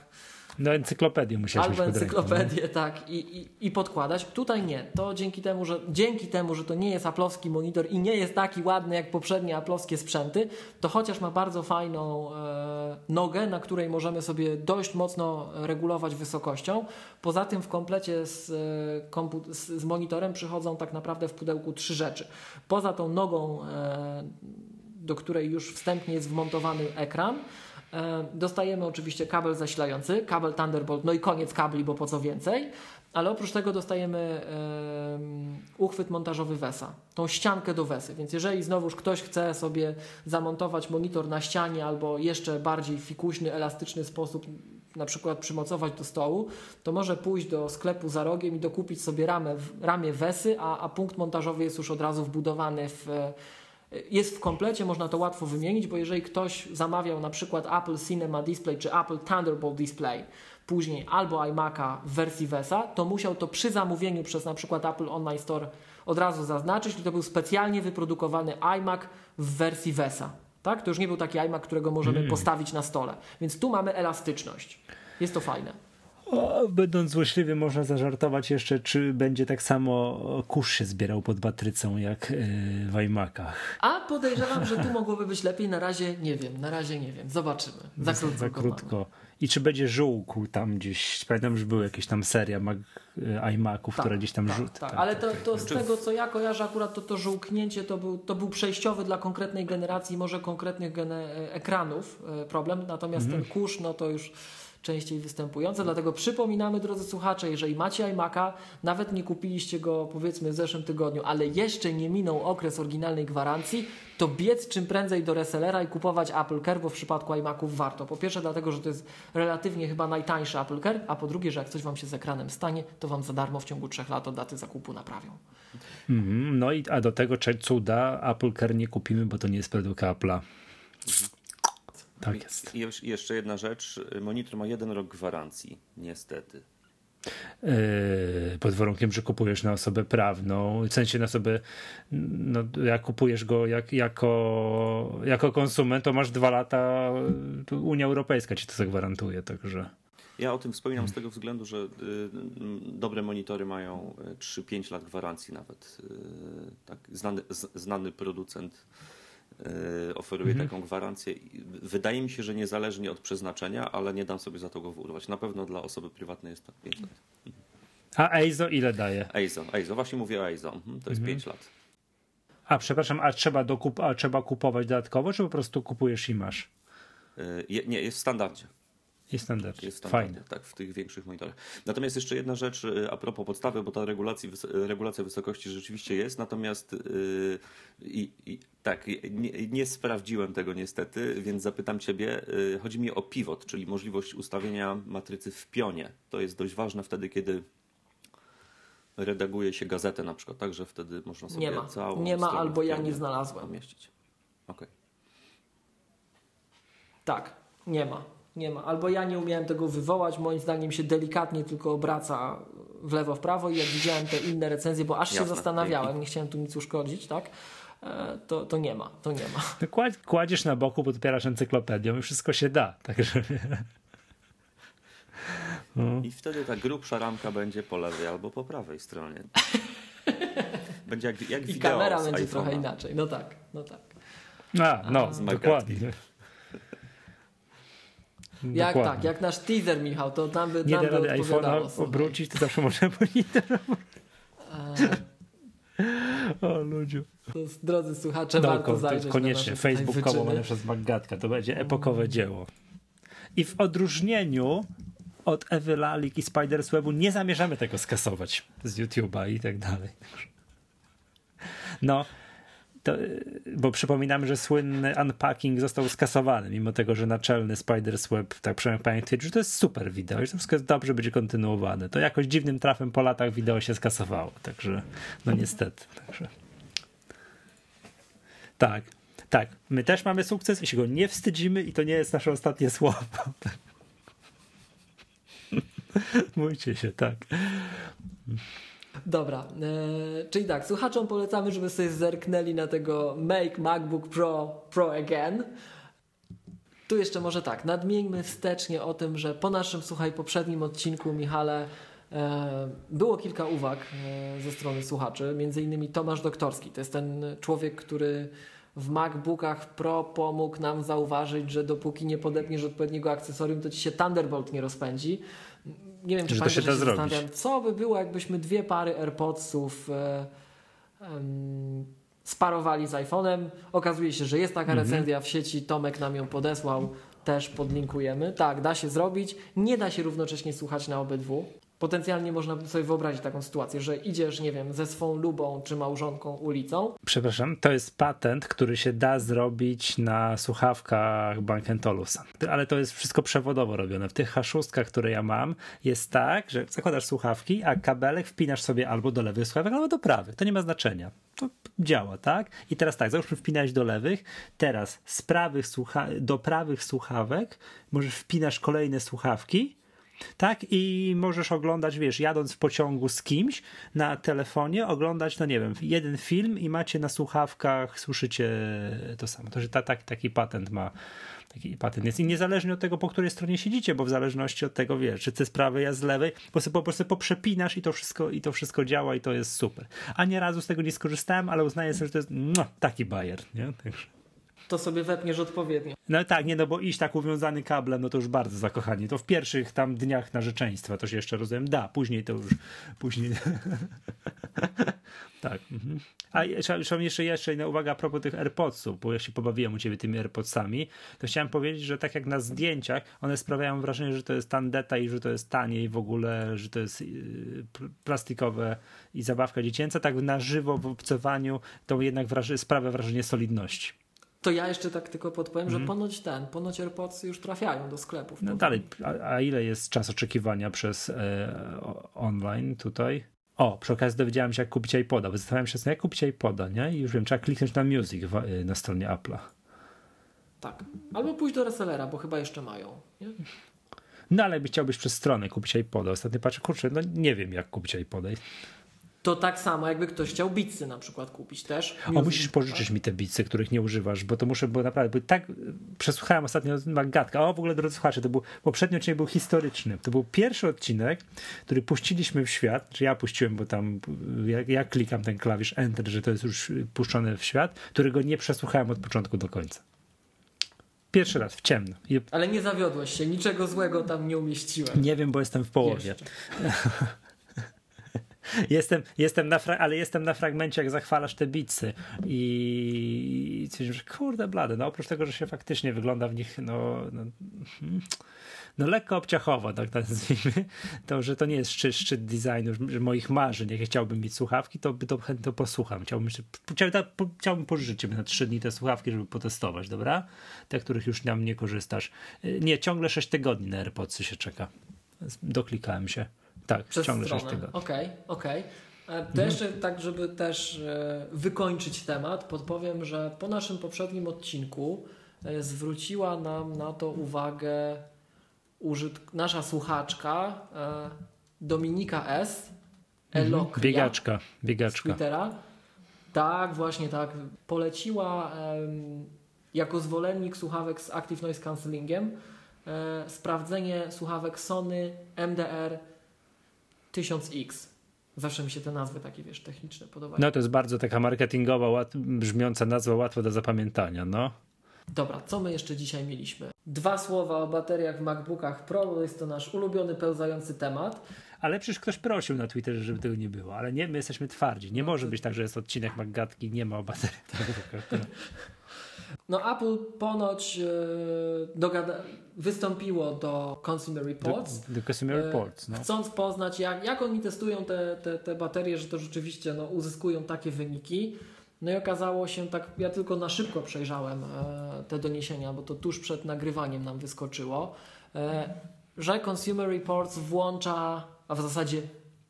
No encyklopedię musiałeś albo ręką, no. encyklopedię, tak, i, i, i podkładać. Tutaj nie. To dzięki temu, że dzięki temu, że to nie jest aplowski monitor i nie jest taki ładny jak poprzednie aplowskie sprzęty, to chociaż ma bardzo fajną e, nogę, na której możemy sobie dość mocno regulować wysokością. Poza tym w komplecie z, e, z, z monitorem przychodzą tak naprawdę w pudełku trzy rzeczy. Poza tą nogą, e, do której już wstępnie jest wmontowany ekran, E, Dostajemy oczywiście kabel zasilający, kabel Thunderbolt, no i koniec kabli, bo po co więcej. Ale oprócz tego dostajemy em, uchwyt montażowy WESA, tą ściankę do WESy. Więc jeżeli znowuż ktoś chce sobie zamontować monitor na ścianie albo jeszcze bardziej fikuśny, elastyczny sposób, na przykład przymocować do stołu, to może pójść do sklepu za rogiem i dokupić sobie ramę, ramię WESy, a, a punkt montażowy jest już od razu wbudowany w jest w komplecie, można to łatwo wymienić, bo jeżeli ktoś zamawiał na przykład Apple Cinema Display czy Apple Thunderbolt Display, później albo iMac'a w wersji VESA, to musiał to przy zamówieniu przez na przykład Apple Online Store od razu zaznaczyć, że to był specjalnie wyprodukowany iMac w wersji VESA. Tak? To już nie był taki iMac, którego możemy postawić na stole. Więc tu mamy elastyczność. Jest to fajne. O, będąc złośliwy, można zażartować jeszcze, czy będzie tak samo kurz się zbierał pod batrycą jak yy, w iMacach. A podejrzewam, że tu mogłoby być lepiej. Na razie nie wiem, na razie nie wiem. Zobaczymy. Za krótko. Za krótko. I czy będzie żółkł tam gdzieś? Pamiętam, że była jakaś tam seria Mac, y, iMaców, która gdzieś tam tak, rzut. tak. Ale to, to z tego, co ja kojarzę, akurat to, to żółknięcie to był, to był przejściowy dla konkretnej generacji, może konkretnych gene, ekranów e, problem, natomiast Mhm. ten kurz, no to już częściej występujące, dlatego przypominamy, drodzy słuchacze, jeżeli macie iMac'a, nawet nie kupiliście go powiedzmy w zeszłym tygodniu, ale jeszcze nie minął okres oryginalnej gwarancji, to biec czym prędzej do resellera i kupować Apple Care, bo w przypadku iMaców warto. Po pierwsze dlatego, że to jest relatywnie chyba najtańszy Apple Care, a po drugie, że jak coś Wam się z ekranem stanie, to Wam za darmo w ciągu trzech lat od daty zakupu naprawią. Mhm. No i a do tego cuda Apple Care nie kupimy, bo to nie jest produkt Apple'a. Tak jest. I jeszcze jedna rzecz. Monitor ma jeden rok gwarancji, niestety. Yy, pod warunkiem, że kupujesz na osobę prawną, w sensie na osobę, no jak kupujesz go jak, jako, jako konsument, to masz dwa lata, to Unia Europejska ci to zagwarantuje, także... Ja o tym wspominam z tego względu, że y, dobre monitory mają y, 3-5 lat gwarancji nawet. Y, tak, znany, z, znany producent y, oferuje taką gwarancję. Wydaje mi się, że niezależnie od przeznaczenia, ale nie dam sobie za to go urwać. Na pewno dla osoby prywatnej jest tak 5 lat. A EIZO ile daje? EIZO, EIZO, właśnie mówię o EIZO. Mhm, to jest 5 lat. A przepraszam, a trzeba, dokup, a trzeba kupować dodatkowo, czy po prostu kupujesz i masz? Y, je- Nie, jest w standardzie. Jest standard. Jest standardnie, Fajne. tak, w tych większych monitorach. Natomiast jeszcze jedna rzecz y, a propos podstawy, bo ta regulacji, regulacja wysokości rzeczywiście jest, natomiast yy, i, i, tak, nie, nie sprawdziłem tego niestety, więc zapytam Ciebie. Yy, chodzi mi o pivot, czyli możliwość ustawienia matrycy w pionie. To jest dość ważne wtedy, kiedy redaguje się gazetę na przykład, tak, że wtedy można sobie Nie ma. całą Nie ma albo ja nie znalazłem. Umieścić. Okej. Tak, nie ma. Nie ma. Albo ja nie umiałem tego wywołać, moim zdaniem się delikatnie tylko obraca w lewo, w prawo i jak widziałem te inne recenzje, bo aż się Jasne, zastanawiałem, nie chciałem tu nic uszkodzić, tak? E, To, to nie ma, to nie ma. No, Kładziesz na boku, podpierasz encyklopedią i wszystko się da. Także I wtedy ta grubsza ramka będzie po lewej albo po prawej stronie. Będzie jak, jak I kamera będzie trochę inaczej. No tak, no tak. A, no, Z dokładnie. Jak Dokładnie. tak, jak nasz teaser, Michał, to tam by, Nie nam da by rady odpowiadało. iPhone'a obrócić, to zawsze można monitor. E, O ludziu. to, drodzy słuchacze, No, warto zajrzeć koniecznie, na facebookowo mamy przez Magatka. To będzie epokowe dzieło. I w odróżnieniu od Ewy Lalik i Spiderswebu nie zamierzamy tego skasować z YouTube'a i tak dalej. No, to, bo przypominam, że słynny unpacking został skasowany, mimo tego, że naczelny Spider's Web, tak przynajmniej pamiętam, twierdzi, że to jest super wideo i to wszystko jest dobrze, będzie kontynuowane. To jakoś dziwnym trafem po latach wideo się skasowało, także no niestety. Także. Tak, tak. My też mamy sukces i się go nie wstydzimy i to nie jest nasze ostatnie słowo. Mójcie się, tak. Dobra, e, czyli tak, słuchaczom polecamy, żeby sobie zerknęli na tego Make MacBook Pro Pro Again. Tu jeszcze może tak, nadmieńmy wstecznie o tym, że po naszym, słuchaj, poprzednim odcinku, Michale, e, było kilka uwag e, ze strony słuchaczy, między innymi Tomasz Doktorski, to jest ten człowiek, który w MacBookach Pro pomógł nam zauważyć, że dopóki nie podepniesz odpowiedniego akcesorium, to ci się Thunderbolt nie rozpędzi nie wiem, czy że to się da zrobić. co by było, jakbyśmy dwie pary AirPodsów e, e, sparowali z iPhone'em. Okazuje się, że jest taka mhm. recenzja w sieci, Tomek nam ją podesłał, też podlinkujemy. Tak, da się zrobić. Nie da się równocześnie słuchać na obydwu. Potencjalnie można sobie wyobrazić taką sytuację, że idziesz, nie wiem, ze swą lubą czy małżonką ulicą. Przepraszam, to jest patent, który się da zrobić na słuchawkach Olufsen. Ale to jest wszystko przewodowo robione. W tych haszustkach, które ja mam, jest tak, że zakładasz słuchawki, a kabelek wpinasz sobie albo do lewych słuchawek, albo do prawych. To nie ma znaczenia. To działa, tak? I teraz tak, załóżmy wpinać do lewych, teraz z prawych słucha- do prawych słuchawek możesz wpinasz kolejne słuchawki, tak? I możesz oglądać, wiesz, jadąc w pociągu z kimś na telefonie, oglądać, no nie wiem, jeden film i macie na słuchawkach, słyszycie to samo. To, że ta, taki, taki patent ma taki patent jest. I niezależnie od tego, po której stronie siedzicie, bo w zależności od tego, wiesz, czy ty z prawej, ja z lewej, bo sobie po prostu poprzepinasz i to wszystko, i to wszystko działa i to jest super. A nie razu z tego nie skorzystałem, ale uznaję sobie, że to jest no, taki bajer, nie? Także to sobie wepniesz odpowiednio. No tak, nie, no bo iść tak uwiązany kablem, no to już bardzo zakochani. To w pierwszych tam dniach narzeczeństwa to się jeszcze rozumiem da, później to już, później. tak. Mhm. A jeszcze, jeszcze, jeszcze jedna uwaga a propos tych AirPodsów, bo ja się pobawiłem u ciebie tymi AirPodsami, to chciałem powiedzieć, że tak jak na zdjęciach, one sprawiają wrażenie, że to jest tandeta i że to jest taniej w ogóle, że to jest yy, plastikowe i zabawka dziecięca, tak na żywo w obcowaniu to jednak wraży, sprawia wrażenie solidności. To ja jeszcze tak tylko podpowiem, mm. że mhm. ponoć ten, ponoć AirPodsy już trafiają do sklepów. No dalej, a, a, ile jest czas oczekiwania przez e, online tutaj? O, przy okazji dowiedziałem się, jak kupić iPoda, bo zastanawiałem się, jak kupić iPoda, nie? I już wiem, trzeba kliknąć na Music w, e, na stronie Apple'a. Tak. Albo pójść do resellera, bo chyba jeszcze mają. Nie? No ale jakby chciałbyś przez stronę kupić iPoda, ostatnio patrzę, kurczę, no nie wiem, jak kupić iPoda to tak samo jakby ktoś chciał bitsy na przykład kupić też. O, musisz pożyczyć mi te bitsy, których nie używasz, bo to muszę, bo naprawdę, bo tak przesłuchałem ostatnio Magatka. O, w ogóle drodzy słuchacze, to był, poprzedni odcinek był historyczny. To był pierwszy odcinek, który puściliśmy w świat, czy ja puściłem, bo tam ja, ja klikam ten klawisz Enter, że to jest już puszczone w świat, którego nie przesłuchałem od początku do końca. Pierwszy raz, w ciemno. I... Ale nie zawiodłeś się, niczego złego tam nie umieściłem. Nie wiem, bo jestem w połowie. jestem, jestem na ale jestem na fragmencie, jak zachwalasz te bitsy i coś, że kurde blade, no oprócz tego, że się faktycznie wygląda w nich, no, no, hmm, no lekko obciachowo, tak nazwijmy, to, że to nie jest szczyt, szczyt designu moich marzeń, jak chciałbym mieć słuchawki, to, to chętnie to posłucham. Chciałbym, chciałbym, pożyczyć sobie na trzy dni te słuchawki, żeby potestować, dobra? Te, których już nam nie korzystasz. Nie, ciągle 6 tygodni na AirPodsy się czeka. Doklikałem się. Tak, przez ciągle stronę. 6 tygodni. Okej, okay, okej. Okay. To mhm. jeszcze tak, żeby też e, wykończyć temat, podpowiem, że po naszym poprzednim odcinku e, zwróciła nam na to uwagę użyt... nasza słuchaczka e, Dominika S. Mhm. Elokria, biegaczka, biegaczka. Z Twittera. Tak, właśnie tak. Poleciła jako zwolennik słuchawek z Active Noise Cancellingiem sprawdzenie słuchawek Sony MDR 1000X. Zawsze mi się te nazwy takie, wiesz, techniczne podobają. No to jest bardzo taka marketingowa, brzmiąca nazwa, łatwa do zapamiętania, no. Dobra, co my jeszcze dzisiaj mieliśmy? Dwa słowa o bateriach w MacBookach Pro, bo jest to nasz ulubiony, pełzający temat. Ale przecież ktoś prosił na Twitterze, żeby tego nie było, ale nie, my jesteśmy twardzi. Nie może być tak, że jest odcinek MacGatki, nie ma o bateriach. No Apple ponoć e, dogada, wystąpiło do Consumer Reports. Do, do Consumer e, Reports, no. Chcąc poznać, jak, jak oni testują te, te, te baterie, że to rzeczywiście no, uzyskują takie wyniki. No i okazało się tak, ja tylko na szybko przejrzałem e, te doniesienia, bo to tuż przed nagrywaniem nam wyskoczyło, e, że Consumer Reports włącza, a w zasadzie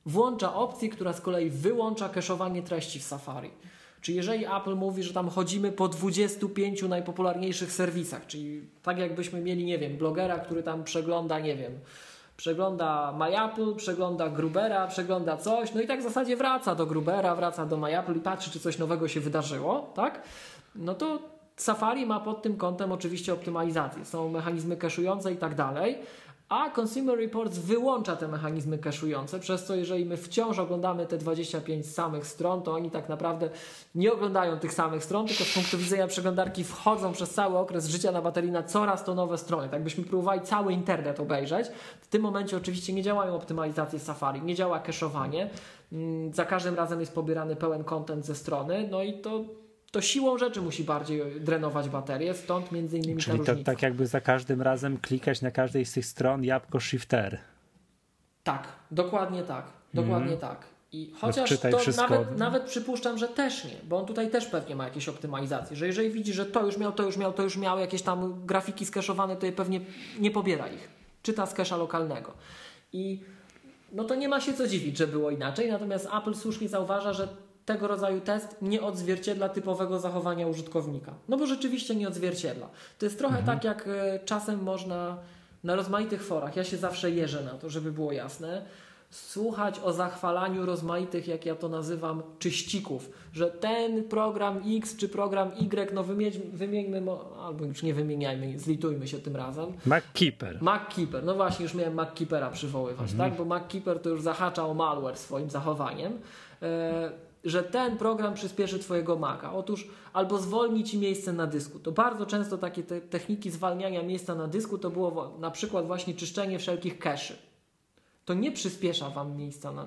włącza opcję, która z kolei wyłącza cache'owanie treści w Safari. Czy jeżeli Apple mówi, że tam chodzimy po 25 najpopularniejszych serwisach, czyli tak jakbyśmy mieli, nie wiem, blogera, który tam przegląda, nie wiem, przegląda MyApple, przegląda Grubera, przegląda coś, no i tak w zasadzie wraca do Grubera, wraca do MyApple i patrzy, czy coś nowego się wydarzyło, tak? No to Safari ma pod tym kątem oczywiście optymalizację. Są mechanizmy cache'ujące i tak dalej, a Consumer Reports wyłącza te mechanizmy cache'ujące, przez co jeżeli my wciąż oglądamy te 25 samych stron, to oni tak naprawdę nie oglądają tych samych stron, tylko z punktu widzenia przeglądarki wchodzą przez cały okres życia na baterii na coraz to nowe strony. Tak byśmy próbowali cały internet obejrzeć. W tym momencie oczywiście nie działają optymalizacje Safari, nie działa cache'owanie. Mm, za każdym razem jest pobierany pełen content ze strony, no i to to siłą rzeczy musi bardziej drenować baterię, stąd między innymi Czyli ta to różnica. tak jakby za każdym razem klikać na każdej z tych stron jabłko shifter. Tak, dokładnie tak, dokładnie tak. I chociaż wczytaj to wszystko. nawet, nawet przypuszczam, że też nie, bo on tutaj też pewnie ma jakieś optymalizacje, że jeżeli widzi, że to już miał, to już miał, to już miał jakieś tam grafiki skeszowane, to je pewnie nie pobiera ich. Czyta z cache'a lokalnego. I no to nie ma się co dziwić, że było inaczej, natomiast Apple słusznie zauważa, że tego rodzaju test nie odzwierciedla typowego zachowania użytkownika. No bo rzeczywiście nie odzwierciedla. To jest trochę tak, jak e, czasem można na rozmaitych forach, ja się zawsze jeżę na to, żeby było jasne, słuchać o zachwalaniu rozmaitych, jak ja to nazywam, czyścików, że ten program X czy program Y, no wymień, wymieńmy, albo już nie wymieniajmy, zlitujmy się tym razem, MacKeeper. MacKeeper, no właśnie, już miałem MacKeepera przywoływać, tak? Bo MacKeeper to już zahacza o malware swoim zachowaniem, e, że ten program przyspieszy Twojego Maca. Otóż albo zwolni Ci miejsce na dysku. To bardzo często takie te techniki zwalniania miejsca na dysku to było na przykład właśnie czyszczenie wszelkich cache'y. To nie przyspiesza Wam miejsca na... y,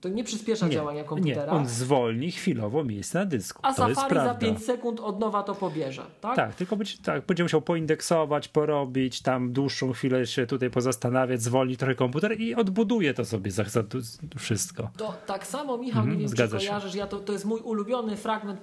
To nie przyspiesza działania komputera. Nie, on zwolni chwilowo miejsce na dysku. a to Safari za prawda. 5 sekund od nowa to pobierze, tak? Tak, tylko być, tak, będzie musiał poindeksować, porobić, tam dłuższą chwilę się tutaj pozastanawiać, zwolni trochę komputer i odbuduje to sobie za, za wszystko. To tak samo, Michał, nie Mhm, wiem, czy kojarzysz, ja to, to jest mój ulubiony fragment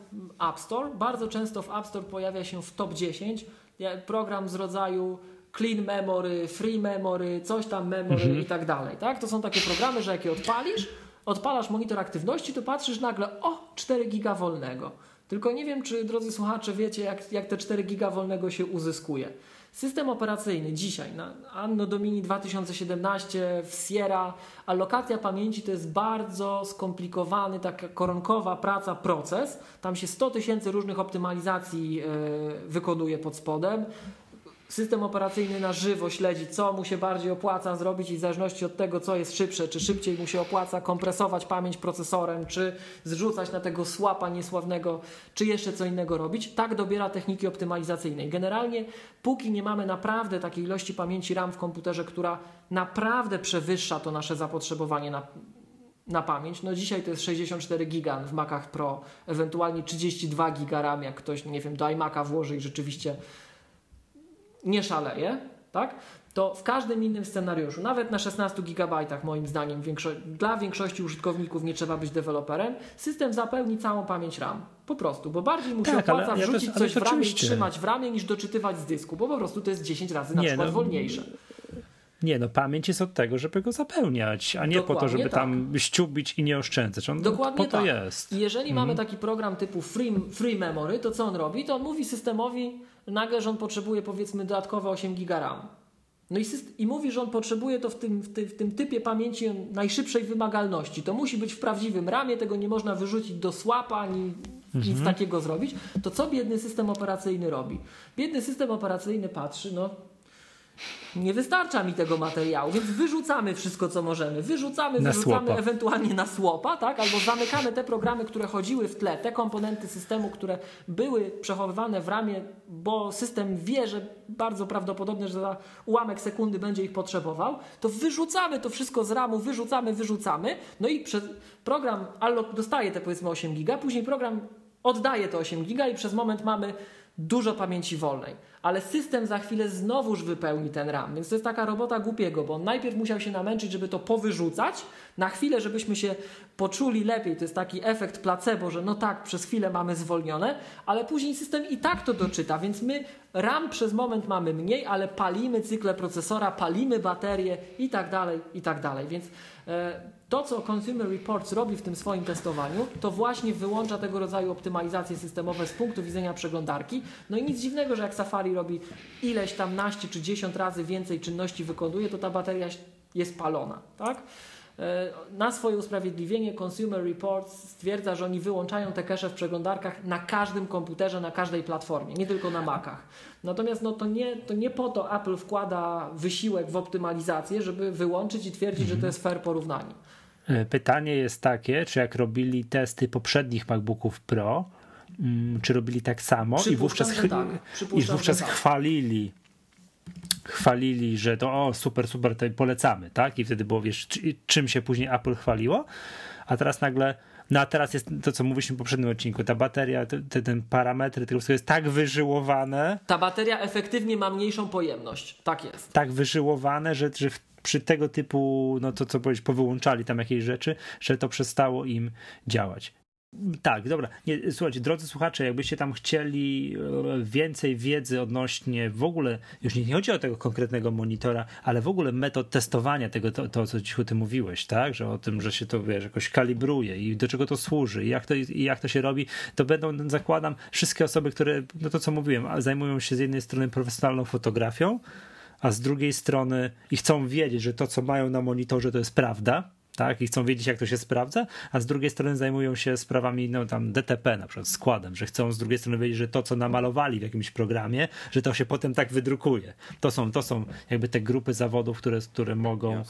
App Store. Bardzo często w App Store pojawia się w top 10 ja- program z rodzaju clean memory, free memory, coś tam memory Mhm. i tak dalej. Tak? To są takie programy, że jak je odpalisz, odpalasz monitor aktywności, to patrzysz nagle, o, 4 giga wolnego. Tylko nie wiem, czy drodzy słuchacze wiecie, jak, jak te 4 giga wolnego się uzyskuje. System operacyjny dzisiaj na Anno Domini 2017 w Sierra, alokacja pamięci to jest bardzo skomplikowany, taka koronkowa praca, proces. Tam się 100 tysięcy różnych optymalizacji e, wykonuje pod spodem. System operacyjny na żywo śledzi, co mu się bardziej opłaca zrobić i w zależności od tego, co jest szybsze, czy szybciej mu się opłaca kompresować pamięć procesorem, czy zrzucać na tego słapa niesławnego, czy jeszcze co innego robić, tak dobiera techniki optymalizacyjnej. Generalnie, póki nie mamy naprawdę takiej ilości pamięci RAM w komputerze, która naprawdę przewyższa to nasze zapotrzebowanie na, na pamięć. No dzisiaj to jest 64 giga w Macach Pro, ewentualnie 32 giga RAM, jak ktoś, nie wiem, do iMaca włoży i rzeczywiście nie szaleje, tak? To w każdym innym scenariuszu, nawet na 16 GB, moim zdaniem, większo dla większości użytkowników nie trzeba być deweloperem, system zapełni całą pamięć RAM. Po prostu, bo bardziej mu się Tak, opłaca ja też- wrzucić ale coś w ramię i trzymać w ramię, niż doczytywać z dysku, bo po prostu to jest 10 razy na Nie, przykład no, wolniejsze. Nie, no pamięć jest od tego, żeby go zapełniać, a nie po to, Dokładnie żeby tam ściubić i nie oszczędzać. On Dokładnie po to tak. jest. I jeżeli mamy taki program typu free, free Memory, to co on robi? To on mówi systemowi nagle, że on potrzebuje powiedzmy dodatkowe 8 GB RAM. No i, syst- i mówi, że on potrzebuje to w tym, w, ty, w tym typie pamięci najszybszej wymagalności. To musi być w prawdziwym ramie, tego nie można wyrzucić do słapa ani nic takiego zrobić. To co biedny system operacyjny robi? Biedny system operacyjny patrzy, no nie wystarcza mi tego materiału, więc wyrzucamy wszystko, co możemy. Wyrzucamy, Na wyrzucamy słapa. ewentualnie na słopa, tak? Albo zamykamy te programy, które chodziły w tle, te komponenty systemu, które były przechowywane w ramie, bo system wie, że bardzo prawdopodobne, że za ułamek sekundy będzie ich potrzebował, to wyrzucamy to wszystko z ramu, wyrzucamy, wyrzucamy. No i przez program allo dostaje te powiedzmy 8 giga, później program oddaje te 8 giga i przez moment mamy dużo pamięci wolnej. Ale system za chwilę znowuż wypełni ten RAM. Więc to jest taka robota głupiego, bo on najpierw musiał się namęczyć, żeby to powyrzucać, na chwilę, żebyśmy się poczuli lepiej. To jest taki efekt placebo, że no tak, przez chwilę mamy zwolnione, ale później system i tak to doczyta, więc my RAM przez moment mamy mniej, ale palimy cykle procesora, palimy baterie i tak dalej, i tak dalej. Więc e, to, co Consumer Reports robi w tym swoim testowaniu, to właśnie wyłącza tego rodzaju optymalizacje systemowe z punktu widzenia przeglądarki. No i nic dziwnego, że jak Safari robi ileś tam naście czy dziesiąt razy więcej czynności wykonuje, to ta bateria jest palona, tak? E, na swoje usprawiedliwienie Consumer Reports stwierdza, że oni wyłączają te cache w przeglądarkach na każdym komputerze, na każdej platformie, nie tylko na Macach. Natomiast no, to, nie, to nie po to Apple wkłada wysiłek w optymalizację, żeby wyłączyć i twierdzić, że to jest fair porównanie. Pytanie jest takie, czy jak robili testy poprzednich MacBooków Pro, czy robili tak samo i wówczas, tak. i wówczas tak. chwalili chwalili, że to o super, super, to polecamy, tak? I wtedy było, wiesz, czym się później Apple chwaliło, a teraz nagle no a teraz jest to, co mówiliśmy w poprzednim odcinku, ta bateria, te, te, ten parametry tego jest tak wyżyłowane. Ta bateria efektywnie ma mniejszą pojemność, tak jest. Tak wyżyłowane, że, że przy tego typu, no to co powiedzieć, powyłączali tam jakieś rzeczy, że to przestało im działać. Tak, dobra. Nie, słuchajcie, drodzy słuchacze, jakbyście tam chcieli e, więcej wiedzy odnośnie w ogóle, już nie, nie chodzi o tego konkretnego monitora, ale w ogóle metod testowania tego, to, to co dzisiaj ty mówiłeś, tak? Że o tym, że się to wiesz, jakoś kalibruje i do czego to służy i jak to, i jak to się robi, to będą, zakładam, wszystkie osoby, które, no to co mówiłem, zajmują się z jednej strony profesjonalną fotografią, a z drugiej strony i chcą wiedzieć, że to, co mają na monitorze, to jest prawda tak? I chcą wiedzieć, jak to się sprawdza, a z drugiej strony zajmują się sprawami, no tam DTP na przykład, składem, że chcą z drugiej strony wiedzieć, że to, co namalowali w jakimś programie, że to się potem tak wydrukuje. To są, to są jakby te grupy zawodów, które, które mogą,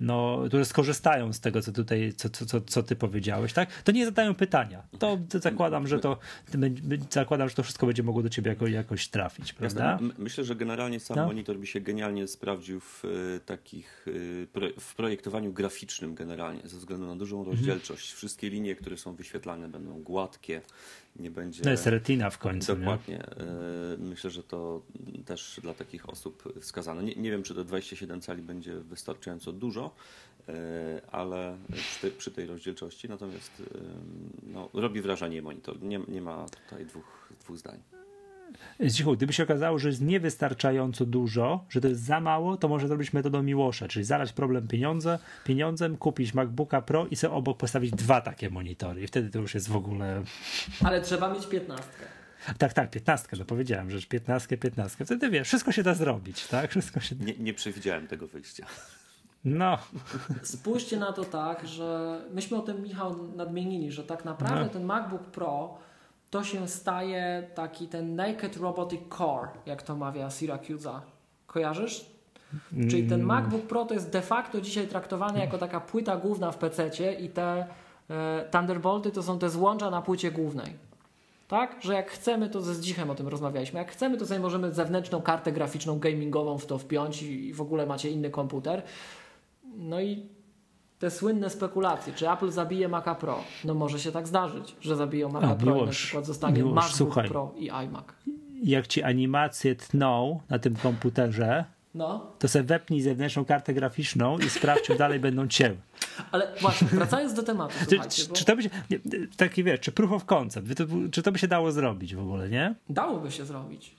no, które skorzystają z tego, co tutaj, co, co, co, ty powiedziałeś, tak? To nie zadają pytania. To, to zakładam, że to, zakładam, że to wszystko będzie mogło do ciebie jako, jakoś trafić, prawda? Myślę, że generalnie sam no. monitor by się genialnie sprawdził w e, takich, e, w projektowaniu graficznym generalnie, ze względu na dużą mhm. rozdzielczość. Wszystkie linie, które są wyświetlane będą gładkie, nie będzie... No jest retina w końcu. Dokładnie. Nie? Myślę, że to też dla takich osób wskazane. Nie, nie wiem, czy to 27 cali będzie wystarczająco dużo, e, ale przy, przy tej rozdzielczości natomiast no, robi wrażenie monitor. Nie, nie ma tutaj dwóch, dwóch zdań. Gdyby się okazało, że jest niewystarczająco dużo, że to jest za mało, to może zrobić metodą Miłosza, czyli zalać problem pieniądze, pieniądzem, kupić MacBooka Pro i sobie obok postawić dwa takie monitory i wtedy to już jest w ogóle... Ale trzeba mieć piętnastkę. Tak, tak, piętnastkę, to powiedziałem, że piętnastkę, piętnastkę. Wtedy wiesz, wszystko się da zrobić, tak? Wszystko się... Nie, nie przewidziałem tego wyjścia. No. Spójrzcie na to tak, że myśmy o tym, Michał, nadmienili, że tak naprawdę no. ten MacBook Pro to się staje taki ten Naked Robotic Core, jak to mawia Syracusa. Kojarzysz? Mm. Czyli ten MacBook Pro to jest de facto dzisiaj traktowany jako taka płyta główna w PC i te e, Thunderbolty to są te złącza na płycie głównej. Tak? Że jak chcemy, to ze Zdzichem o tym rozmawialiśmy, jak chcemy, to sobie możemy zewnętrzną kartę graficzną gamingową w to wpiąć i w ogóle macie inny komputer. No i te słynne spekulacje, czy Apple zabije Maca Pro. No może się tak zdarzyć, że zabiją Maca A, Pro miłość, i na przykład zostanie MacBook słuchaj, Pro i iMac. Jak ci animacje tną na tym komputerze, no. to sobie wepnij zewnętrzną kartę graficzną i sprawdź, czy dalej będą cięły. Ale właśnie, wracając do tematu. Czy, bo... czy, to by się, taki wiesz, czy proof of concept, czy to by się dało zrobić w ogóle, nie? Dałoby się zrobić.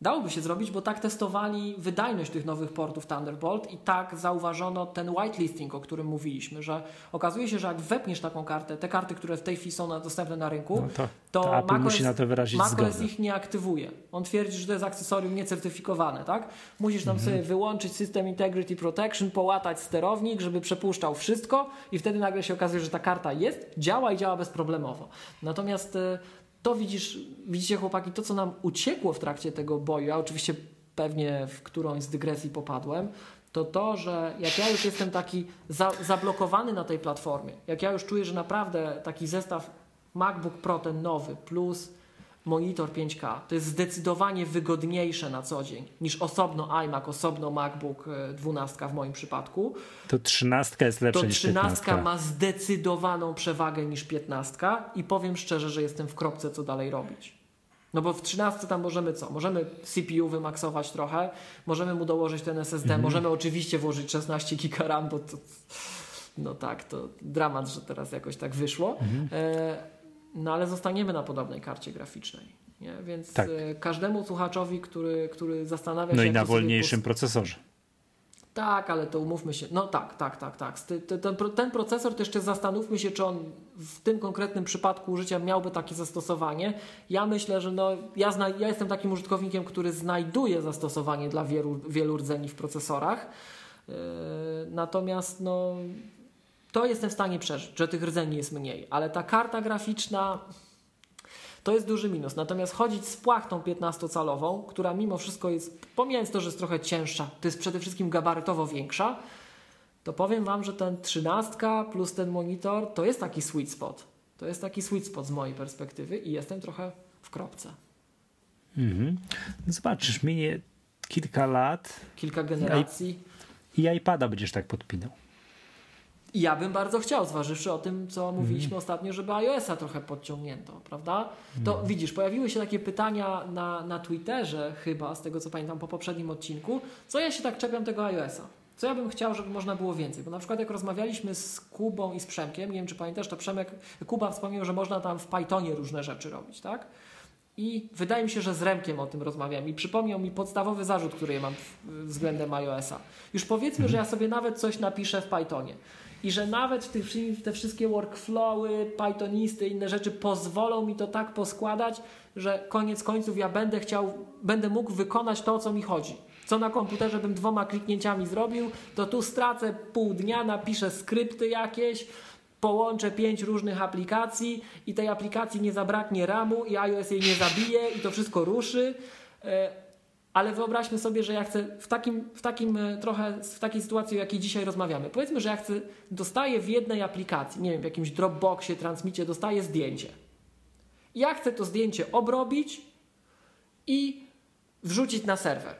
Dałoby się zrobić, bo tak testowali wydajność tych nowych portów Thunderbolt i tak zauważono ten whitelisting, o którym mówiliśmy, że okazuje się, że jak wepniesz taką kartę, te karty, które w tej chwili są dostępne na rynku, no to, to, to macOS, musi na to wyrazić macOS ich nie aktywuje. On twierdzi, że to jest akcesorium niecertyfikowane, tak? Musisz tam mhm. sobie wyłączyć System Integrity Protection, połatać sterownik, żeby przepuszczał wszystko i wtedy nagle się okazuje, że ta karta jest, działa i działa bezproblemowo. Natomiast e, to widzisz, widzicie chłopaki, to co nam uciekło w trakcie tego boju, ja oczywiście pewnie w którąś z dygresji popadłem, to to, że jak ja już jestem taki za, zablokowany na tej platformie, jak ja już czuję, że naprawdę taki zestaw MacBook Pro ten nowy plus monitor 5K to jest zdecydowanie wygodniejsze na co dzień niż osobno iMac, osobno MacBook 12 e, w moim przypadku. To 13 jest lepsza to niż 15. To 13 ma zdecydowaną przewagę niż 15 i powiem szczerze, że jestem w kropce co dalej robić. No bo w 13 tam możemy co? Możemy CPU wymaksować trochę, możemy mu dołożyć ten SSD, mhm. możemy oczywiście włożyć 16 GB RAM, bo to, no tak, to dramat, że teraz jakoś tak wyszło. Mhm. E, no ale zostaniemy na podobnej karcie graficznej. Nie? Więc tak. e, każdemu słuchaczowi, który, który zastanawia no się. No i na wolniejszym procesorze. Tak, ale to umówmy się. No tak, tak, tak, tak. Ten, procesor to jeszcze zastanówmy się, czy on w tym konkretnym przypadku użycia miałby takie zastosowanie. Ja myślę, że no, ja, zna, ja jestem takim użytkownikiem, który znajduje zastosowanie dla wielu, wielu rdzeni w procesorach. Yy, natomiast no, to jestem w stanie przeżyć, że tych rdzeni jest mniej, ale ta karta graficzna to jest duży minus. Natomiast chodzić z płachtą 15-calową, która mimo wszystko jest, pomijając to, że jest trochę cięższa, to jest przede wszystkim gabarytowo większa, to powiem Wam, że ten 13 plus ten monitor to jest taki sweet spot. To jest taki sweet spot z mojej perspektywy i jestem trochę w kropce. Mhm. No zobaczysz, minie kilka lat. Kilka generacji. I iPada będziesz tak podpinał. Ja bym bardzo chciał, zważywszy o tym, co mhm. mówiliśmy mm. ostatnio, żeby iOS-a trochę podciągnięto, prawda? To mm. widzisz, pojawiły się takie pytania na, na Twitterze chyba, z tego co pamiętam po poprzednim odcinku, co ja się tak czepiam tego iOS-a. Co ja bym chciał, żeby można było więcej? Bo na przykład jak rozmawialiśmy z Kubą i z Przemkiem, nie wiem czy pamiętasz, to Przemek, Kuba wspomniał, że można tam w Pythonie różne rzeczy robić, tak? I wydaje mi się, że z Remkiem o tym rozmawiam i przypomniał mi podstawowy zarzut, który ja mam względem iOS-a. Już powiedzmy, że ja sobie nawet coś napiszę w Pythonie i że nawet te, te wszystkie workflowy, Pythonisty, inne rzeczy pozwolą mi to tak poskładać, że koniec końców ja będę chciał, będę mógł wykonać to, o co mi chodzi. Co na komputerze bym dwoma kliknięciami zrobił, to tu stracę pół dnia, napiszę skrypty jakieś, połączę pięć różnych aplikacji i tej aplikacji nie zabraknie RAMu i iOS jej nie zabije i to wszystko ruszy. Ale wyobraźmy sobie, że ja chcę w takim, w takim e, trochę, w takiej sytuacji, o jakiej dzisiaj rozmawiamy. Powiedzmy, że ja chcę, dostaję w jednej aplikacji, nie wiem, w jakimś Dropboxie, Transmicie, dostaję zdjęcie. Ja chcę to zdjęcie obrobić i wrzucić na serwer.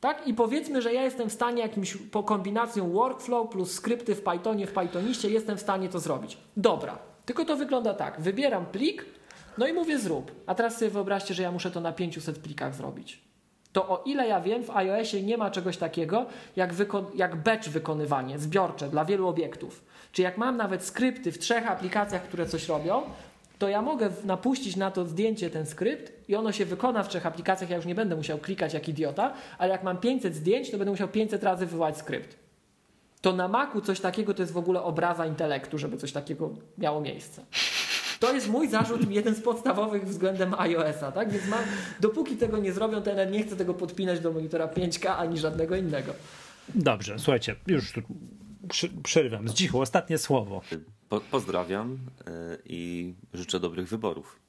Tak? I powiedzmy, że ja jestem w stanie jakimś po kombinacją workflow plus skrypty w Pythonie, w Pythoniście, jestem w stanie to zrobić. Dobra, tylko to wygląda tak. Wybieram plik, no i mówię zrób. A teraz sobie wyobraźcie, że ja muszę to na 500 plikach zrobić to o ile ja wiem, w iOSie nie ma czegoś takiego jak, jak batch wykonywanie, zbiorcze dla wielu obiektów. Czy jak mam nawet skrypty w trzech aplikacjach, które coś robią, to ja mogę napuścić na to zdjęcie ten skrypt i ono się wykona w trzech aplikacjach. Ja już nie będę musiał klikać jak idiota, ale jak mam 500 zdjęć, to będę musiał 500 razy wywołać skrypt. To na Macu coś takiego to jest w ogóle obraza intelektu, żeby coś takiego miało miejsce. To jest mój zarzut, jeden z podstawowych względem iOS-a, tak? Więc mam, dopóki tego nie zrobią, to ja nie chcę tego podpinać do monitora 5K ani żadnego innego. Dobrze, słuchajcie, już tu przerywam. Zdzichu, ostatnie słowo. Po, pozdrawiam y, i życzę dobrych wyborów.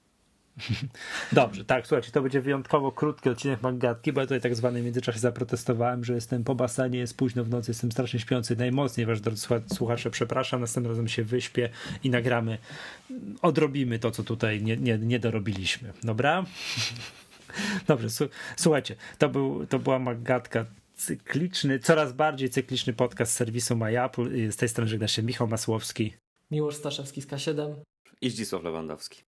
Dobrze, tak, słuchajcie, to będzie wyjątkowo krótki odcinek Mangatki, bo ja tutaj tak zwany w międzyczasie zaprotestowałem, że jestem po basenie, jest późno w nocy, jestem strasznie śpiący, najmocniej wasz drodzy słuchacze, przepraszam, następnym razem się wyśpię i nagramy, odrobimy to, co tutaj nie, nie, nie dorobiliśmy, dobra? Dobrze, słuchajcie, to, był, to była Magatka cykliczny, coraz bardziej cykliczny podcast z serwisu MyApple. Z tej strony żegna się Michał Masłowski. Miłosz Staszewski z K7 i Zdzisław Lewandowski.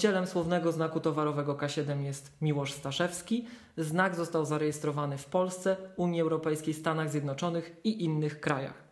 Właścicielem słownego znaku towarowego K7 jest Miłosz Staszewski. Znak został zarejestrowany w Polsce, Unii Europejskiej, Stanach Zjednoczonych i innych krajach.